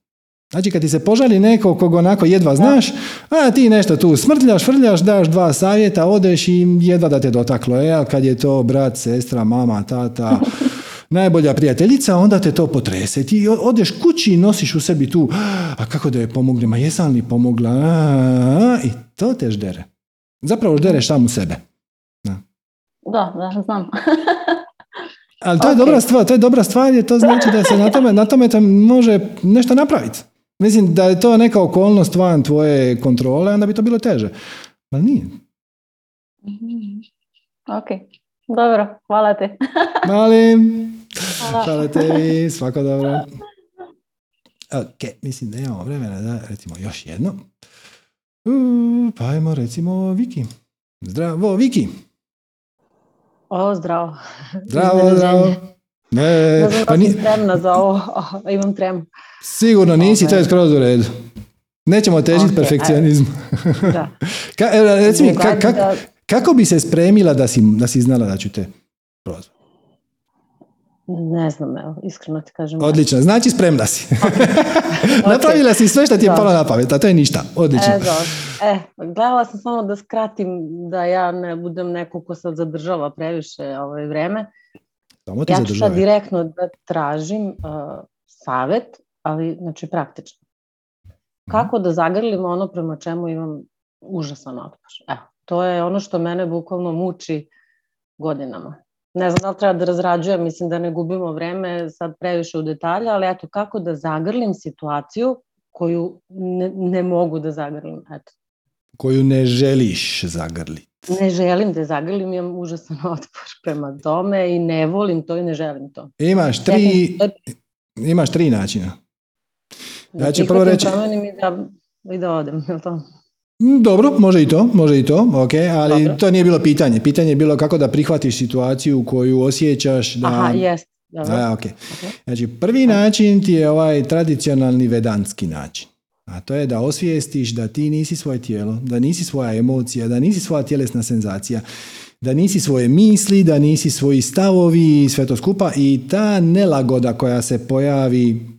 Znači kad ti se požali neko kog onako jedva znaš, a ti nešto tu smrtljaš, frljaš, daš dva savjeta, odeš i jedva da te dotaklo. E, a kad je to brat, sestra, mama, tata, najbolja prijateljica, onda te to potrese. Ti odeš kući i nosiš u sebi tu, a kako da je pomognem, a jesam li pomogla, a, a, i to te ždere. Zapravo ždereš sam u sebe. Da, da, znam. Ali to je Ok. dobra stvar, to je dobra stvar jer to znači da se na tome, na tome te može nešto napraviti. Mislim da je to neka okolnost van tvoje kontrole, onda bi to bilo teže. Ali nije. Mhm. Ok, dobro, hvala ti. Malim. Hvala. Hvala tebi, svako dobro. Ok, mislim da imamo vremena da recimo još jedno. Pa ajmo recimo Viki. Zdravo, Viki. O, zdravo. Zdravo, zdravo. Ne, Ne znam pa ni, spremna za ovo. Oh, imam tremu. sigurno nisi, to je skroz u redu. Nećemo težiti Ok, perfekcionizmu. Da. Ka, reci mi, ka- kak- da- kako bi se spremila da si, da si znala da ću te prozvati? Ne znam, evo, iskreno ti kažem. Odlično, znači spremna si. Napravila si sve što ti je palo na pamet, a to je ništa. Odlično. E. E, gledala sam samo da skratim, da ja ne budem neko ko sad zadržava previše ovaj vreme. Samo ti Ja ću sad direktno da tražim uh, savet, ali znači praktično. Kako da zagrlim ono prema čemu imam užasan otpor. Evo, to je ono što mene bukvalno muči godinama. Ne znam da li treba da razrađujem, mislim da ne gubimo vreme sad previše u detalje, ali eto, kako da zagrlim situaciju koju ne, ne mogu da zagrlim. Eto, Koju ne želiš zagrliti. ne želim da zagrlim, imam užasan otpor prema tome i ne volim to i ne želim to. Imaš tri, imaš tri načina. Da Ja ću prvo reći- i da, i da odem, je to? Mm, Dobro, može i to, može i to, ok, ali Dobro. to nije bilo pitanje. Pitanje je bilo kako da prihvatiš situaciju koju osjećaš da... Aha, jest. Dobro. A, ok. Ok. Znači, prvi način ti je ovaj tradicionalni vedantski način. A to je da osvijestiš da ti nisi svoje tijelo, da nisi svoja emocija, da nisi svoja tjelesna senzacija, da nisi svoje misli, da nisi svoji stavovi i sve to skupa i ta nelagoda koja se pojavi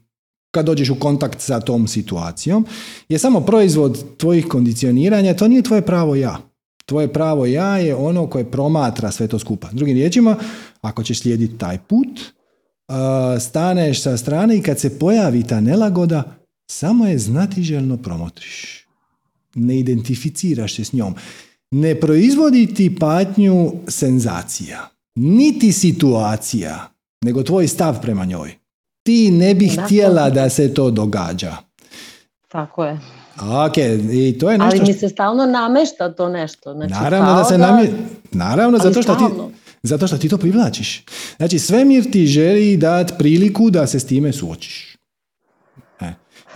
kad dođeš u kontakt sa tom situacijom je samo proizvod tvojih kondicioniranja, to nije tvoje pravo ja. Tvoje pravo ja je ono koje promatra sve to skupa. Drugim riječima, ako ćeš slijediti taj put, staneš sa strane i kad se pojavi ta nelagoda, samo je znatiželjno promotriš. Ne identificiraš se s njom. Ne proizvodi ti patnju senzacija, niti situacija, nego tvoj stav prema njoj. Ti ne bi htjela da se to događa. Tako je. Ok, i to je nešto Ali mi se stalno namešta to nešto. Znači, Naravno da se namje... Naravno, zato što, ti, zato što ti to privlačiš. Znači, svemir ti želi dati priliku da se s time suočiš.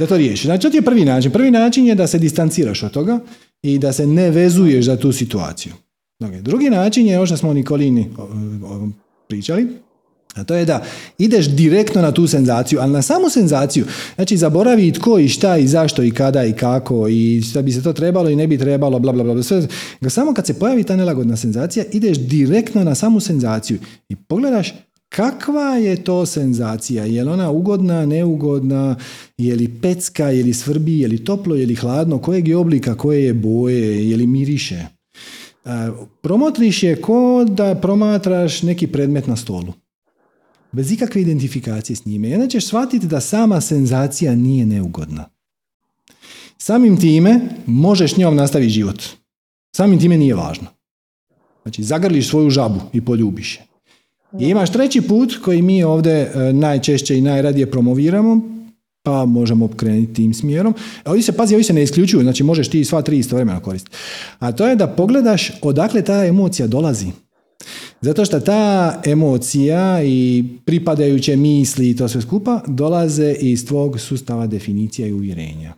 Da to riješiš. Znači, to ti je prvi način. Prvi način je da se distanciraš od toga i da se ne vezuješ za tu situaciju. Drugi način je ovo što smo o Nikolini pričali, a to je da ideš direktno na tu senzaciju, ali na samu senzaciju. Znači, zaboravi i tko i šta i zašto i kada i kako i šta bi se to trebalo i ne bi trebalo, bla, bla, bla. Sve. Samo kad se pojavi ta nelagodna senzacija, ideš direktno na samu senzaciju i pogledaš kakva je to senzacija. Je li ona ugodna, neugodna, je li pecka, je li svrbi, je li toplo, je li hladno, kojeg je oblika, koje je boje, je li miriše. A, Promotriš je ko da promatraš neki predmet na stolu bez ikakve identifikacije s njime. I onda ćeš shvatiti da sama senzacija nije neugodna. Samim time možeš njom nastaviti život. Samim time nije važno. Znači, zagrliš svoju žabu i poljubiš je. I imaš treći put koji mi ovdje e, najčešće i najradije promoviramo, pa možemo krenuti tim smjerom. A Ovdje se, pazi, ovdje se ne isključuju, znači možeš ti sva tri istovremeno koristiti. A to je da pogledaš odakle ta emocija dolazi. Zato što ta emocija i pripadajuće misli i to sve skupa dolaze iz tvog sustava definicija i uvjerenja.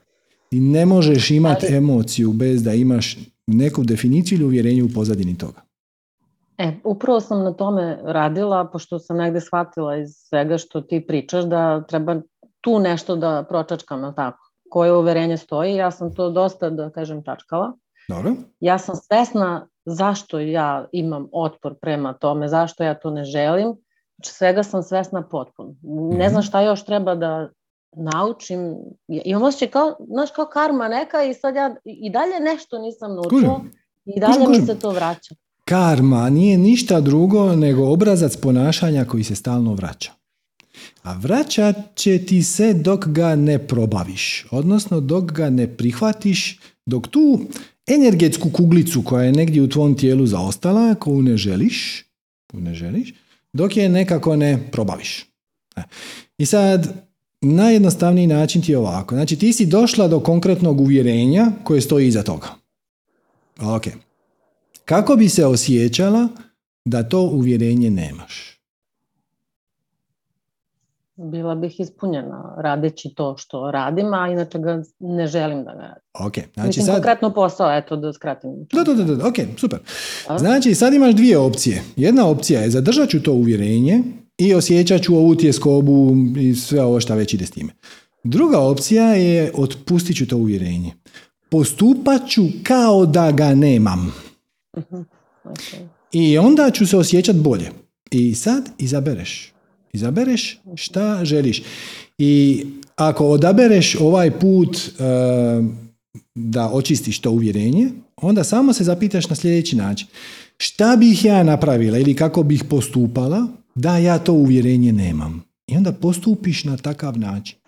Ti ne možeš imati emociju bez da imaš neku definiciju ili uvjerenje u pozadini toga. E, upravo sam na tome radila, pošto sam negde shvatila iz svega što ti pričaš, da treba tu nešto da pročačkam, tako? Koje uverenje stoji, ja sam to dosta, da kažem, čačkala. Dobro? Ja sam svesna zašto ja imam otpor prema tome, zašto ja to ne želim. Znači, svega sam svesna potpuno. Ne znam šta još treba da naučim. Ja- Imam osjećaj kao, znaš, kao karma neka i sad ja i dalje nešto nisam naučila i dalje mi se to vraća. Karma nije ništa drugo nego obrazac ponašanja koji se stalno vraća. A vraćat će ti se dok ga ne probaviš, odnosno dok ga ne prihvatiš, dok tu energetsku kuglicu koja je negdje u tvom tijelu zaostala, koju ne želiš, koju ne želiš, dok je nekako ne probaviš. E. I sad, najjednostavniji način ti je ovako. Znači ti si došla do konkretnog uvjerenja koje stoji iza toga. Ok. Kako bi se osjećala da to uvjerenje nemaš? Bila bih ispunjena radeći to što radim, a inače ga ne želim da ga radim. Ok, znači Mislim, sad... konkretno posao, eto, da skratim. Da, da, da, da, ok, super. Znači, sad imaš dvije opcije. Jedna opcija je zadržat ću to uvjerenje i osjećat ću ovu tjeskobu i sve ovo šta već ide s time. Druga opcija je otpustit ću to uvjerenje. Postupat ću kao da ga nemam. Mhm. I onda ću se osjećat bolje. I sad izabereš. Izabereš šta želiš. I ako odabereš ovaj put da očistiš to uvjerenje, onda samo se zapitaš na sljedeći način. Šta bih ja napravila ili kako bih postupala da ja to uvjerenje nemam? I onda postupiš na takav način.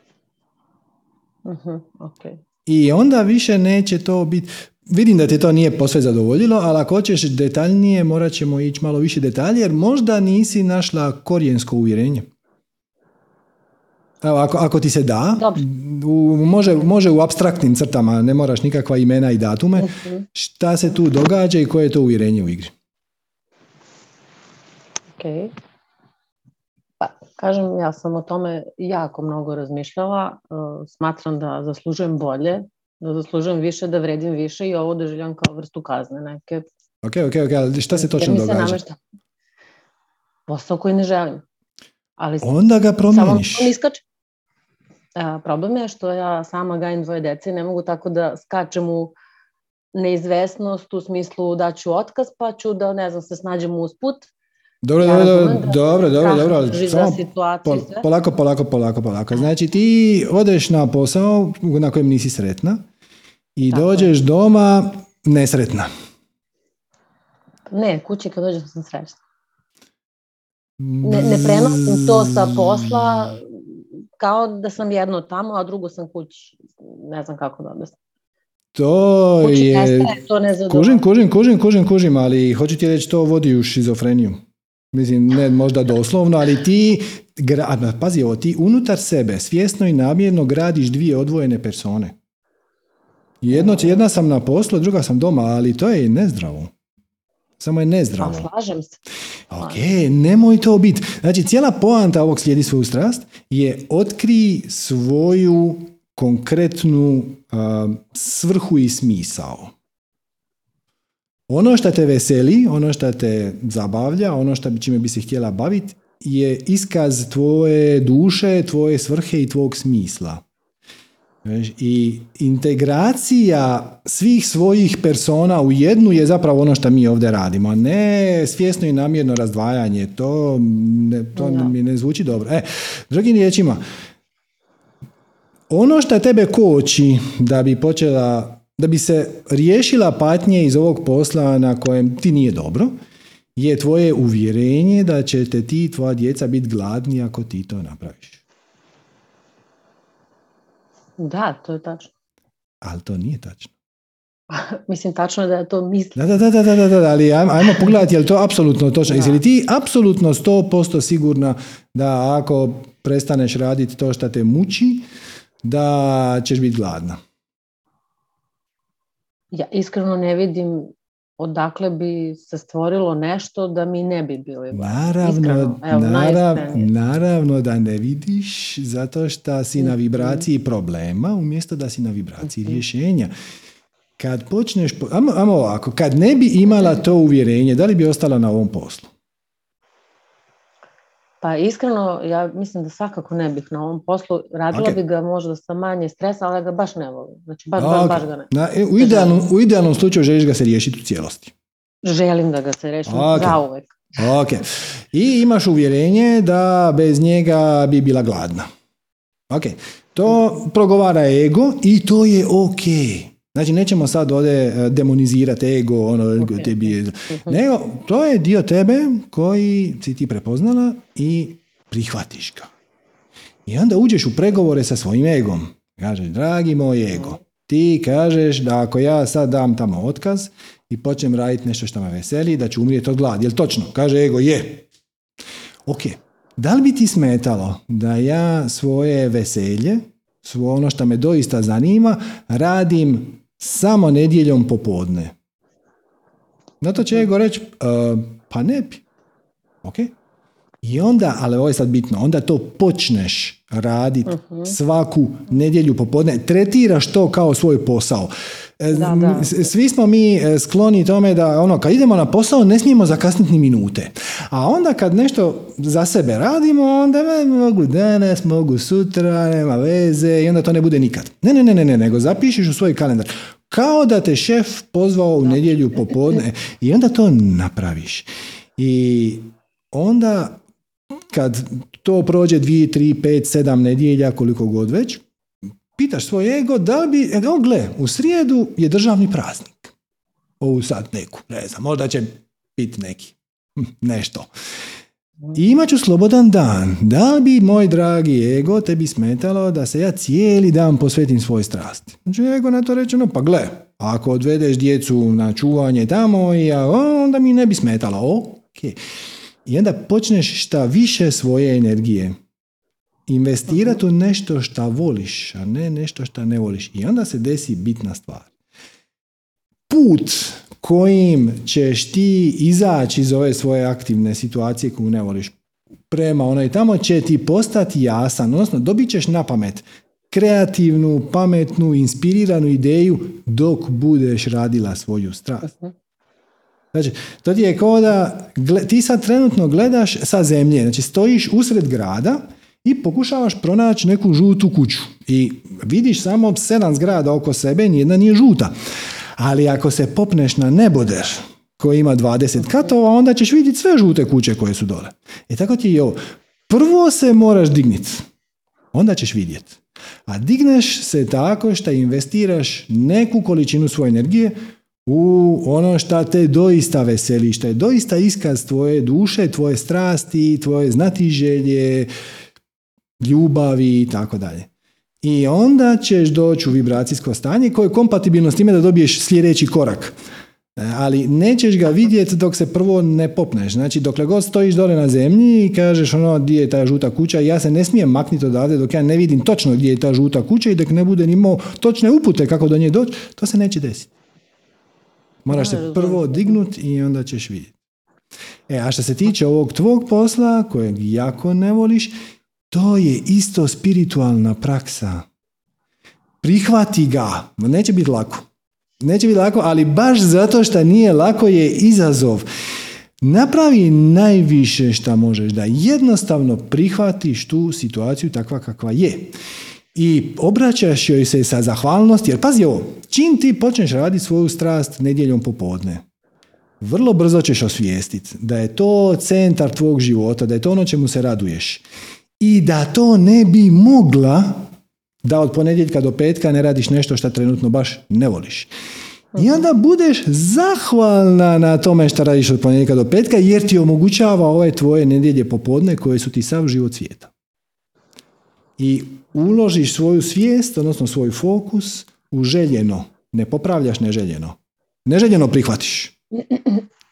Mhm, ok. I onda više neće to biti... Vidim da te to nije posve zadovoljilo, ali ako hoćeš detaljnije, morat ćemo ići malo više detalje, jer možda nisi našla korijensko uvjerenje. Evo, ako, ako ti se da, u, može, može u abstraktnim crtama, ne moraš nikakva imena i datume, Mhm. šta se tu događa i koje je to uvjerenje u igri. Ok. Pa, kažem, ja sam o tome jako mnogo razmišljala. Uh, smatram da zaslužujem bolje, da zaslužujem više, da vredim više i ovo doživljam kao vrstu kazne neke. Ok, ok, ok, ali šta se točno događa? namešta. Posao koji ne želim. Ali Onda ga samo promijeniš. on iskače. A, problem je što ja sama gajim dvoje dece i ne mogu tako da skačem u neizvesnost u smislu da ću otkaz pa ću da ne znam se snađem usput. Dobro, Ja dobro, dobro, dobro, dobro, dobro, samo pol- sve. polako, polako, polako, polako. Znači ti odeš na posao na kojem nisi sretna i Tako dođeš doma nesretna. Ne, kući kad dođem sam srećna. Ne, ne prenosim to sa posla kao da sam jedno tamo, a drugo sam kući. Ne znam kako da objasnim. To Kući je... nestaje to nezadovoljstvo. Kužim, kužim, kužim, kužim, kužim, ali hoću ti reći to vodi u šizofreniju. Mislim, ne možda doslovno, ali ti, gra, pazi ovo, ti unutar sebe svjesno i namjerno gradiš dvije odvojene persone. Jedno, jedna sam na poslu, druga sam doma, ali to je nezdravo. Samo je Pa, nezdravo. slažem se. Ok, nemoj to biti. Znači, cijela poanta ovog slijedi svoju strast je otkri svoju konkretnu a, svrhu i smisao. Ono što te veseli, ono što te zabavlja, ono što čime bi se htjela baviti je iskaz tvoje duše, tvoje svrhe i tvog smisla. I integracija svih svojih persona u jednu je zapravo ono što mi ovdje radimo, a ne svjesno i namjerno razdvajanje. To, ne, to Da. mi ne zvuči dobro. E, drugim riječima, ono što tebe koči da bi počela, da bi se riješila patnje iz ovog posla na kojem ti nije dobro, je tvoje uvjerenje da ćete ti i tvoja djeca biti gladni ako ti to napraviš. Da, to je tačno. Ali to nije tačno. Mislim, tačno je da to mislim. Da, da, da, da, da, da, ali ajmo, ajmo pogledati je li to apsolutno točno. Jesi li ti apsolutno 100% sigurna da ako prestaneš raditi to što te muči, da ćeš biti gladna? Ja iskreno ne vidim odakle bi se stvorilo nešto da mi ne bi bili gladni. Naravno, Iskreno, evo, narav, naravno da ne vidiš zato što si na Mhm. vibraciji problema umjesto da si na vibraciji rješenja. Kad počneš, po- ajmo, ajmo ovako, kad ne bi imala to uvjerenje, da li bi ostala na ovom poslu? Pa iskreno, ja mislim da svakako ne bih na ovom poslu. Radila Ok. bi ga možda sa manje stresa, ali ga baš ne volim. Znači, baš, A, baš, ga ne. Na, e, u, idealnom, u idealnom slučaju želiš ga se riješiti u cijelosti. Želim da ga se rešim Ok. zauvek. Ok. I imaš uvjerenje da bez njega bi bila gladna. Ok. To progovara ego i to je ok. Znači, nećemo sad ovdje e, demonizirati ego, ono, Ok, tebi je... Mhm. Nego, to je dio tebe koji si ti prepoznala i prihvatiš ga. I onda uđeš u pregovore sa svojim egom. Kažeš, dragi moj ego, ti kažeš da ako ja sad dam tamo otkaz i počnem raditi nešto što me veseli, da ću umrijeti od gladi. Jel točno? Kaže ego, je. Ok, Da li bi ti smetalo da ja svoje veselje, svo ono što me doista zanima, radim samo nedjeljom popodne? Na to će ego reći, "E, pa ne bi. Ok? I onda, ali ovo je sad bitno, onda to počneš raditi svaku nedjelju popodne, tretiraš to kao svoj posao. E, Da, da. Svi smo mi e, skloni tome da ono, kad idemo na posao ne smijemo zakasniti ni minute. A onda kad nešto za sebe radimo, onda "E, mogu danas, mogu sutra, nema veze i onda to ne bude nikad. Ne, ne, ne, ne, ne, nego zapišiš u svoj kalendar. Kao da te šef pozvao u nedjelju popodne i onda to napraviš. I onda kad to prođe 2, 3, 5, 7 nedjelja, koliko god već, pitaš svoj ego da li bi, evo gle, u srijedu je državni praznik. Ovu sad neku, ne znam, možda će biti neki, hm, nešto. I imat ću slobodan dan. Da li bi, moj dragi ego, tebi smetalo da se ja cijeli dan posvetim svoj strasti? Znači, ego na to reče, no pa gle, ako odvedeš djecu na čuvanje tamo, ja, onda mi ne bi smetalo. Ok. I onda počneš šta više svoje energije investirati u nešto šta voliš, a ne nešto šta ne voliš. I onda se desi bitna stvar. Put kojim ćeš ti izaći iz ove svoje aktivne situacije koju ne voliš prema onoj tamo će ti postati jasan, odnosno dobit ćeš na pamet kreativnu, pametnu, inspiriranu ideju dok budeš radila svoju strast. Znači, to ti je kao da ti sad trenutno gledaš sa zemlje, znači stojiš usred grada i pokušavaš pronaći neku žutu kuću i vidiš samo sedam zgrada oko sebe, nijedna nije žuta. Ali ako se popneš na neboder koji ima 20 katova, onda ćeš vidjeti sve žute kuće koje su dole. I tako ti je ovo. Prvo se moraš digniti, onda ćeš vidjeti. A digneš se tako što investiraš neku količinu svoje energije u ono što te doista veseli, što je doista iskaz tvoje duše, tvoje strasti, tvoje znatiželje, ljubavi i tako dalje. I onda ćeš doći u vibracijsko stanje koje je kompatibilno s time da dobiješ sljedeći korak. E, Ali nećeš ga vidjeti dok se prvo ne popneš. Znači, dokle god stojiš dole na zemlji i kažeš ono gdje je ta žuta kuća, ja se ne smijem makniti odavde dok ja ne vidim točno gdje je ta žuta kuća i dok ne budem imao točne upute kako do nje doći, to se neće desiti. Moraš se prvo dignuti i onda ćeš vidjeti. E, a što se tiče ovog tvog posla, kojeg jako ne voliš, to je isto spiritualna praksa. Prihvati ga. Neće biti lako. Neće biti lako, ali baš zato što nije lako je izazov. Napravi najviše što možeš, da jednostavno prihvatiš tu situaciju takva kakva je. I obraćaš joj se sa zahvalnosti, jer pazi ovo, čim ti počneš raditi svoju strast nedjeljom popodne, vrlo brzo ćeš osvijestiti da je to centar tvog života, da je to ono čemu se raduješ. I da to ne bi mogla da od ponedjeljka do petka ne radiš nešto što trenutno baš ne voliš. I onda budeš zahvalna na tome što radiš od ponedjeljka do petka jer ti omogućava ove tvoje nedjelje popodne koje su ti sav život svijeta. I uložiš svoju svijest, odnosno svoj fokus u željeno. Ne popravljaš neželjeno. Neželjeno prihvatiš.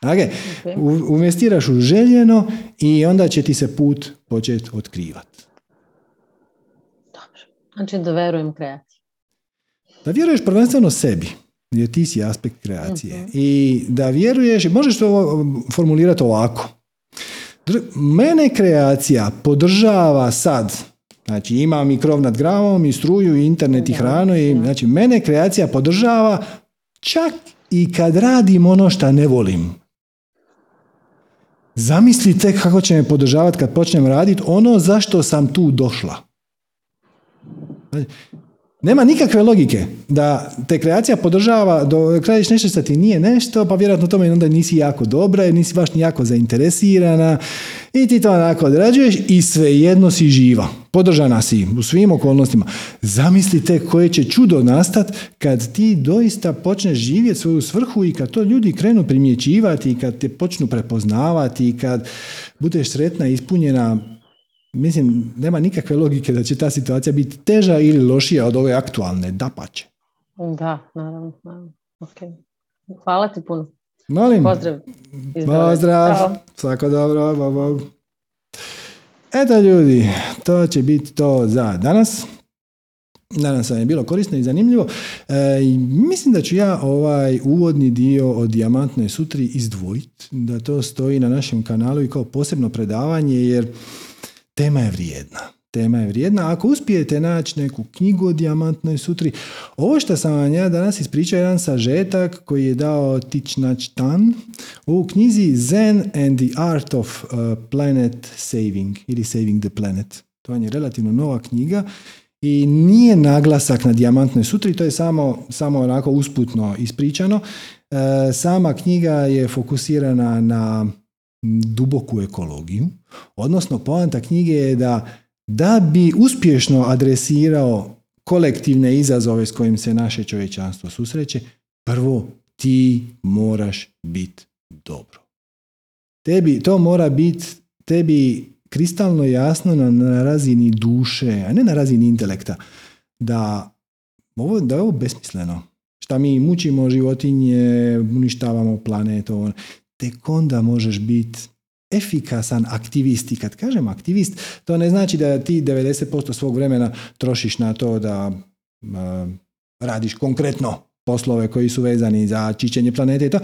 Okay. U- Investiraš u željeno i onda će ti se put početi otkrivati. Dobro. Znači da verujem kreaciji. Da vjeruješ prvenstveno sebi, jer ti si aspekt kreacije. I da vjeruješ, možeš to ovo formulirati ovako. Mene kreacija podržava sad, znači imam i krov nad glavom i struju i internet i hranu i znači mene kreacija podržava čak i kad radim ono što ne volim. Zamisli tek kako će me podržavati kad počnem raditi ono zašto sam tu došla. Nema nikakve logike da te kreacija podržava do radiš nešto što ti nije nešto, pa vjerojatno tome onda nisi jako dobra, jer nisi baš ni jako zainteresirana i ti to onako odrađuješ i svejedno si živa. Podržana si u svim okolnostima. Zamislite koje će čudo nastat kad ti doista počneš živjeti svoju svrhu i kad to ljudi krenu primjećivati i kad te počnu prepoznavati i kad budeš sretna ispunjena Mislim, nema nikakve logike da će ta situacija biti teža ili lošija od ove aktualne, dapače. Da, naravno. naravno. Okay. Hvala ti puno. Molim, Pozdrav. pozdrav, Ćao. svako dobro, bo, bo. Eto ljudi, to će biti to za danas. Nadam se da je bilo korisno i zanimljivo. E, mislim da ću ja ovaj uvodni dio o dijamantnoj sutri izdvojiti, da to stoji na našem kanalu i kao posebno predavanje, jer tema je vrijedna. Tema je vrijedna. Ako uspijete naći neku knjigu o dijamantnoj sutri, ovo što sam vam ja danas ispričao jedan sažetak koji je dao Nhat Tan u knjizi Zen and the Art of uh, Planet Saving ili Saving the Planet. To je relativno nova knjiga i nije naglasak na dijamantnoj sutri, to je samo, samo onako usputno ispričano. E, sama knjiga je fokusirana na duboku ekologiju, odnosno poanta knjige je da da bi uspješno adresirao kolektivne izazove s kojim se naše čovječanstvo susreće, prvo ti moraš biti dobro. Tebi, to mora biti tebi kristalno jasno na, na razini duše, a ne na razini intelekta, da, ovo, da je ovo besmisleno. Šta mi mučimo životinje, uništavamo planet, ovo. Tek onda možeš biti efikasan aktivist i kad kažem aktivist, to ne znači da ti 90% svog vremena trošiš na to da radiš konkretno poslove koji su vezani za čišćenje planete i to,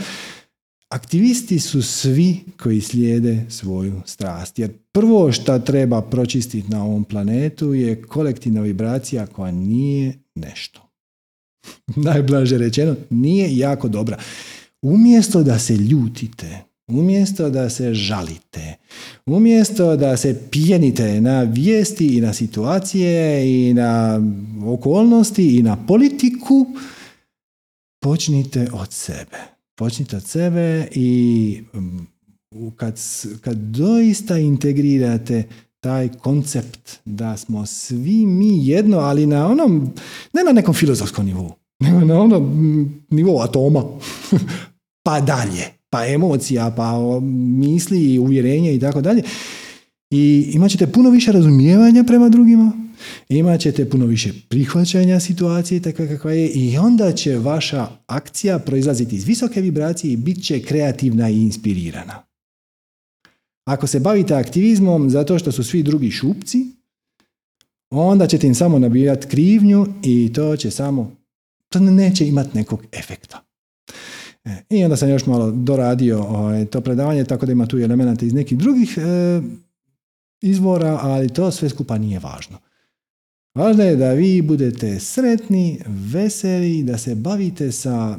Aktivisti su svi koji slijede svoju strast. Jer prvo što treba pročistiti na ovom planetu je kolektivna vibracija koja nije nešto. Najblaže rečeno, nije jako dobra. Umjesto da se ljutite, umjesto da se žalite, umjesto da se pijenite na vijesti i na situacije i na okolnosti i na politiku, počnite od sebe. Počnite od sebe i mm, kad, kad doista integrirate taj koncept da smo svi mi jedno, ali na onom, ne na nekom filozofskom nivou, nego na onom mm, nivou atoma, pa dalje, pa emocija, pa misli i uvjerenje i tako dalje. I imat ćete puno više razumijevanja prema drugima, imat ćete puno više prihvaćanja situacije takva kakva je i onda će vaša akcija proizlaziti iz visoke vibracije i bit će kreativna i inspirirana. Ako se bavite aktivizmom zato što su svi drugi šupci, onda ćete im samo nabijati krivnju i to će samo, to neće imati nekog efekta. E, I onda sam još malo doradio ovaj, to predavanje, tako da ima tu elemenata iz nekih drugih e, izvora, ali to sve skupa nije važno. Važno je da vi budete sretni, veseli, da se bavite sa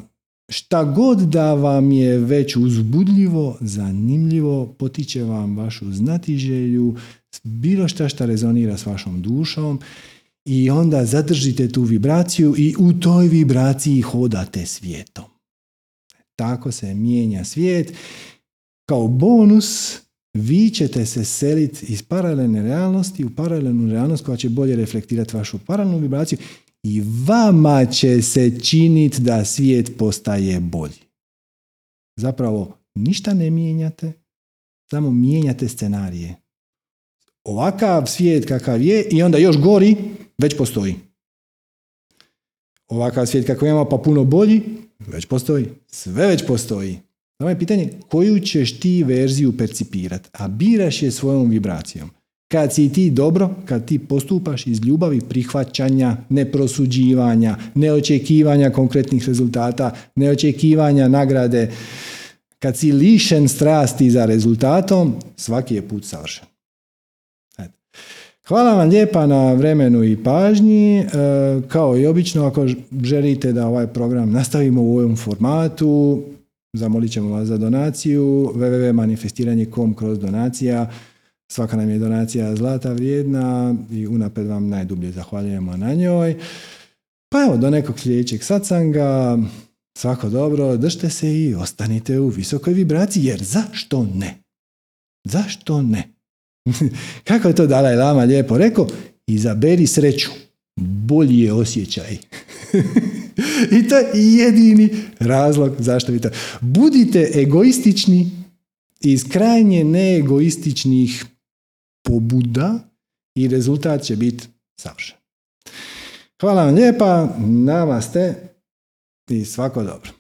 šta god da vam je već uzbudljivo, zanimljivo, potiče vam vašu znatiželju, bilo šta šta rezonira s vašom dušom i onda zadržite tu vibraciju i u toj vibraciji hodate svijetom. Tako se mijenja svijet. Kao bonus vi ćete se seliti iz paralelne realnosti u paralelnu realnost koja će bolje reflektirati vašu paralelnu vibraciju i vama će se činiti da svijet postaje bolji. Zapravo ništa ne mijenjate, samo mijenjate scenarije. Ovakav svijet kakav je i onda još gori, već postoji. Ovakav svijet kakav imamo pa puno bolji, već postoji. Sve već postoji. Samo je pitanje koju ćeš ti verziju percipirati, a biraš je svojom vibracijom. Kad si ti dobro, kad ti postupaš iz ljubavi prihvaćanja, neprosuđivanja, neočekivanja konkretnih rezultata, neočekivanja nagrade, kad si lišen strasti za rezultatom, svaki je put savršen. Hvala vam lijepa na vremenu i pažnji. E, kao i obično, ako želite da ovaj program nastavimo u ovom formatu, Zamolit ćemo vas za donaciju www.manifestiranje.com kroz donacija. Svaka nam je donacija zlata vrijedna i unapred vam najdublje zahvaljujemo na njoj. Pa evo, do nekog sljedećeg satsanga. Svako dobro, držite se i ostanite u visokoj vibraciji, jer zašto ne? Zašto ne? Kako je to Dalaj Lama lijepo rekao? Izaberi sreću. Bolji je osjećaj. I to je jedini razlog zašto vi to... Budite egoistični iz krajnje neegoističnih pobuda i rezultat će biti savršen. Hvala vam lijepa, nama ste i svako dobro.